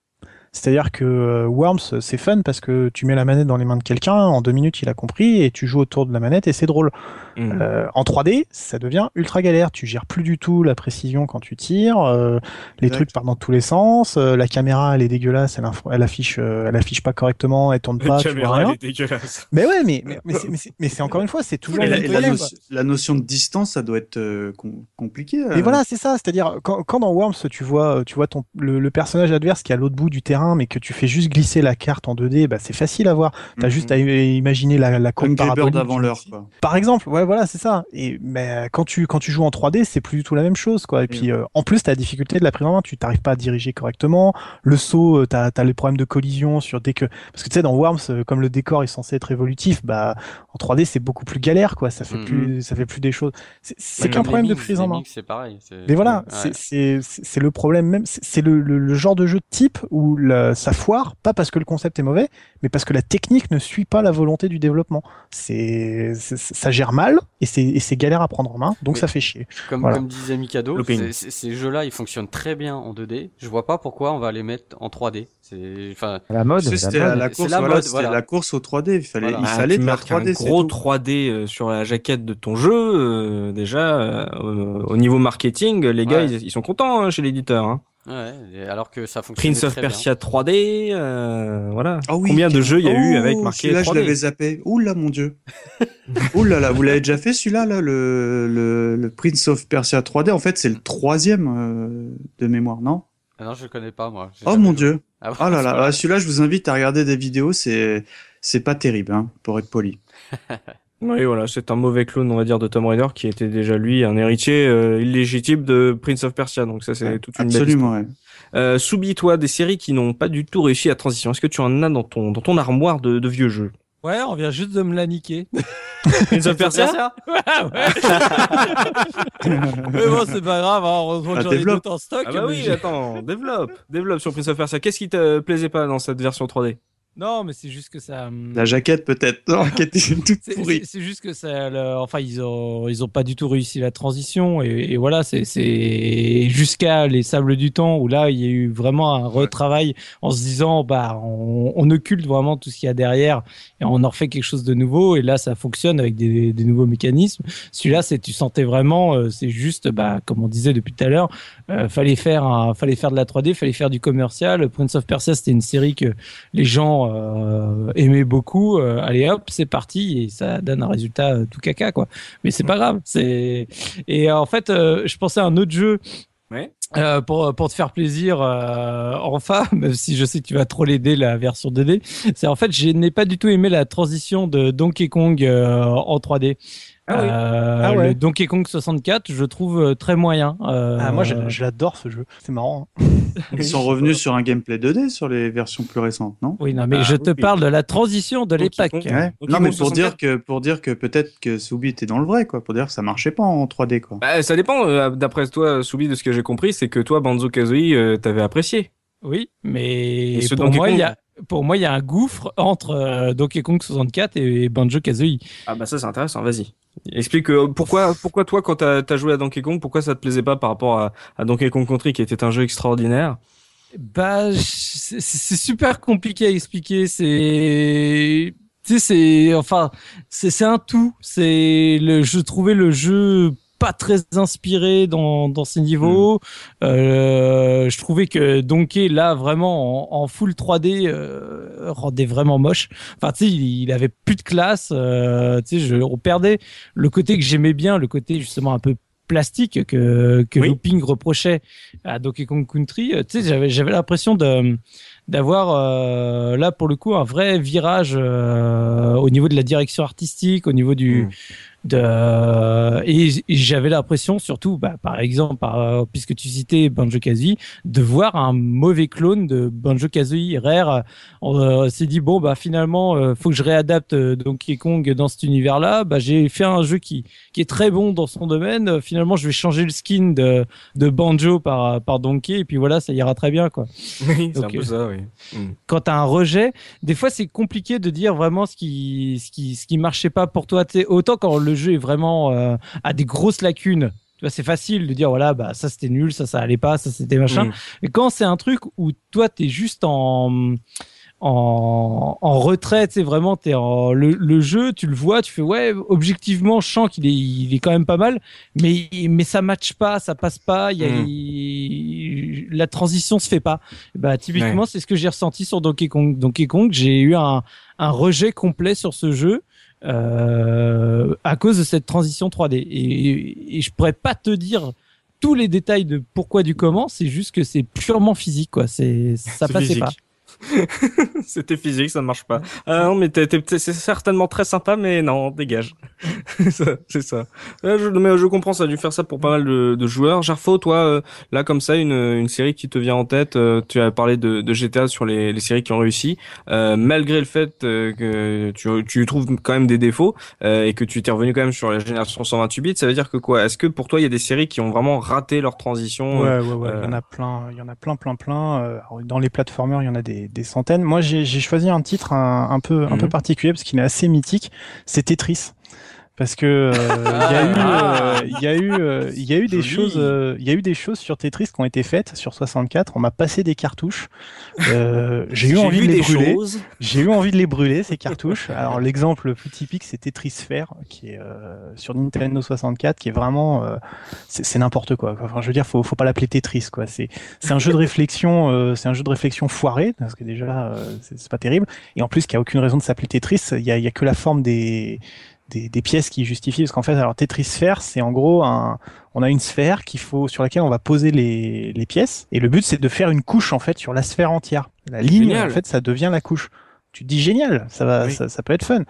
C'est-à-dire que euh, Worms, c'est fun parce que tu mets la manette dans les mains de quelqu'un, en deux minutes il a compris et tu joues autour de la manette et c'est drôle. Mmh. Euh, en 3D, ça devient ultra galère. Tu gères plus du tout la précision quand tu tires. Euh, les trucs partent dans tous les sens. Euh, la caméra, elle est dégueulasse. Elle, elle affiche, elle affiche pas correctement. Elle tourne pas. La caméra, elle est dégueulasse. Mais ouais, mais mais, mais c'est encore une fois, c'est toujours la, la, la, notion de distance, ça doit être compliqué. Mais voilà, c'est ça. C'est-à-dire quand, quand, dans Worms, tu vois, tu vois ton le, le personnage adverse qui est à l'autre bout du terrain, mais que tu fais juste glisser la carte en 2D, bah c'est facile à voir. T'as mm juste à imaginer la, la courbe d'avant l'heure. Par exemple, ouais, voilà, c'est ça. Et mais quand tu quand tu joues en 3D, c'est plus du tout la même chose, quoi. Et puis euh, en plus, t'as la difficulté de la prise en main. Tu t'arrives pas à diriger correctement. Le saut, euh, t'as as les problèmes de collision sur dès que parce que tu sais dans Worms, euh, comme le décor est censé être évolutif, bah en 3D c'est beaucoup plus galère, quoi. Ça fait plus ça fait plus des choses. C'est qu'un problème de prise en main. C'est pareil. Mais voilà, c'est c'est le problème même. C'est le, le, genre de jeu type où ça foire, pas parce que le concept est mauvais, mais parce que la technique ne suit pas la volonté du développement. C'est ça gère mal et c'est et c'est galère à prendre en main, donc ça fait chier. Comme, comme disait Mikado, ces jeux-là, ils fonctionnent très bien en 2D. Je vois pas pourquoi on va les mettre en 3D. C'est enfin la mode. C'était la, la, course, voilà, voilà. la course au 3D. Il fallait, il fallait ah, 3D. Un gros 3D euh, sur la jaquette de ton jeu. Euh, déjà, euh, au niveau marketing, les gars, ils, sont contents hein, chez l'éditeur. Hein. Ouais, alors que ça fonctionne Prince of Persia 3D, euh, voilà. Ah oui, Combien de jeux il y a eu avec oh, marqué 3D Là, je l'avais zappé. Ouh là, mon dieu. (laughs) Ouh là là, vous l'avez déjà fait celui-là, là, le, le, le, Prince of Persia 3D. En fait, c'est le troisième euh, de mémoire, non? Ah Non, je le connais pas moi. Oh mon dieu. Ah, oh là là, (laughs) ah, celui-là, je vous invite à regarder des vidéos. C'est c'est pas terrible, hein, pour être poli. (laughs) Oui, voilà, c'est un mauvais clone, on va dire, de Tom Raider, qui était déjà lui un héritier euh, illégitime de Prince of Persia. Donc ça, c'est toute une absolument. Ouais. Euh, toi des séries qui n'ont pas du tout réussi à transition. Est-ce que tu en as dans ton dans ton armoire de, de vieux jeux? Ouais, on vient juste de me la niquer. (laughs) Prince of Persia? Ouais, ouais. (laughs) Mais bon, c'est pas grave, hein, heureusement que ah, j'en ai d'autres en stock. Ah bah oui, attends, développe, développe sur Prince of Persia. Qu'est-ce qui te plaisait pas dans cette version 3D non, mais c'est juste que ça. Hum, la jaquette peut-être, qui était toute pourrie. C'est juste que ça, enfin ils ont, ils ont pas du tout réussi la transition et, et voilà, c'est jusqu'à les sables du temps où là il y a eu vraiment un retravail en se disant bah on, on occulte vraiment tout ce qu'il y a derrière et on en refait quelque chose de nouveau et là ça fonctionne avec des, des nouveaux mécanismes. Celui-là, c'est tu sentais vraiment, euh, c'est juste bah comme on disait depuis tout à l'heure, euh, fallait faire un, fallait faire de la 3D, fallait faire du commercial. Prince of Persia, c'était une série que les gens euh, aimait beaucoup. Euh, allez hop, c'est parti et ça donne un résultat euh, tout caca quoi. Mais c'est pas grave. C'est et en fait, je pensais à un autre jeu. pour, pour te faire plaisir, enfin, (laughs) même si je sais que tu vas trop l'aider la version 2D, c'est en fait, je n'ai pas du tout aimé la transition de Donkey Kong en 3D. Ah oui. Euh, ah ouais. Le Donkey Kong 64, je trouve euh, très moyen. Euh, ah, moi, je, l'adore ce jeu. C'est marrant. Hein. (laughs) Ils sont revenus sur un gameplay 2D sur les versions plus récentes, non? Oui, non, mais ah, je te parle de la transition de l'époque. Ouais. Non, mais pour dire que pour dire que peut-être que Soubi était dans le vrai, quoi. Pour dire que ça marchait pas en 3D, quoi. Bah, ça dépend. D'après toi, Soubi, de ce que j'ai compris, c'est que toi, Banzo Kazooie, t'avais apprécié. Oui, mais pour moi, il y a pour moi, il y a un gouffre entre Donkey Kong 64 et Banjo Kazooie. Ah bah ça c'est intéressant, vas-y. Explique euh, pourquoi, pourquoi toi, quand t'as as joué à Donkey Kong, pourquoi ça te plaisait pas par rapport à, à, Donkey Kong Country, qui était un jeu extraordinaire? Bah, c'est super compliqué à expliquer. C'est, tu sais, c'est, enfin, c'est c'est un tout. C'est le, je trouvais le jeu pas très inspiré dans, dans ses niveaux. Mm. Euh, je trouvais que Donkey là vraiment en, en full 3D euh, rendait vraiment moche. Enfin tu sais il, il, avait plus de classe. Euh, tu sais je on perdait le côté que j'aimais bien, le côté justement un peu plastique que que Looping reprochait à Donkey Kong Country. Tu sais j'avais j'avais l'impression de d'avoir euh, là pour le coup un vrai virage euh, au niveau de la direction artistique, au niveau du mm de et, j'avais l'impression surtout bah, par exemple par, puisque tu citais Banjo Kazooie de voir un mauvais clone de Banjo Kazooie. Rare on euh, s'est dit bon bah finalement euh, faut que je réadapte euh, Donkey Kong dans cet univers là bah j'ai fait un jeu qui qui est très bon dans son domaine. Finalement je vais changer le skin de de Banjo par par Donkey et puis voilà ça ira très bien quoi. (laughs) Oui c'est un peu ça oui. Mm. quand t'as un rejet des fois c'est compliqué de dire vraiment ce qui ce qui ce qui marchait pas pour toi. Autant quand le jeu est vraiment euh, à des grosses lacunes tu vois, c'est facile de dire voilà, bah ça c'était nul, ça ça allait pas, ça c'était machin. Et quand c'est un truc où toi t'es juste en en, en retrait, c'est vraiment t'es en le, le, jeu, tu le vois, tu fais ouais, objectivement, je sens qu'il est il est quand même pas mal, mais mais ça matche pas, ça passe pas, y a il, la transition se fait pas. Bah typiquement, c'est ce que j'ai ressenti sur Donkey Kong. Donkey Kong, j'ai eu un un rejet complet sur ce jeu euh, à cause de cette transition 3D. Et, et, je pourrais pas te dire tous les détails de pourquoi du comment, c'est juste que c'est purement physique, quoi. C'est ça passait pas. (laughs) C'était physique, ça ne marche pas. Ah non, mais c'est certainement très sympa, mais non, dégage. (laughs) c'est ça. Je, mais je comprends, ça a dû faire ça pour pas mal de, de joueurs. Jarfo, toi, euh, là comme ça, une, une série qui te vient en tête. Euh, tu as parlé de, de GTA sur les, les, séries qui ont réussi, euh, malgré le fait que tu, tu trouves quand même des défauts et que tu t'es revenu quand même sur la génération 128 bits. Ça veut dire que quoi? Est-ce que pour toi, il y a des séries qui ont vraiment raté leur transition Ouais, ouais, ouais. Il y en a plein. Il y en a plein, plein, plein. dans les plateformeurs, il y en a des des, centaines. Moi, j'ai choisi un titre un, peu, un peu mhm. particulier parce qu'il est assez mythique. C'est Tetris parce que euh, il y a eu euh, il y a eu euh, il y a eu des choses il y a eu des choses sur Tetris qui ont été faites sur 64 on m'a passé des cartouches. (laughs) J'ai eu envie de les brûler. j'ai eu envie de les brûler ces (laughs) cartouches. Alors l'exemple le plus typique c'est Tetris Sphere qui est sur Nintendo 64 qui est vraiment c'est n'importe quoi enfin je veux dire faut faut pas l'appeler Tetris quoi. C'est c'est un jeu de réflexion c'est un jeu de réflexion foiré parce que déjà c'est pas terrible. Et en plus qu'il y a aucune raison de s'appeler Tetris il y a, y a que la forme des des, des, pièces qui justifient parce qu'en fait alors Tetris sphère c'est en gros un on a une sphère qu'il faut sur laquelle on va poser les, les pièces et le but c'est de faire une couche en fait sur la sphère entière la ligne en fait ça devient la couche tu te dis génial ça va ça, ça, peut être fun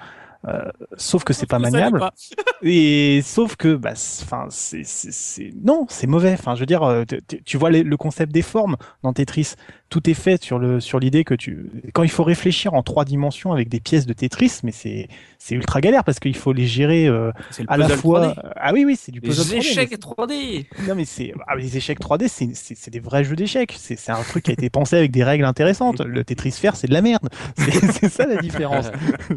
euh, sauf que c'est pas maniable. (laughs) Et sauf que, bah, enfin, c'est, c'est, non, c'est mauvais. Enfin, je veux dire, euh, tu vois le concept des formes dans Tetris. Tout est fait sur le sur l'idée que tu, quand il faut réfléchir en trois dimensions avec des pièces de Tetris, mais c'est c'est ultra galère parce qu'il faut les gérer euh, à la fois. Ah oui, oui, c'est du puzzle. Les échecs 3D. Non, mais c'est ah, les échecs 3D, c'est c'est des vrais jeux d'échecs. C'est c'est un truc qui a été pensé avec des règles intéressantes. Le Tetris Sphere, c'est de la merde. C'est (laughs) ça la différence.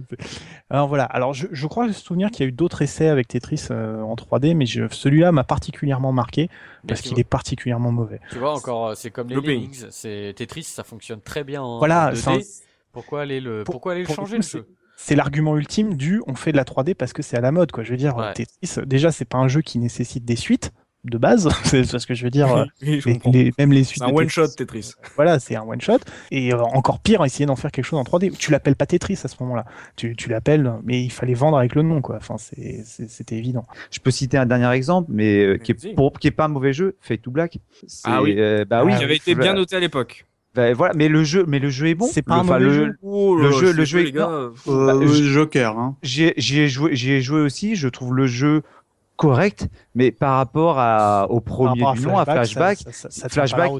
(laughs) Alors voilà. Alors je, je crois se souvenir qu'il y a eu d'autres essais avec Tetris euh, en 3D, mais celui-là m'a particulièrement marqué parce qu'il est particulièrement mauvais. Tu vois encore, c'est comme les Lemmings, c'est Tetris, ça fonctionne très bien en voilà, 2D. Pourquoi aller le, pourquoi aller le changer le jeu c'est l'argument ultime du on fait de la 3D parce que c'est à la mode quoi. Je veux dire Tetris déjà c'est pas un jeu qui nécessite des suites de base, (laughs) c'est ce que je veux dire. (laughs) même les suites. un one shot Tetris. Voilà, c'est un one shot. Et euh, encore pire, essayer d'en faire quelque chose en 3D. Tu l'appelles pas Tetris à ce moment-là. Tu, tu l'appelles, mais il fallait vendre avec le nom, quoi. Enfin, c'était évident. Je peux citer un dernier exemple, mais euh, qui est pour, qui est pas un mauvais jeu, Fate to Black. Ah oui. Euh, bah oui. Qui avait été bien noté à l'époque. Bah, voilà, mais le jeu, mais le jeu est bon. C'est pas un mauvais jeu. Oh le jeu, le jeu est. Gars, bah, Joker. Hein. J'ai joué, j'ai joué aussi. Je trouve le jeu correct, mais par rapport à, au premier du nom, à Flashback, Flashback,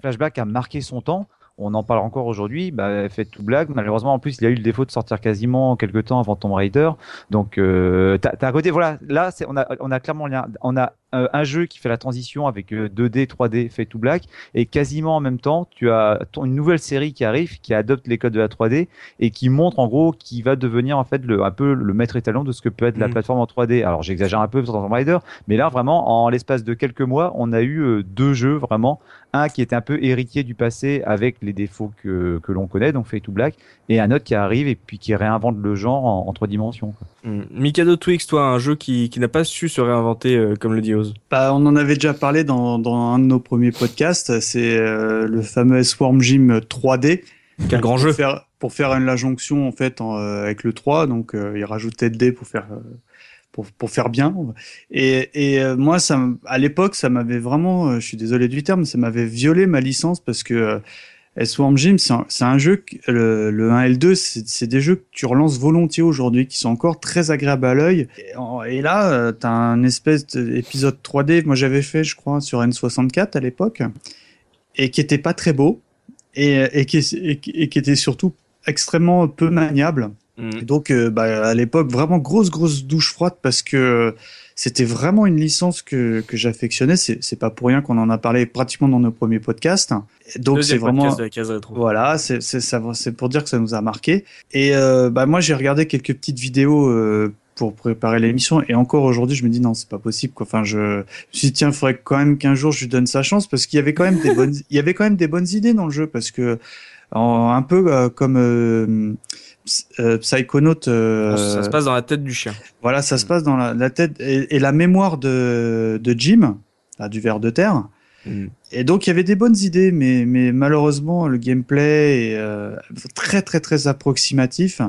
Flashback a marqué son temps. On en parle encore aujourd'hui. Bah, fait tout blague. Malheureusement, en plus, il a eu le défaut de sortir quasiment quelques temps avant Tomb Raider. Donc, euh, t'as à côté, voilà. Là, on a, on a clairement, on a euh, un jeu qui fait la transition avec 2D, 3D, fait tout black, et quasiment en même temps, tu as une nouvelle série qui arrive, qui adopte les codes de la 3D et qui montre en gros qui va devenir en fait le, un peu le maître étalon de ce que peut être la mm. plateforme en 3D. Alors j'exagère un peu sur Tomb Raider, mais là vraiment en l'espace de quelques mois, on a eu deux jeux vraiment un qui était un peu héritier du passé avec les défauts que, que l'on connaît, donc Fade to Black, et un autre qui arrive et puis qui réinvente le genre en, trois dimensions. Hmm. Mikado Twix, toi, un jeu qui, qui n'a pas su se réinventer, euh, comme le dit Bah, on en avait déjà parlé dans, dans un de nos premiers podcasts, c'est euh, le fameux Swarm Gym 3D. Quel grand jeu faire, Pour faire une, la jonction en fait euh, avec le 3, donc il rajoute D pour faire pour, pour faire bien. Et, et euh, moi, ça, à l'époque, ça m'avait vraiment, euh, je suis désolé du terme, ça m'avait violé ma licence parce que euh, Swarm Gym, c'est un, un, jeu, le, le 1 et le 2, c'est des jeux que tu relances volontiers aujourd'hui, qui sont encore très agréables à l'œil. Et, et, là, tu as un espèce d'épisode 3D, moi j'avais fait, je crois, sur N64 à l'époque, et qui était pas très beau, et, et, qui, et, qui était surtout extrêmement peu maniable. Mm. donc, euh, bah, à l'époque, vraiment grosse, grosse douche froide parce que c'était vraiment une licence que, que j'affectionnais. C'est pas pour rien qu'on en a parlé pratiquement dans nos premiers podcasts. Donc, c'est vraiment. Voilà, c'est pour dire que ça nous a marqué. Et euh, bah, moi, j'ai regardé quelques petites vidéos. Euh, pour préparer l'émission et encore aujourd'hui je me dis non c'est pas possible quoi enfin je, me suis dit tiens il faudrait quand même qu'un jour je lui donne sa chance parce qu'il y avait quand même des bonnes il y avait quand même des bonnes idées dans le jeu parce que un peu comme euh, Psychonaut. Euh, ça se passe dans la tête du chien. Voilà, ça se passe dans la, tête et, la mémoire de, de Jim, du ver de terre. Mm. Et donc il y avait des bonnes idées, mais, mais malheureusement le gameplay est euh, très très très approximatif.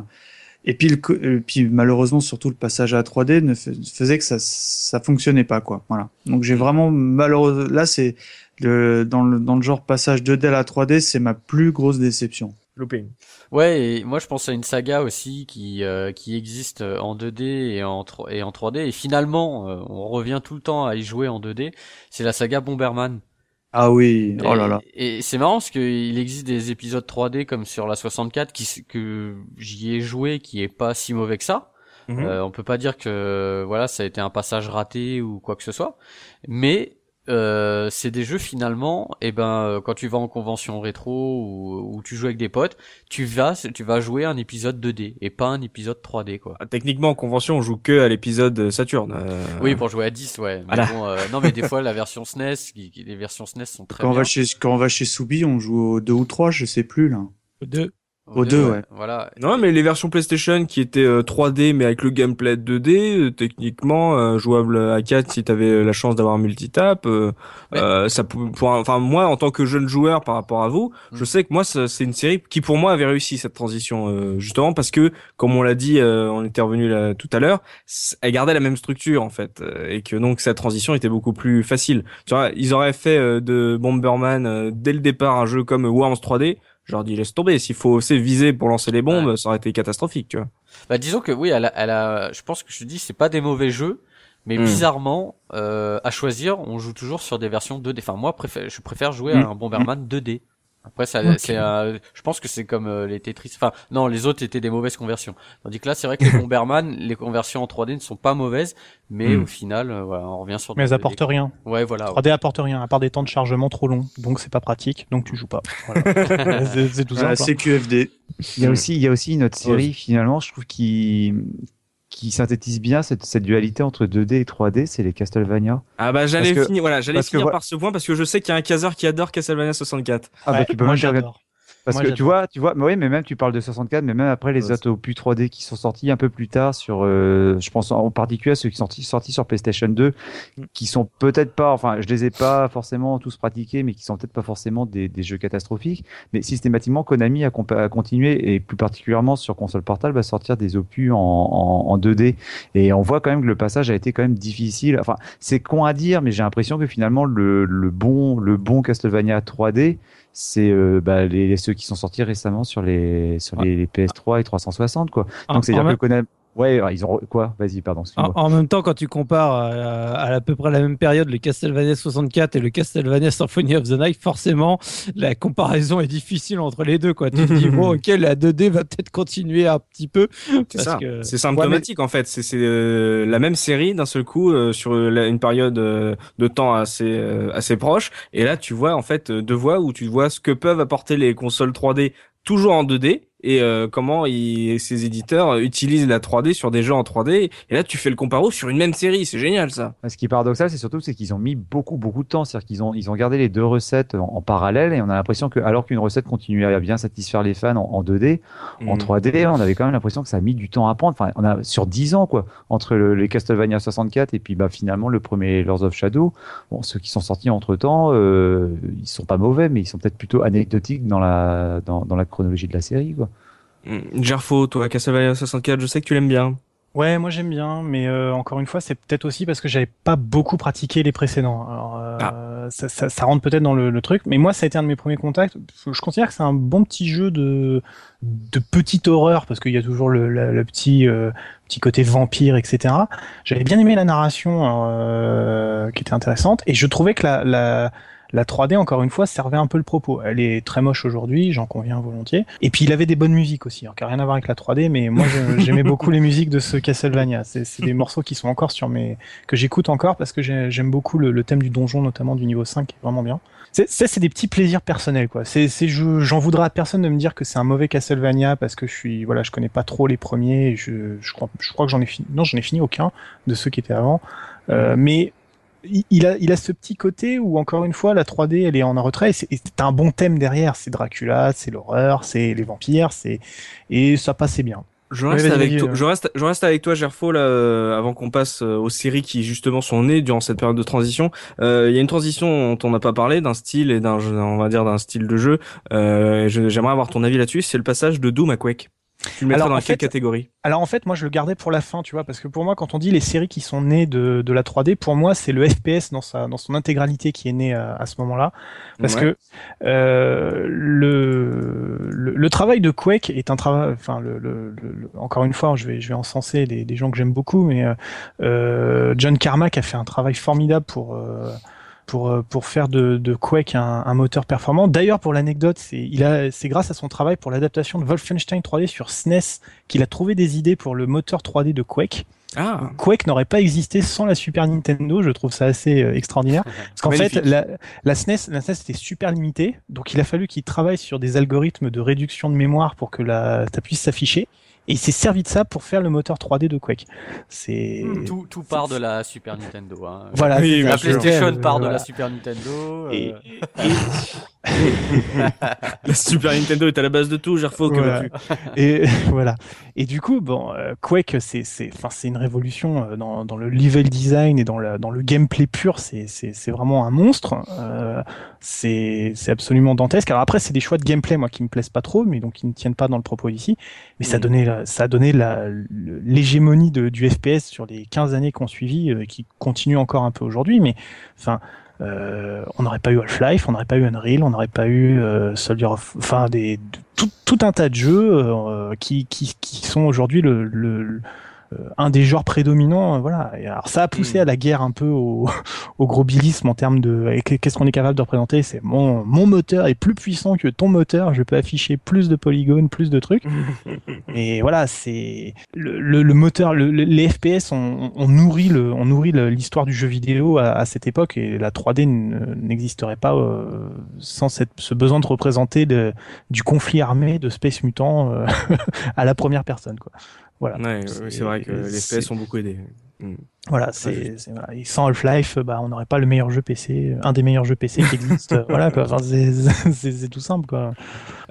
Et puis, le, puis malheureusement surtout le passage à 3D ne faisait que ça ça fonctionnait pas quoi. Voilà. Donc j'ai vraiment malheureusement là c'est le, dans le dans le genre passage 2D à la 3D c'est ma plus grosse déception. Looping. Ouais, et moi je pense à une saga aussi qui euh, qui existe euh, en 2D et en et en 3D et finalement euh, on revient tout le temps à y jouer en 2D, c'est la saga Bomberman. Ah oui, oh là là. Et, c'est marrant parce qu'il existe des épisodes 3D comme sur la 64 qui que j'y ai joué qui est pas si mauvais que ça. Mhm. on peut pas dire que voilà ça a été un passage raté ou quoi que ce soit, mais euh, c'est des jeux finalement, et eh ben euh, quand tu vas en convention rétro ou, ou, tu joues avec des potes, tu vas tu vas jouer un épisode 2D et pas un épisode 3D quoi. Ah, techniquement en convention on joue que à l'épisode Saturn. Euh... Oui pour jouer à 10 ouais. Mais bon, euh, non mais des fois la version SNES, les versions SNES sont très quand bien. On va chez quand on va chez Soubi on joue au 2 ou 3 je sais plus là. Au 2. Au 2, ouais. Voilà. Non, mais les versions PlayStation qui étaient 3D mais avec le gameplay 2D, euh, techniquement euh, jouable à 4 si t'avais la chance d'avoir un multitap, euh, euh, ça pour enfin moi en tant que jeune joueur par rapport à vous, mm. je sais que moi c'est une série qui pour moi avait réussi cette transition justement parce que comme on l'a dit, on était revenu là tout à l'heure, elle gardait la même structure en fait et que donc cette transition était beaucoup plus facile. Tu vois, ils auraient fait de Bomberman dès le départ un jeu comme Worms 3D je leur dis laisse tomber. S'il faut aussi viser pour lancer les bombes, ça aurait été catastrophique, tu vois. Bah disons que oui, elle a, elle a je pense que je te dis c'est pas des mauvais jeux, mais hmm. bizarrement euh, à choisir, on joue toujours sur des versions 2D. Enfin moi, préfère, je préfère jouer à hmm. un Bomberman 2D. Après, ça, c'est, je pense que c'est comme euh, les Tetris. Enfin, non, les autres étaient des mauvaises conversions. Tandis que là, c'est vrai que les (laughs) Bomberman, les conversions en 3D ne sont pas mauvaises, mais hmm. au final, euh, voilà, on revient sur. Mais elles apportent rien. Ouais, voilà. 3D apporte rien, à part des temps de chargement trop longs, donc c'est pas pratique, donc tu joues pas. Voilà. (laughs) (laughs) c'est tout ça. c'est QFD. Il y a aussi, il y a aussi une autre série finalement, je trouve qui qui synthétise bien cette, cette, dualité entre 2D et 3D, c'est les Castlevania. Ah bah j'allais finir, voilà, j'allais finir par ce point parce que je sais qu'il y a un caseur qui adore Castlevania 64. Ah bah tu peux moi j'adore. Parce que tu vois, tu vois, mais oui, mais même tu parles de 64, mais même après les autres opus 3D qui sont sortis un peu plus tard sur, euh, je pense en particulier à ceux qui sont sortis, sur PlayStation 2, mm. qui sont peut-être pas, enfin, je les ai pas forcément tous pratiqués, mais qui sont peut-être pas forcément des, des, jeux catastrophiques, mais systématiquement Konami a, a, continué et plus particulièrement sur console portable à sortir des opus en, en, en 2D et on voit quand même que le passage a été quand même difficile. Enfin, c'est con à dire, mais j'ai l'impression que finalement le, le bon, le bon Castlevania 3D c'est euh, bah, les, ceux qui sont sortis récemment sur les sur les, PS3 et 360 quoi. Donc c'est dire que Konami Ouais, ils ont quoi? Vas-y, pardon. En, en, même temps, quand tu compares à, à, peu près la même période le Castlevania 64 et le Castlevania Symphony of the Night, forcément, la comparaison est difficile entre les deux. Quoi. Tu te dis (laughs) bon, ok, la 2D va peut-être continuer un petit peu. C'est ça. Que... C'est symptomatique ouais, mais... en fait. C'est euh, la même série d'un seul coup euh, sur la, une période euh, de temps assez euh, assez proche. Et là, tu vois en fait deux voix où tu vois ce que peuvent apporter les consoles 3D toujours en 2D et euh, comment ces éditeurs utilisent la 3D sur des jeux en 3D. Et là, tu fais le comparo sur une même série. C'est génial, ça. Ce qui est paradoxal, c'est surtout c'est qu'ils ont mis beaucoup, beaucoup de temps. C'est-à-dire qu'ils ont, ils ont gardé les deux recettes en, en, parallèle et on a l'impression que, alors qu'une recette continuait à bien satisfaire les fans en, en 2D, mmh. en 3D, on avait quand même l'impression que ça a mis du temps à prendre. Enfin, on a sur 10 ans, quoi, entre le, les Castlevania 64 et puis, bah, finalement, le premier Lords of Shadow. Bon, ceux qui sont sortis entre temps, euh, ils sont pas mauvais, mais ils sont peut-être plutôt anecdotiques dans la, dans, dans la chronologie de la série, quoi. Gerfo, toi, Castlevania 64, je sais que tu l'aimes bien. Ouais, moi j'aime bien, mais euh, encore une fois, c'est peut-être aussi parce que j'avais pas beaucoup pratiqué les précédents. Alors, euh, ah. ça, ça, ça, rentre peut-être dans le, le, truc, mais moi ça a été un de mes premiers contacts. Je considère que c'est un bon petit jeu de de petite horreur parce qu'il y a toujours le, le, le petit euh, petit côté vampire, etc. J'avais bien aimé la narration euh, qui était intéressante et je trouvais que la, la la 3D, encore une fois, servait un peu le propos. Elle est très moche aujourd'hui, j'en conviens volontiers. Et puis il avait des bonnes musiques aussi, alors qui n'a rien à voir avec la 3D, mais moi (laughs) j'aimais beaucoup les musiques de ce Castlevania. C'est des morceaux qui sont encore sur mes que j'écoute encore parce que j'aime beaucoup le, le, thème du donjon, notamment du niveau 5, qui est vraiment bien. Ça, c'est des petits plaisirs personnels, quoi. C'est, j'en voudrais à personne de me dire que c'est un mauvais Castlevania parce que je suis, voilà, je connais pas trop les premiers. Je, je crois, je crois que j'en ai fini. Non, j'en ai fini aucun de ceux qui étaient avant. Euh, mais il a, il a ce petit côté où encore une fois la 3D elle est en retrait et c'est un bon thème derrière c'est Dracula c'est l'horreur c'est les vampires c'est et ça passait bien je reste, ouais, avec toi, je, reste, je reste avec toi, Gerfo, là, euh, avant qu'on passe euh, aux séries qui justement sont nées durant cette période de transition. Euh, il y a une transition dont on n'a pas parlé, d'un style et d'un, on va dire, d'un style de jeu. Euh, J'aimerais avoir ton avis là-dessus. C'est le passage de Doom à Quake. Tu le mettrais dans quelle fait, catégorie? Alors en fait, moi je le gardais pour la fin, tu vois, parce que pour moi, quand on dit les séries qui sont nées de, de la 3D, pour moi c'est le FPS dans sa dans son intégralité qui est né à, à ce moment-là, parce ouais. que euh, le, le, le travail de Quake est un travail, enfin le, le, encore une fois, je vais je vais encenser des, des gens que j'aime beaucoup, mais euh, John Carmack a fait un travail formidable pour euh, pour, pour faire de, de Quake un, un, moteur performant. D'ailleurs, pour l'anecdote, c'est grâce à son travail pour l'adaptation de Wolfenstein 3D sur SNES qu'il a trouvé des idées pour le moteur 3D de Quake. Ah. Quake n'aurait pas existé sans la Super Nintendo, je trouve ça assez euh, extraordinaire. (laughs) Parce qu'en fait, la, la, SNES, la SNES était super limitée, donc il a fallu qu'il travaille sur des algorithmes de réduction de mémoire pour que la, ça puisse s'afficher. Et il s'est servi de ça pour faire le moteur 3D de Quake. C'est tout, tout part de la Super Nintendo. Hein. Voilà, oui, la PlayStation part de la Super Nintendo. Et, euh... la Super Nintendo est à la base de tout, Gerfo. Voilà. Et (laughs) voilà. Et du coup, bon, euh, Quake, c'est, c'est, enfin, c'est une révolution euh, dans, dans le level design et dans, la, dans le gameplay pur. C'est, c'est, c'est vraiment un monstre. Euh, c'est, c'est absolument dantesque. Alors après, c'est des choix de gameplay, moi, qui me plaisent pas trop, mais donc qui ne tiennent pas dans le propos ici. Mais ça ça a donné l'hégémonie du FPS sur les 15 années qu'on suivi, euh, qui continue encore un peu aujourd'hui. Mais, enfin, euh, on n'aurait pas eu Half-Life, on n'aurait pas eu Unreal, on n'aurait pas eu euh, Soldier of, enfin des tout, tout, un tas de jeux euh, qui, qui, qui sont aujourd'hui le, le, un des genres prédominants, voilà. Et alors ça a poussé à la guerre un peu au, (laughs) au gros bilisme en termes de qu'est-ce qu'on est capable de représenter? C'est mon mon moteur est plus puissant que ton moteur, je peux afficher plus de polygones, plus de trucs. (laughs) Et voilà, c'est le, le, le, moteur, le, les FPS on, on, nourrit le, on nourrit l'histoire du jeu vidéo à, à, cette époque et la 3D n'existerait pas euh, sans cette, ce besoin de représenter de, du conflit armé de Space Mutant euh, (laughs) à la première personne, quoi. Voilà. Ouais, c'est vrai que les FPS ont beaucoup aidé. Mm. Voilà, c'est voilà. sans Half-Life, bah, on n'aurait pas le meilleur jeu PC, un des meilleurs jeux PC qui existe. (laughs) voilà, quoi. Enfin, c'est tout simple, quoi.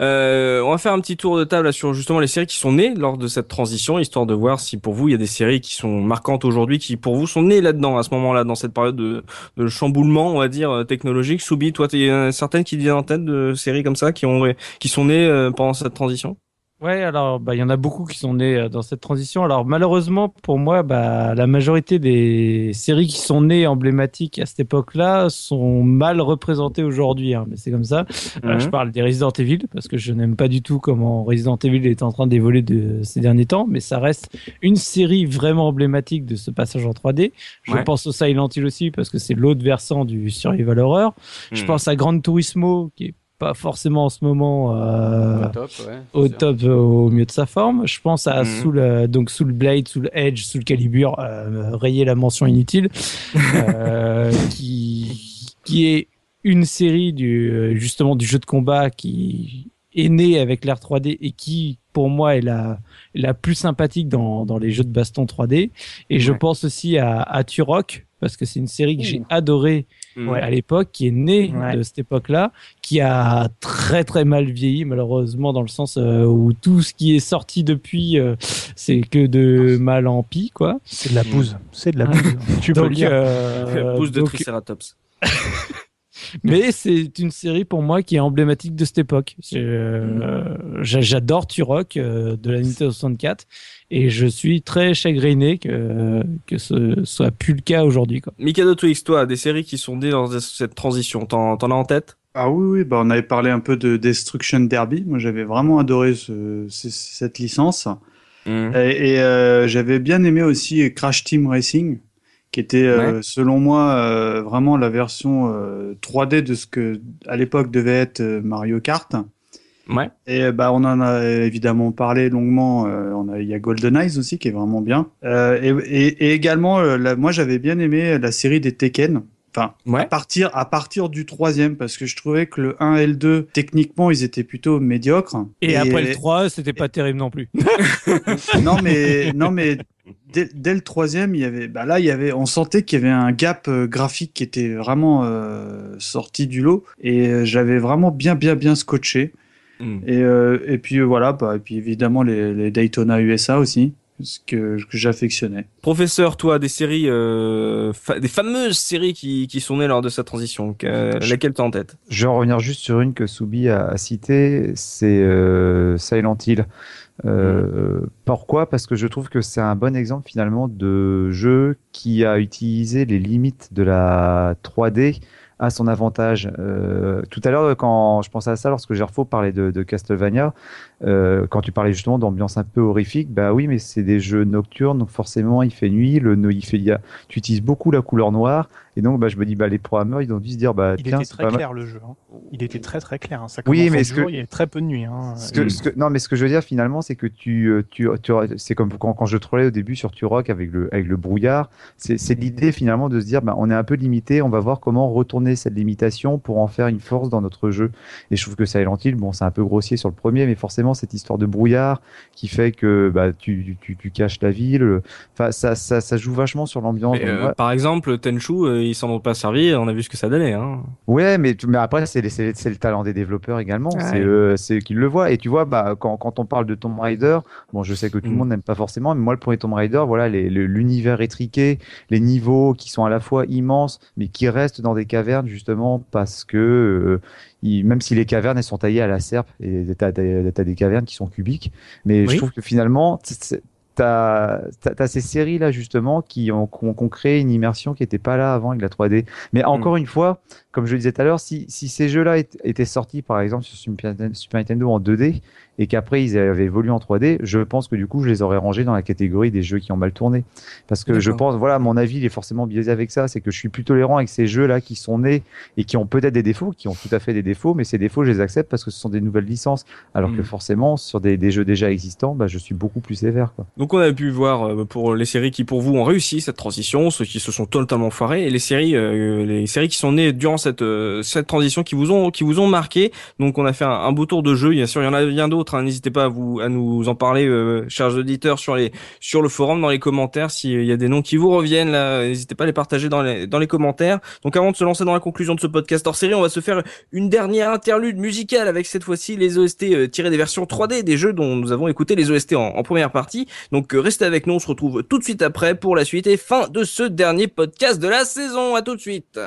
Euh, on va faire un petit tour de table sur justement les séries qui sont nées lors de cette transition, histoire de voir si pour vous il y a des séries qui sont marquantes aujourd'hui, qui pour vous sont nées là-dedans, à ce moment-là, dans cette période de, de, chamboulement, on va dire technologique. Soubi, toi, il y a certaines qui viennent en tête de séries comme ça qui ont qui sont nées euh, pendant cette transition? Ouais, alors bah il y en a beaucoup qui sont nés euh, dans cette transition. Alors malheureusement pour moi, bah la majorité des séries qui sont nées emblématiques à cette époque-là sont mal représentées aujourd'hui. Hein, mais c'est comme ça. Euh, Mhm. je parle des Resident Evil parce que je n'aime pas du tout comment Resident Evil est en train d'évoluer de ces derniers temps, mais ça reste une série vraiment emblématique de ce passage en 3D. Je Ouais. pense au Silent Hill aussi parce que c'est l'autre versant du survival horror. Je Hmm. pense à Gran Turismo qui est pas forcément en ce moment euh, Au top, ouais. au c'est sûr. top, euh, au mieux de sa forme. Je pense à. Soul, euh, donc Soul Blade, Soul Edge, Soul Calibur, euh, rayer la mention inutile, (laughs) euh, qui, qui est une série du, justement du jeu de combat qui est née avec l'ère 3D et qui, pour moi, est la, la plus sympathique dans, dans les jeux de baston 3D. Et je pense aussi à, à Turok, parce que c'est une série que j'ai adorée À l'époque, qui est née Ouais. de cette époque-là, qui a très très mal vieilli malheureusement dans le sens euh, où tout ce qui est sorti depuis, euh, c'est que de mal en pis quoi. C'est de la bouse. C'est de la bouse. (laughs) tu peux Donc, dire. euh, (laughs) Pouce de donc- Triceratops. (laughs) mais c'est une série pour moi qui est emblématique de cette époque. Euh, j'a- J'adore Turok euh, de la Nintendo 64 et je suis très chagriné que que ce soit plus le cas aujourd'hui quoi. Mikado Twix, toi, des séries qui sont nées dans cette transition, t'en t'en as en tête? Ah oui, oui, bah on avait parlé un peu de Destruction Derby. Moi, j'avais vraiment adoré ce- ce- cette licence. Hmm. Et, et, euh, j'avais bien aimé aussi Crash Team Racing, qui était, euh, selon moi, euh, vraiment la version euh, 3D de ce que, à l'époque, devait être Mario Kart. Ouais. Et euh, bah, on en a évidemment parlé longuement. euh, on a, il y a Golden Eyes aussi, qui est vraiment bien. Euh, et, et, et également, euh, la- moi, j'avais bien aimé la série des Tekken. Enfin, Ouais. à partir, à partir du troisième, parce que je trouvais que le 1 et le 2, techniquement, ils étaient plutôt médiocres. Et, après le 3, c'était pas terrible non plus. (laughs) non, mais, non, mais dès, dès le troisième, il y avait, bah là, il y avait, on sentait qu'il y avait un gap euh, graphique qui était vraiment euh, sorti du lot. Et euh, j'avais vraiment bien, bien, bien scotché. Hmm. Et, euh, et puis euh, voilà, bah, et puis évidemment les, les Daytona USA aussi, ce que, que j'affectionnais. Professeur, toi, des séries, euh, fa- des fameuses séries qui, qui sont nées lors de cette transition, que- Je- laquelle t'as en tête? Je vais revenir juste sur une que Soubi a, a citée, c'est euh, Silent Hill. Euh, Pourquoi? Parce que je trouve que c'est un bon exemple finalement de jeu qui a utilisé les limites de la 3D à son avantage. Euh, tout à l'heure, quand je pensais à ça, lorsque Gerfo parlait de, Castlevania, euh, quand tu parlais justement d'ambiance un peu horrifique, bah oui, mais c'est des jeux nocturnes, donc forcément il fait nuit, le, il fait, tu utilises beaucoup la couleur noire, et donc bah, je me dis, bah, les programmeurs, ils ont dû se dire, bah Il tiens, était très pas mal. clair le jeu. hein. Il était très très clair. hein. Ça Oui, mais ce jour, que- il y a très peu de nuit. Hein. Ce que, ce que- non, mais ce que je veux dire finalement, c'est que tu, euh, tu, tu c'est comme quand, quand je trollais au début sur Turok avec le, avec le brouillard. C'est, c'est l'idée finalement de se dire, bah, on est un peu limité, on va voir comment retourner cette limitation pour en faire une force dans notre jeu. Et je trouve que Silent Hill, bon, c'est un peu grossier sur le premier, mais forcément cette histoire de brouillard qui fait que bah, tu, tu, tu caches la ville. Enfin, ça, ça, ça joue vachement sur l'ambiance. Euh, Par exemple, Tenchu, euh, ils s'en ont pas servi, on a vu ce que ça donnait. Hein. Ouais, mais, tu- mais après, c'est le talent des développeurs également. Ouais. C'est eux, c'est eux qui le voient. Et tu vois, bah, quand, quand on parle de Tomb Raider, bon, je sais que tout le Mm. monde n'aime pas forcément, mais moi, le premier Tomb Raider, voilà, les- le- l'univers étriqué, les niveaux qui sont à la fois immenses, mais qui restent dans des cavernes, justement, parce que, euh, même si les cavernes, elles sont taillées à la serpe, et t'as t'as- t'as des cavernes qui sont cubiques, mais je trouve que finalement, t- t- t'as as, ces séries là justement qui ont, qui ont, qui ont créé une immersion qui n'était pas là avant avec la 3D. Mais encore une fois, comme je le disais tout à l'heure, si, si ces jeux-là étaient étaient sortis par exemple sur Super Nintendo, Super Nintendo en 2D et qu'après ils avaient évolué en 3D, je pense que du coup je les aurais rangés dans la catégorie des jeux qui ont mal tourné. Parce que je pense, voilà, mon avis il est forcément biaisé avec ça, c'est que je suis plus tolérant avec ces jeux-là qui sont nés et qui ont peut-être des défauts, qui ont tout à fait des défauts, mais ces défauts je les accepte parce que ce sont des nouvelles licences. Alors que forcément sur des, des jeux déjà existants, bah, je suis beaucoup plus sévère. Quoi. Donc on a pu voir euh, pour les séries qui pour vous ont réussi cette transition, ceux qui se sont totalement foirés, et les séries, euh, les séries qui sont nées durant cette euh, cette transition qui vous ont qui vous ont marqué. Donc on a fait un, un beau tour de jeu. Bien sûr, il y en a bien d'autres. Hein. N'hésitez pas à vous à nous en parler, euh, chers auditeurs, sur les sur le forum, dans les commentaires, s'il y a des noms qui vous reviennent là, n'hésitez pas à les partager dans les dans les commentaires. Donc avant de se lancer dans la conclusion de ce podcast hors série, on va se faire une dernière interlude musicale avec cette fois-ci les OST euh, tirés des versions 3D des jeux dont nous avons écouté les OST en, en première partie. Donc euh, restez avec nous, on se retrouve tout de suite après pour la suite et fin de ce dernier podcast de la saison. À tout de suite.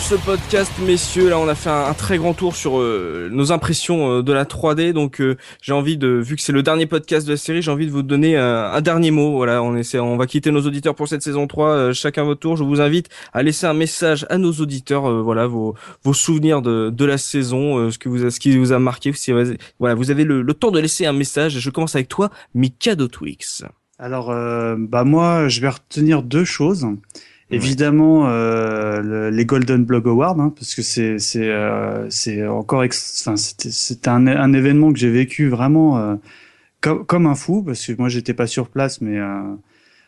Ce podcast, messieurs, là, on a fait un, très grand tour sur euh, nos impressions euh, de la 3D. Donc, euh, j'ai envie de, vu que c'est le dernier podcast de la série, j'ai envie de vous donner un dernier mot. Voilà, on essaie, on va quitter nos auditeurs pour cette saison 3. chacun votre tour. Je vous invite à laisser un message à nos auditeurs. voilà, vos, vos souvenirs de, de la saison, ce que vous, ce qui vous a marqué. Voilà, vous avez le, le, temps de laisser un message. Je commence avec toi, Mika Twix. Alors, bah moi, je vais retenir deux choses. Évidemment, euh, les Golden Blog Awards, hein, parce que c'est c'est euh, c'est encore, enfin c'est un, un événement que j'ai vécu vraiment euh, comme comme un fou, parce que moi j'étais pas sur place, mais euh,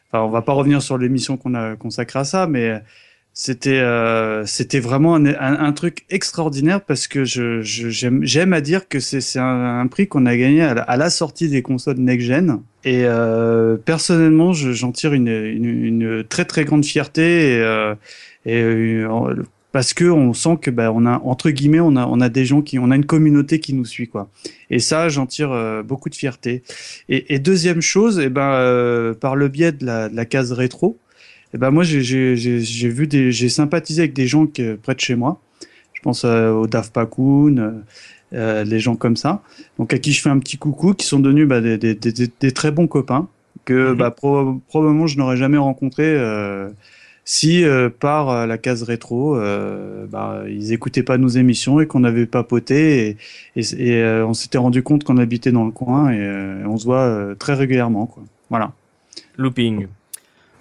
enfin on va pas revenir sur l'émission qu'on a consacrée à ça, mais c'était euh, c'était vraiment un, un, truc extraordinaire parce que je j'aime à dire que c'est un, un, prix qu'on a gagné à la, sortie des consoles next gen. Et euh, personnellement j'en tire une, une, une, très très grande fierté et, euh, euh, parce que on sent que ben on a entre guillemets on a on a des gens qui on a une communauté qui nous suit quoi. Et ça j'en tire euh, beaucoup de fierté. Et, et deuxième chose et eh ben par le biais de la, de la case rétro et eh ben moi j'ai vu des j'ai sympathisé avec des gens qui, près de chez moi. Je pense euh, au Daf Pakoun, euh, euh, les gens comme ça. Donc à qui je fais un petit coucou, qui sont devenus bah, des, des, des, des, très bons copains que mhm. bah, probablement je n'aurais jamais rencontré euh, si par la case rétro bah, ils écoutaient pas nos émissions et qu'on n'avait pas poté et, et, et on s'était rendu compte qu'on habitait dans le coin et on se voit très régulièrement quoi. Voilà. Looping.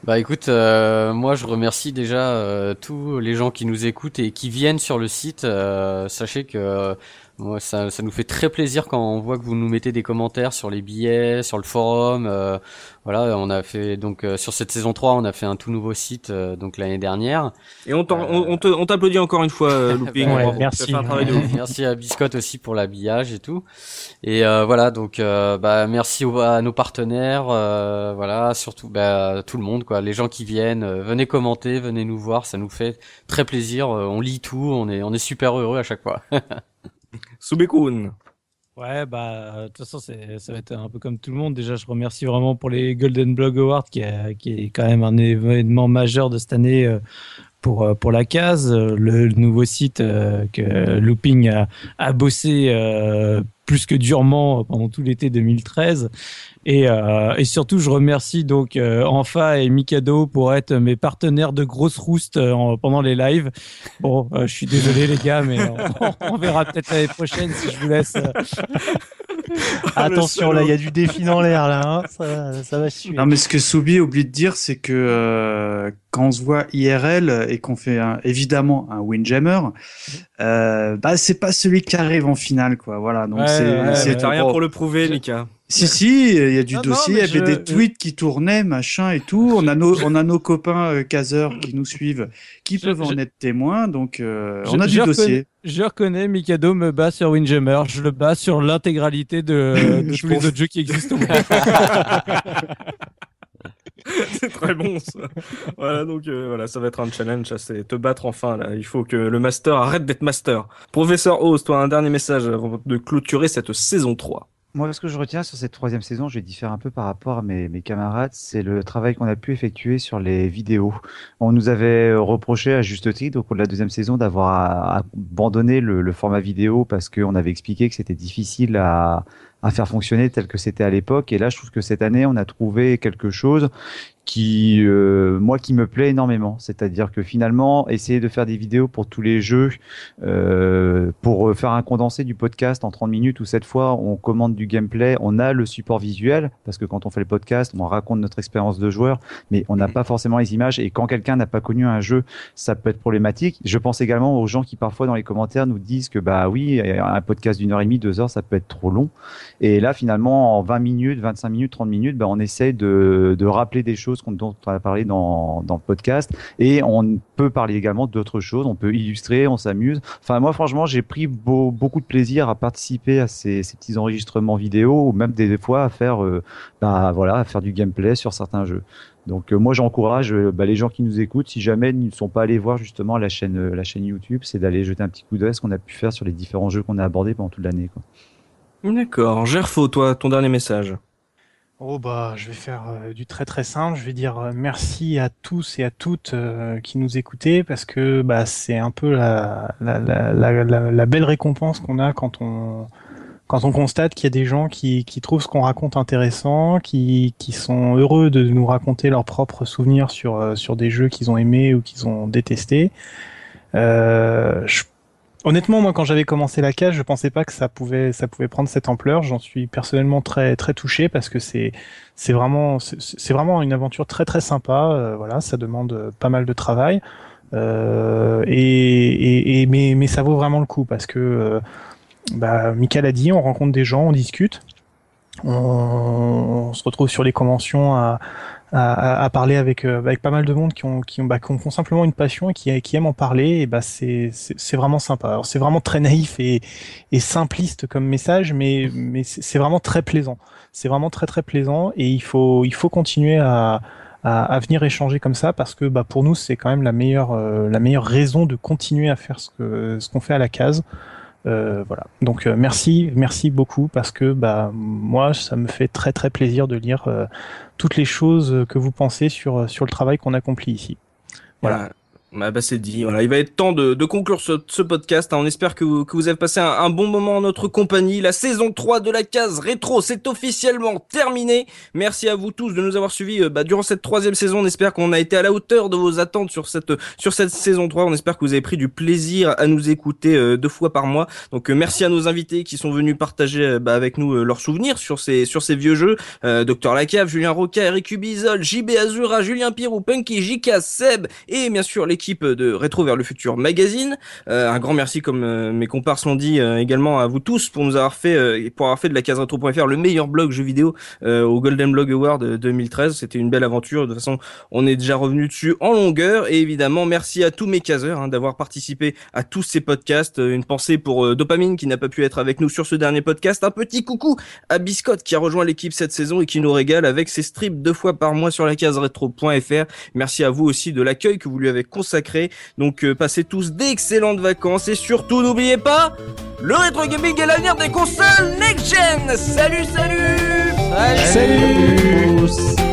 Bah écoute, euh, moi je remercie déjà euh, tous les gens qui nous écoutent et qui viennent sur le site. Euh, sachez que moi, ça, ça, nous fait très plaisir quand on voit que vous nous mettez des commentaires sur les billets, sur le forum. Euh, voilà, on a fait donc euh, sur cette saison 3, on a fait un tout nouveau site euh, donc l'année dernière. Et on t'applaudit encore une fois, (laughs) Looping. merci. merci à Biscotte aussi pour l'habillage et tout. Et voilà, donc bah merci à nos partenaires, voilà, surtout bah, tout le monde quoi, les gens qui viennent, venez commenter, venez nous voir, ça nous fait très plaisir. on lit tout, on est on est super heureux à chaque fois. (laughs) Subekun. Ouais, bah, de toute façon, ça va être un peu comme tout le monde. Déjà, je remercie vraiment pour les Golden Blog Awards, qui, qui est quand même un événement majeur de cette année euh, pour, euh, pour la case. Le, nouveau site euh, que Looping a, a bossé plus que durement pendant tout l'été 2013. Et, euh, et, surtout, je remercie donc euh, Enfa et Mikado pour être mes partenaires de grosses roustes euh, pendant les lives. Bon, euh, je suis désolé les gars, mais on, on verra peut-être l'année prochaine si je vous laisse. Euh. Attention, là, il y a du défi dans l'air, là. Hein. Ça, ça, va suivre. Non, mais ce que Soubi oublie de dire, c'est que quand on se voit IRL et qu'on fait un, évidemment un Windjammer, euh, bah c'est pas celui qui arrive en finale, quoi. Voilà. Donc c'est, c'est rien pour le prouver, Mika. Si, si, il y a du dossier, il y avait des tweets qui tournaient, machin et tout. On a nos, on a nos copains euh, caseurs qui nous suivent, qui peuvent en être témoins, donc euh, on a du dossier. je reconnais, Mikado me bat sur Windjammer, je le bats sur l'intégralité de, (laughs) de tous les autres jeux qui existent. (laughs) (laughs) c'est très bon ça. Voilà donc euh, voilà ça va être un challenge, c'est te battre enfin là. Il faut que le master arrête d'être master. Professeur Oz, toi un dernier message avant de clôturer cette saison 3. Moi, ce que je retiens sur cette troisième saison, je vais différer un peu par rapport à mes, camarades, c'est le travail qu'on a pu effectuer sur les vidéos. On nous avait reproché à juste titre au cours de la deuxième saison d'avoir abandonné le, format vidéo parce qu'on avait expliqué que c'était difficile à, à faire fonctionner tel que c'était à l'époque. Et là, je trouve que cette année, on a trouvé quelque chose qui, euh, moi, qui me plaît énormément. C'est-à-dire que finalement, essayer de faire des vidéos pour tous les jeux, euh, pour faire un condensé du podcast en 30 minutes, ou cette fois, on commande du gameplay, on a le support visuel, parce que quand on fait le podcast, on raconte notre expérience de joueur, mais on n'a pas forcément les images. Et quand quelqu'un n'a pas connu un jeu, ça peut être problématique. Je pense également aux gens qui parfois dans les commentaires nous disent que bah oui, un podcast d'une heure et demie, deux heures, ça peut être trop long. Et là, finalement, en 20 minutes, 25 minutes, 30 minutes, bah, on essaie de, de rappeler des choses dont on a parlé dans, dans le podcast. Et on peut parler également d'autres choses. On peut illustrer, on s'amuse. Enfin, moi, franchement, j'ai pris beaucoup de plaisir à participer à ces, ces, petits enregistrements vidéo ou même des, fois à faire, euh, bah, voilà, à faire du gameplay sur certains jeux. Donc euh, moi j'encourage euh, bah, les gens qui nous écoutent, si jamais ils ne sont pas allés voir justement la chaîne, la chaîne YouTube, c'est d'aller jeter un petit coup d'œil à ce qu'on a pu faire sur les différents jeux qu'on a abordés pendant toute l'année. D'accord. Gerfo, toi, ton dernier message Oh bah, je vais faire euh, du très très simple. Je vais dire euh, merci à tous et à toutes euh, qui nous écoutez parce que bah c'est un peu la la, la, belle récompense qu'on a quand on quand on constate qu'il y a des gens qui, qui trouvent ce qu'on raconte intéressant, qui, qui sont heureux de nous raconter leurs propres souvenirs sur sur des jeux qu'ils ont aimés ou qu'ils ont détestés. Je Honnêtement, moi, quand j'avais commencé la cage, je pensais pas que ça pouvait, ça pouvait prendre cette ampleur. J'en suis personnellement très, très touché parce que c'est, c'est vraiment, c'est vraiment une aventure très, très sympa. Euh, voilà, ça demande pas mal de travail. Euh, et, mais, mais ça vaut vraiment le coup parce que, euh, bah, Michael a dit, on rencontre des gens, on discute, on se retrouve sur les conventions à, à, à, parler avec euh, avec pas mal de monde qui ont qui ont, bah, qui ont, simplement une passion et qui, qui aiment en parler et bah c'est c'est vraiment sympa. Alors c'est vraiment très naïf et et simpliste comme message, mais mais c'est vraiment très plaisant. C'est vraiment très très plaisant et il faut il faut continuer à à, venir échanger comme ça parce que bah pour nous c'est quand même la meilleure euh, la meilleure raison de continuer à faire ce que ce qu'on fait à la case. Euh, voilà. Donc euh, merci, merci beaucoup parce que bah moi ça me fait très très plaisir de lire euh, toutes les choses que vous pensez sur sur le travail qu'on accomplit ici. Voilà. Bah, bah c'est dit. Voilà, il va être temps de, de conclure ce, ce podcast. Hein. On espère que vous, que vous avez passé un, bon moment en notre compagnie. La saison 3 de la case rétro, c'est officiellement terminé. Merci à vous tous de nous avoir suivis euh, bah, durant cette troisième saison. On espère qu'on a été à la hauteur de vos attentes sur cette sur cette saison 3. On espère que vous avez pris du plaisir à nous écouter euh, deux fois par mois. Donc euh, merci à nos invités qui sont venus partager bah, avec nous leurs souvenirs sur ces sur ces vieux jeux. Docteur Lacave, Julien Roca, Eric Ubizol, JB Azura, Julien Pirou, Punky, Jika, Seb et bien sûr les équipe de Rétro vers le futur magazine. Euh, un grand merci, comme euh, mes comparses l'ont dit, euh, également à vous tous pour nous avoir fait, pour avoir fait de la case rétro.fr le meilleur blog jeu vidéo au Golden Blog Award 2013. C'était une belle aventure. De toute façon, on est déjà revenu dessus en longueur. Et évidemment, merci à tous mes caseurs hein, d'avoir participé à tous ces podcasts. Une pensée pour Dopamine qui n'a pas pu être avec nous sur ce dernier podcast. Un petit coucou à Biscotte qui a rejoint l'équipe cette saison et qui nous régale avec ses strips deux fois par mois sur la case rétro.fr. Merci à vous aussi de l'accueil que vous lui avez consacré Donc euh, passez tous d'excellentes vacances et surtout n'oubliez pas, le rétro gaming est l'avenir des consoles next-gen Salut, salut. Salut, salut